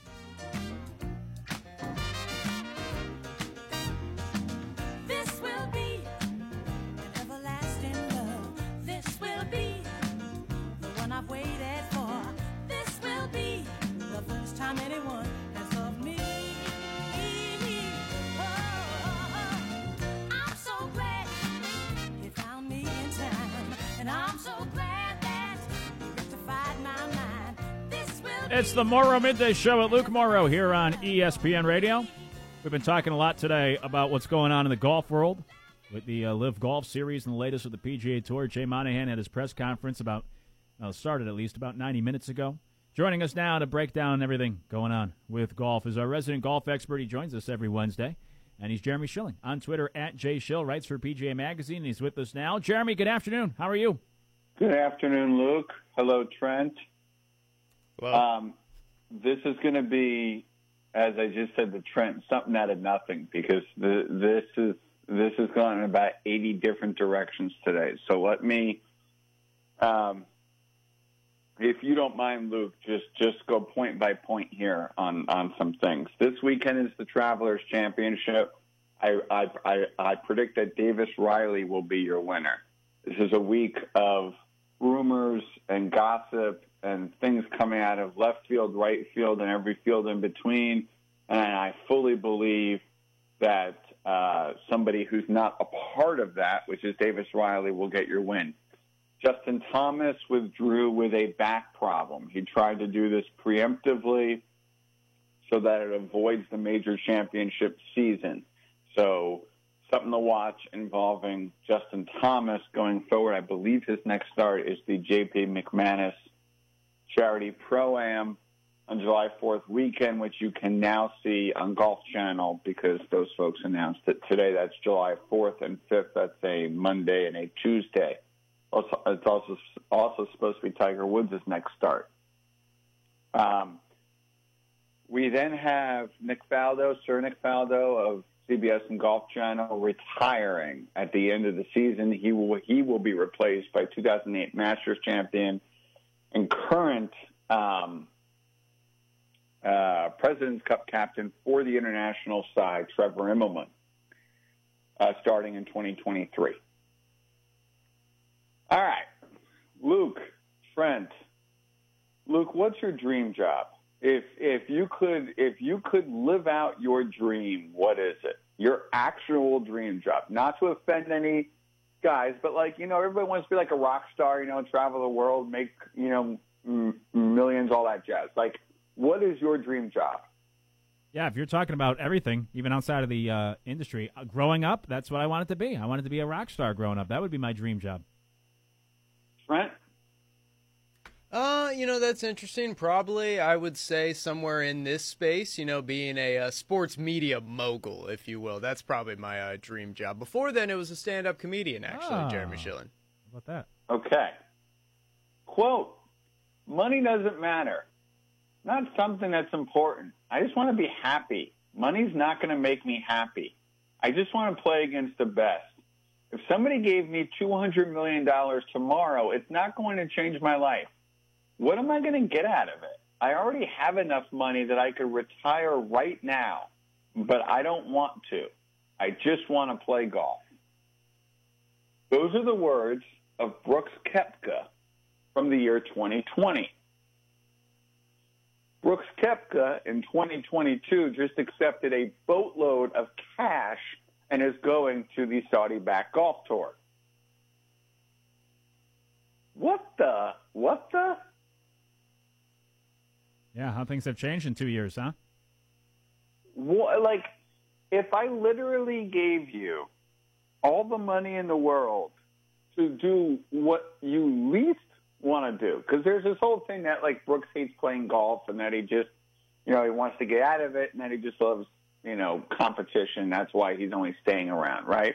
D: It's the Morrow Midday Show at Luke Morrow here on ESPN Radio. We've been talking a lot today about what's going on in the golf world with the uh, LIV Golf Series and the latest with the PGA Tour. Jay Monahan had his press conference about, well, started at least about 90 minutes ago. Joining us now to break down everything going on with golf is our resident golf expert. He joins us every Wednesday, and he's Jeremy Schilling on Twitter at Jay Schill, writes for PGA Magazine, and he's with us now. Jeremy, good afternoon. How are you?
Q: Good afternoon, Luke. Hello, Trent. Um, this is going to be, as I just said the trend, something out of nothing because the, this is this has gone in about eighty different directions today. So let me, um, if you don't mind, Luke, just just go point by point here on on some things. This weekend is the Travelers Championship. I I I, I predict that Davis Riley will be your winner. This is a week of rumors and gossip and things coming out of left field, right field, and every field in between. And I fully believe that uh, somebody who's not a part of that, which is Davis Riley, will get your win. Justin Thomas withdrew with a back problem. He tried to do this preemptively so that it avoids the major championship season. So something to watch involving Justin Thomas going forward. I believe his next start is the JP McManus Charity Pro Am on July 4th weekend, which you can now see on Golf Channel because those folks announced it today. That's July 4th and 5th. That's a Monday and a Tuesday. It's also also supposed to be Tiger Woods' next start. Um, we then have Nick Faldo, Sir Nick Faldo of CBS and Golf Channel, retiring at the end of the season. He will he will be replaced by 2008 Masters champion and current um, uh, President's Cup captain for the international side, Trevor Immelman, uh, starting in 2023. All right, Luke, Trent, Luke, what's your dream job? If if you could if you could live out your dream, what is it? Your actual dream job, not to offend any guys, but like you know, everybody wants to be like a rock star, you know, travel the world, make you know m- millions, all that jazz. Like, what is your dream job?
D: Yeah, if you're talking about everything, even outside of the uh, industry, uh, growing up, that's what I wanted to be. I wanted to be a rock star growing up. That would be my dream job.
Q: Trent?
E: Uh, you know, that's interesting. Probably, I would say somewhere in this space, you know, being a, uh sports media mogul, if you will. That's probably my uh, dream job. Before then, it was a stand up comedian, actually,
D: Ah.
E: Jeremy Schilling.
D: How about that?
Q: Okay. Quote, money doesn't matter. Not something that's important. I just want to be happy. Money's not going to make me happy. I just want to play against the best. If somebody gave me $200 million tomorrow, it's not going to change my life. What am I going to get out of it? I already have enough money that I could retire right now, but I don't want to. I just want to play golf. Those are the words of Brooks Koepka from the year 2020. Brooks Koepka in 2022 just accepted a boatload of cash and is going to the Saudi backed golf tour. What the? What the?
D: Yeah, how things have changed in two years, huh?
Q: What, like, if I literally gave you all the money in the world to do what you least want to do, because there's this whole thing that like Brooks hates playing golf and that he just, you know, he wants to get out of it and that he just loves, you know, competition. That's why he's only staying around, right?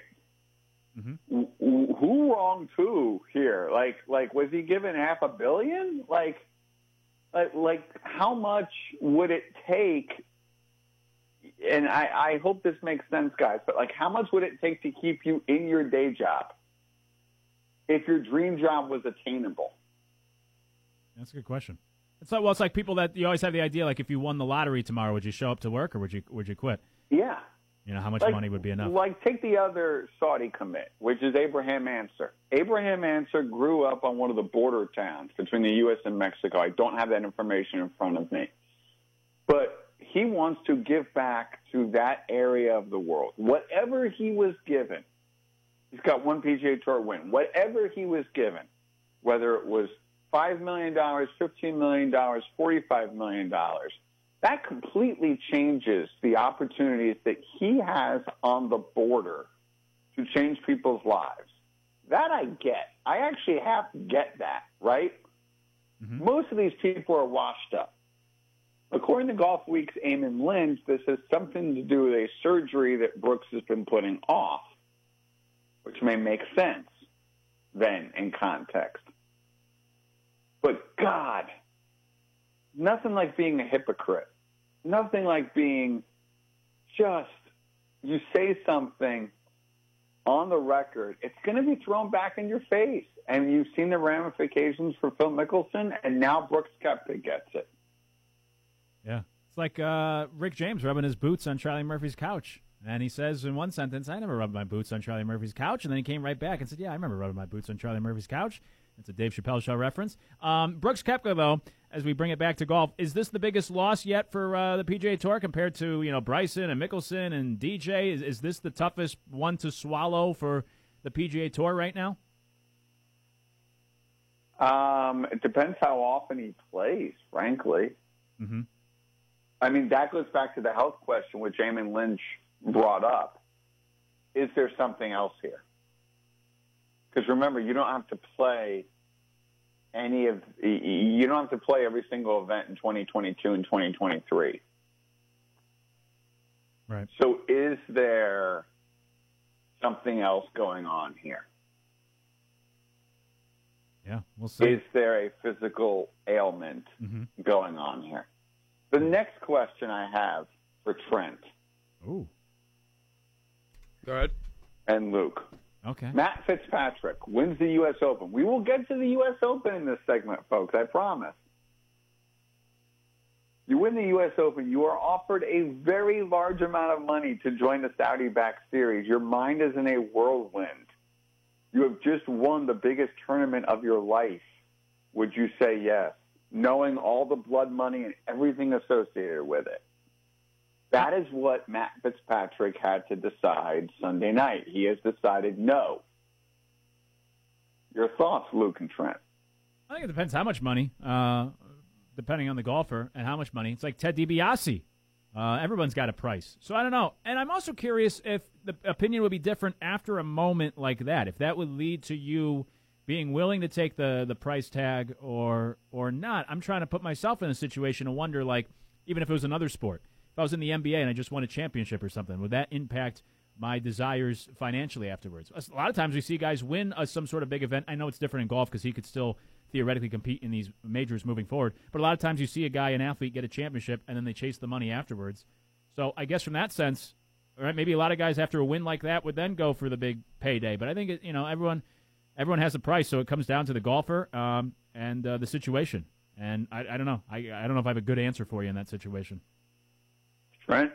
D: Mm-hmm.
Q: Who wrong too here? Like, like was he given half a billion? Like, like, like how much would it take and I, I hope this makes sense, guys, but like, how much would it take to keep you in your day job if your dream job was attainable?
D: That's a good question. It's like well, it's like people that you always have the idea like if you won the lottery tomorrow, would you show up to work or would you would you quit?
Q: Yeah.
D: You know how much
Q: Like-
D: money would be enough?
Q: Like, take the other Saudi commit, which is Abraham Ancer. Abraham Ancer grew up on one of the border towns between the U.S. and Mexico. I don't have that information in front of me. But he wants to give back to that area of the world. Whatever he was given, he's got one PGA Tour win. Whatever he was given, whether it was $5 million, $15 million, $45 million, that completely changes the opportunities that he has on the border to change people's lives. That I get. I actually have to get that, right? Mm-hmm. Most of these people are washed up. According to Golfweek's Eamon Lynch, this has something to do with a surgery that Brooks has been putting off, which may make sense then in context. But God, nothing like being a hypocrite. Nothing like being just, you say something on the record, it's going to be thrown back in your face. And you've seen the ramifications for Phil Mickelson, and now Brooks Koepka gets it.
D: Yeah. It's like uh, Rick James rubbing his boots on Charlie Murphy's couch. And he says in one sentence, I never rubbed my boots on Charlie Murphy's couch. And then he came right back and said, Yeah, I remember rubbing my boots on Charlie Murphy's couch. It's a Dave Chappelle show reference. Um, Brooks Koepka, though, as we bring it back to golf, is this the biggest loss yet for uh, the PGA Tour compared to you know Bryson and Mickelson and DJ? Is, is this the toughest one to swallow for the PGA Tour right now?
Q: Um, it depends how often he plays, frankly.
D: Mm-hmm.
Q: I mean, that goes back to the health question, which Eamon Lynch brought up. is there something else here? Because remember, you don't have to play any of you don't have to play every single event in 2022 and 2023.
D: Right.
Q: So is there something else going on here?
D: Yeah, we'll see.
Q: Is there a physical ailment
D: Mhm.
Q: going on here? The next question I have for Trent
D: Ooh.
E: Go ahead.
Q: and Luke.
D: Okay.
Q: Matt Fitzpatrick wins the U.S. Open. We will get to the U.S. Open in this segment, folks. I promise. You win the U.S. Open, you are offered a very large amount of money to join the Saudi backed series. Your mind is in a whirlwind. You have just won the biggest tournament of your life. Would you say yes? Knowing all the blood money and everything associated with it. That is what Matt Fitzpatrick had to decide Sunday night. He has decided no. Your thoughts, Luke and Trent?
D: I think it depends how much money, uh, depending on the golfer and how much money. It's like Ted DiBiase. Uh, everyone's got a price. So I don't know. And I'm also curious if the opinion would be different after a moment like that. If that would lead to you being willing to take the, the price tag or or not. I'm trying to put myself in a situation and wonder, like, even if it was another sport. If I was in the NBA and I just won a championship or something, would that impact my desires financially afterwards? A lot of times we see guys win uh, some sort of big event. I know it's different in golf because he could still theoretically compete in these majors moving forward. But a lot of times you see a guy, an athlete, get a championship and then they chase the money afterwards. So I guess from that sense, right, maybe a lot of guys after a win like that would then go for the big payday. But I think it, you know everyone everyone has a price, so it comes down to the golfer um, and uh, the situation. And I, I don't know. I, I don't know if I have a good answer for you in that situation.
Q: Trent?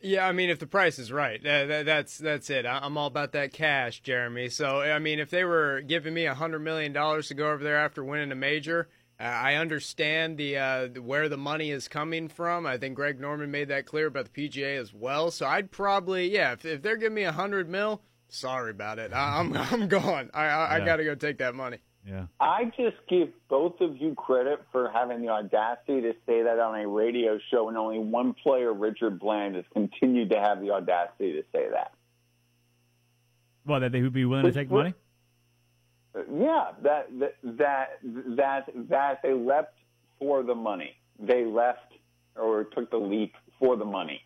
E: Yeah, I mean, if the price is right, uh, that, that's that's it. I- I'm all about that cash, Jeremy. So, I mean, if they were giving me a hundred million dollars to go over there after winning a major, uh, I understand the uh, where the money is coming from. I think Greg Norman made that clear about the PGA as well. So, I'd probably, yeah, if, if they're giving me a hundred mil, sorry about it. I, I'm I'm gone. I I, I got to go take that money.
D: Yeah.
Q: I just give both of you credit for having the audacity to say that on a radio show, and only one player, Richard Bland, has continued to have the audacity to say that.
D: Well, that they would be willing to take money.
Q: Yeah, that that that that that they left for the money. They left or took the leap for the money.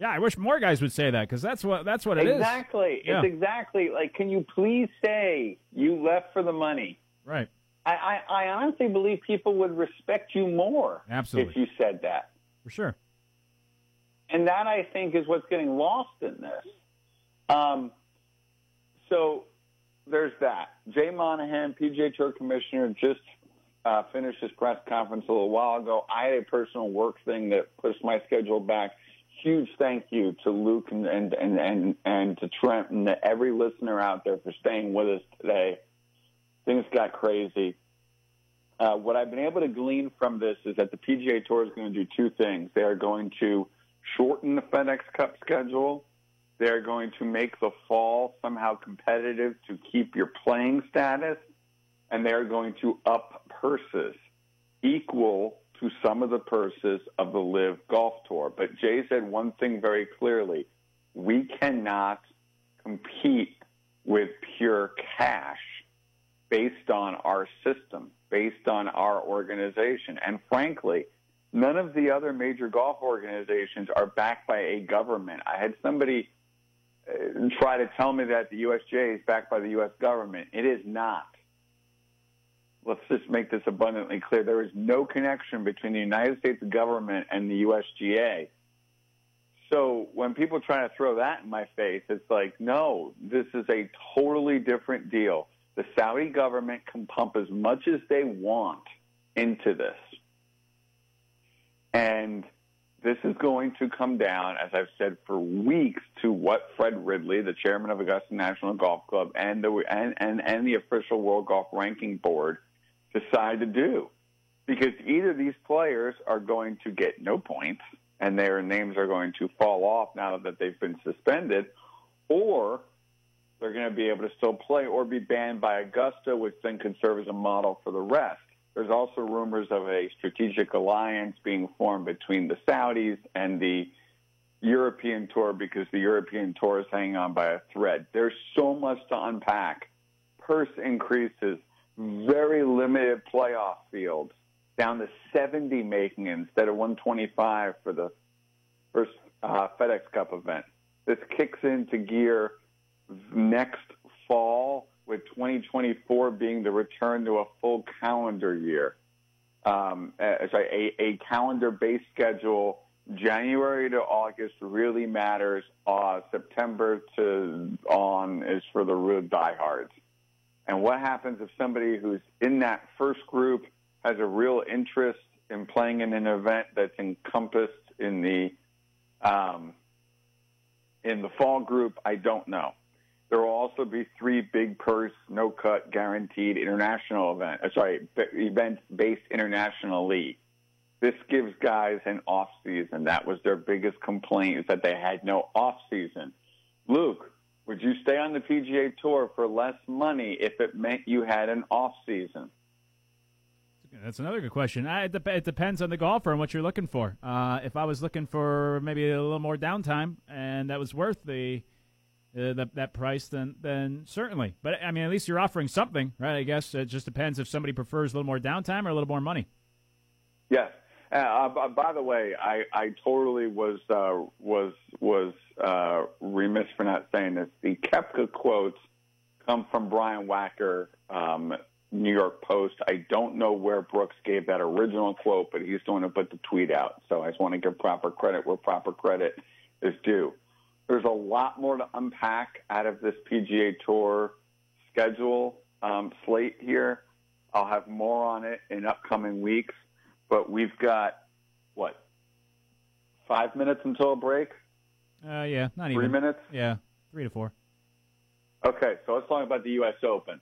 D: Yeah, I wish more guys would say that because that's what that's what it is.
Q: exactly.
D: Yeah.
Q: It's exactly like. Can you please say you left for the money?
D: Right.
Q: I, I, I honestly believe people would respect you more
D: Absolutely.
Q: if you said that.
D: For sure.
Q: And that I think is what's getting lost in this. Um, so there's that. Jay Monahan, PGA Tour Commissioner, just uh, finished his press conference a little while ago. I had a personal work thing that pushed my schedule back. Huge thank you to Luke and and and and, and to Trent and to every listener out there for staying with us today. Things got crazy. Uh, what I've been able to glean from this is that the PGA Tour is going to do two things. They are going to shorten the FedEx Cup schedule. They're going to make the fall somehow competitive to keep your playing status, and they're going to up purses equal to some of the purses of the LIV Golf Tour. But Jay said one thing very clearly: we cannot compete with pure cash based on our system, based on our organization. And frankly, none of the other major golf organizations are backed by a government. I had somebody uh, try to tell me that the USGA is backed by the U.S. government. It is not. Let's just make this abundantly clear. There is no connection between the United States government and the USGA. So when people try to throw that in my face, it's like, no, this is a totally different deal. The Saudi government can pump as much as they want into this. And this is going to come down, as I've said for weeks, to what Fred Ridley, the chairman of Augusta National Golf Club, and the and, and, and the official World Golf Ranking Board decide to do. Because either these players are going to get no points and their names are going to fall off now that they've been suspended, or they're going to be able to still play or be banned by Augusta, which then could serve as a model for the rest. There's also rumors of a strategic alliance being formed between the Saudis and the European Tour because the European Tour is hanging on by a thread. There's so much to unpack. Purse increases, very limited playoff fields, down to 70 making instead of 125 for the first uh, FedEx Cup event. This kicks into gear next fall, with 2024 being the return to a full calendar year. Um, uh, sorry, a, a calendar-based schedule. January to August really matters. Uh, September to on is for the real diehards. And what happens if somebody who's in that first group has a real interest in playing in an event that's encompassed in the um, in the fall group? I don't know. There will also be three big purse, no cut, guaranteed international event. Uh, sorry, event based international league. This gives guys an off season. That was their biggest complaint is that they had no off season. Luke, would you stay on the PGA Tour for less money if it meant you had an off season?
D: That's another good question. Uh, it, dep- it depends on the golfer and what you're looking for. Uh, if I was looking for maybe a little more downtime and that was worth the, uh, the that price, then then certainly. But I mean, at least you're offering something, right? I guess it just depends if somebody prefers a little more downtime or a little more money.
Q: Yes. Uh, uh, by the way, I, I totally was uh, was was uh, remiss for not saying this. The Koepka quotes come from Brian Wacker, um, New York Post. I don't know where Brooks gave that original quote, but he's the one who put the tweet out. So I just want to give proper credit where proper credit is due. There's a lot more to unpack out of this PGA Tour schedule um, slate here. I'll have more on it in upcoming weeks, but we've got what five minutes until a break.
D: Uh, yeah, not
Q: Three
D: even
Q: minutes?
D: Yeah, three to four.
Q: Okay, so let's talk about the U.S. Open.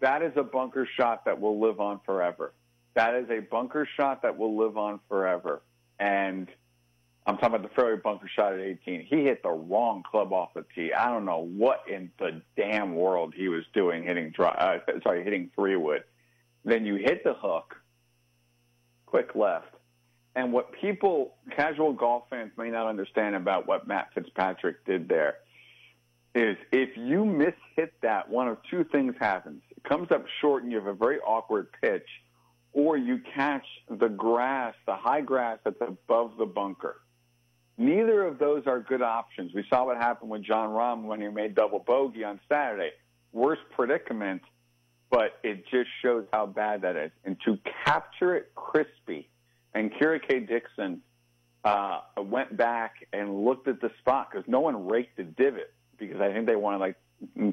Q: That is a bunker shot that will live on forever. That is a bunker shot that will live on forever. And I'm talking about the fairway bunker shot at 18. He hit the wrong club off the tee. I don't know what in the damn world he was doing hitting dry, uh, sorry, hitting three wood. Then you hit the hook, quick left. And what people, casual golf fans may not understand about what Matt Fitzpatrick did there is if you mishit that, one of two things happens. It comes up short and you have a very awkward pitch, or you catch the grass, the high grass that's above the bunker. Neither of those are good options. We saw what happened with Jon Rahm when he made double bogey on Saturday. Worst predicament, but it just shows how bad that is. And to capture it crispy, and Kira K. Dixon uh, went back and looked at the spot because no one raked the divot because I think they want to like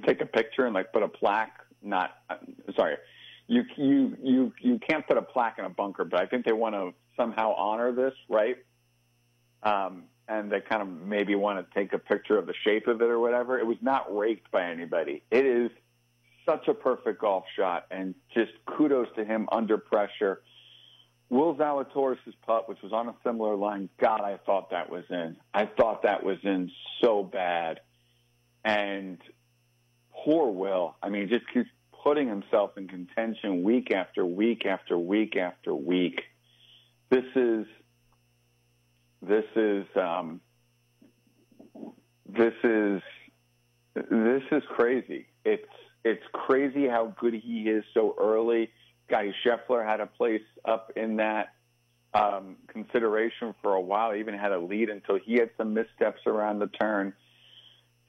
Q: take a picture and like put a plaque. Not uh, sorry, you you you you can't put a plaque in a bunker, but I think they want to somehow honor this, right? Um, and they kind of maybe want to take a picture of the shape of it or whatever. It was not raked by anybody. It is such a perfect golf shot, and just kudos to him under pressure. Will Zalatoris' putt, which was on a similar line, God, I thought that was in. I thought that was in so bad. And poor Will. I mean, just keeps putting himself in contention week after week after week after week. This is this is um, this is this is crazy. It's it's crazy how good he is so early. Guy Scheffler had a place up in that um, consideration for a while. He even had a lead until he had some missteps around the turn.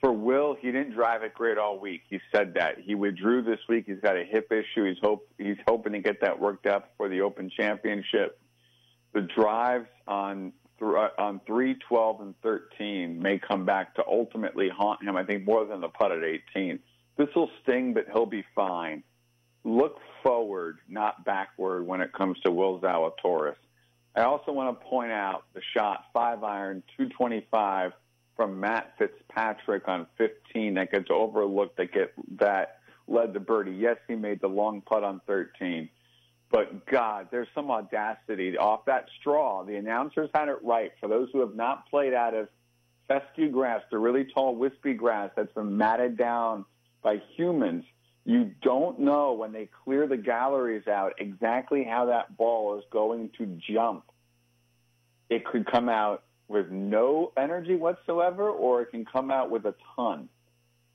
Q: For Will, he didn't drive it great all week. He said that he withdrew this week. He's got a hip issue. He's hope he's hoping to get that worked out for the Open Championship. The drives on th- on three, twelve, and thirteen may come back to ultimately haunt him. I think more than the putt at eighteen. This will sting, but he'll be fine. Look forward, not backward, when it comes to Will Zalatoris. I also want to point out the shot five iron, 225 from Matt Fitzpatrick on 15 that gets overlooked that get that led to birdie. Yes, he made the long putt on 13, but God, there's some audacity off that straw. The announcers had it right. For those who have not played out of fescue grass, the really tall wispy grass that's been matted down by humans, you don't know when they clear the galleries out exactly how that ball is going to jump. It could come out with no energy whatsoever, or it can come out with a ton.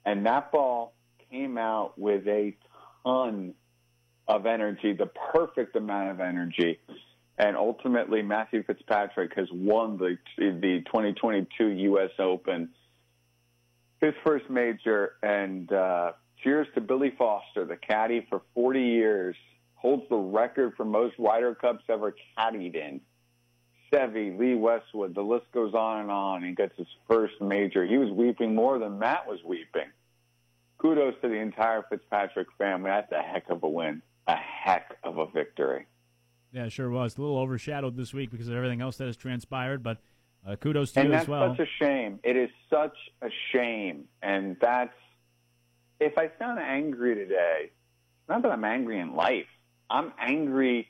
Q: And that ball came out with a ton of energy, the perfect amount of energy. And ultimately, Matthew Fitzpatrick has won the the 2022 U.S. Open, his first major. And uh, cheers to Billy Foster, the caddy for 40 years, holds the record for most Ryder Cups ever caddied in. Seve, Lee Westwood, the list goes on and on. He gets his first major. He was weeping more than Matt was weeping. Kudos to the entire Fitzpatrick family. That's a heck of a win, a heck of a victory.
D: Yeah, it sure was. A little overshadowed this week because of everything else that has transpired, but uh, kudos to
Q: and
D: you
Q: that's
D: as well.
Q: such a shame. It is such a shame, and that's if I sound angry today. Not that I'm angry in life. I'm angry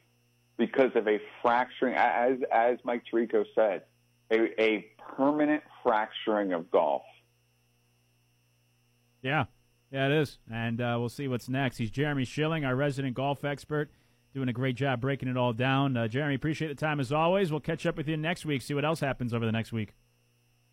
Q: because of a fracturing, as as Mike Tirico said, a, a permanent fracturing of golf.
D: Yeah, yeah, it is. And uh, we'll see what's next. He's Jeremy Schilling, our resident golf expert, doing a great job breaking it all down. Uh, Jeremy, appreciate the time as always. We'll catch up with you next week, see what else happens over the next week.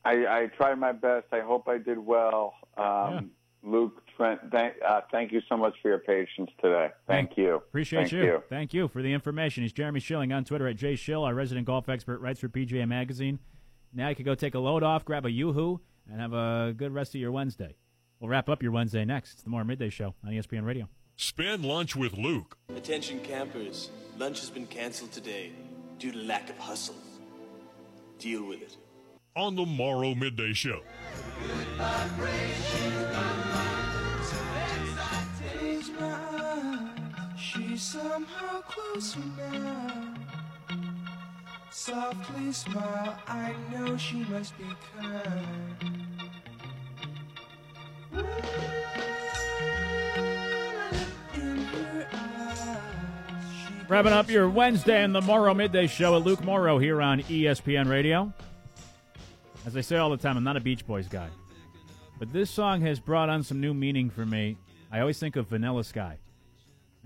Q: I, I tried my best. I hope I did well. Um, Luke, Trent, thank, uh, thank you so much for your patience today. Thank you.
D: Appreciate
Q: Thank
D: you.
Q: you.
D: Thank you for the information. He's Jeremy Schilling on Twitter at jschill, our resident golf expert, writes for PGA Magazine. Now you can go take a load off, grab a yoo-hoo, and have a good rest of your Wednesday. We'll wrap up your Wednesday next. It's the Morrow Midday Show on ESPN Radio.
B: Spend lunch with Luke.
H: Attention campers, lunch has been canceled today due to lack of hustle. Deal with it.
B: On the Morrow Midday Show.
F: Somehow closer now. Softly smile, I know she must be kind.
D: Wrapping up your Wednesday and the Morrow Midday Show at Luke Morrow here on ESPN Radio. As I say all the time, I'm not a Beach Boys guy. But this song has brought on some new meaning for me. I always think of Vanilla Sky.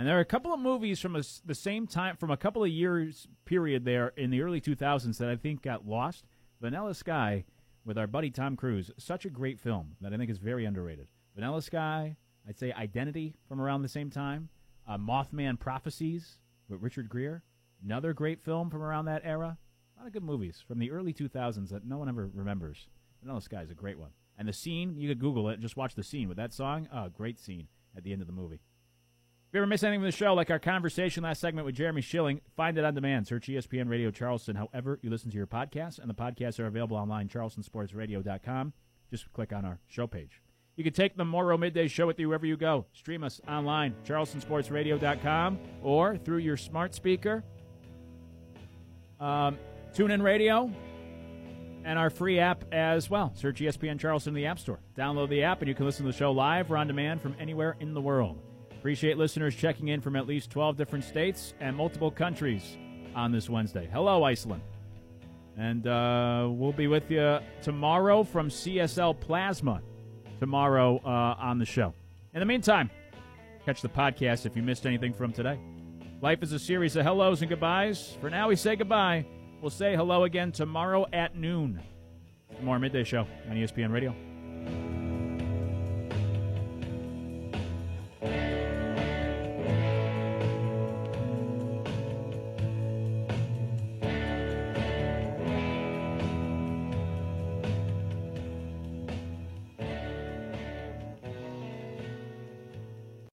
D: And there are a couple of movies from a the same time, from a couple of years period there in the early 2000s that I think got lost. Vanilla Sky with our buddy Tom Cruise, such a great film that I think is very underrated. Vanilla Sky, I'd say Identity from around the same time. Uh, Mothman Prophecies with Richard Gere, another great film from around that era. A lot of good movies from the early 2000s that no one ever remembers. Vanilla Sky is a great one. And the scene, you could Google it, just watch the scene with that song. Oh, great scene at the end of the movie. If you ever miss anything from the show, like our conversation last segment with Jeremy Schilling, find it on demand. Search ESPN Radio Charleston however you listen to your podcasts, and the podcasts are available online, charlestonsportsradio.com. Just click on our show page. You can take the Morrow Midday Show with you wherever you go. Stream us online, charlestonsportsradio.com, or through your smart speaker, um, TuneIn Radio, and our free app as well. Search ESPN Charleston in the App Store. Download the app, and you can listen to the show live or on demand from anywhere in the world. Appreciate listeners checking in from at least 12 different states and multiple countries on this Wednesday. Hello, Iceland. And uh, we'll be with you tomorrow from CSL Plasma tomorrow uh, on the show. In the meantime, catch the podcast if you missed anything from today. Life is a series of hellos and goodbyes. For now, we say goodbye. We'll say hello again tomorrow at noon. Morrow midday show on ESPN Radio.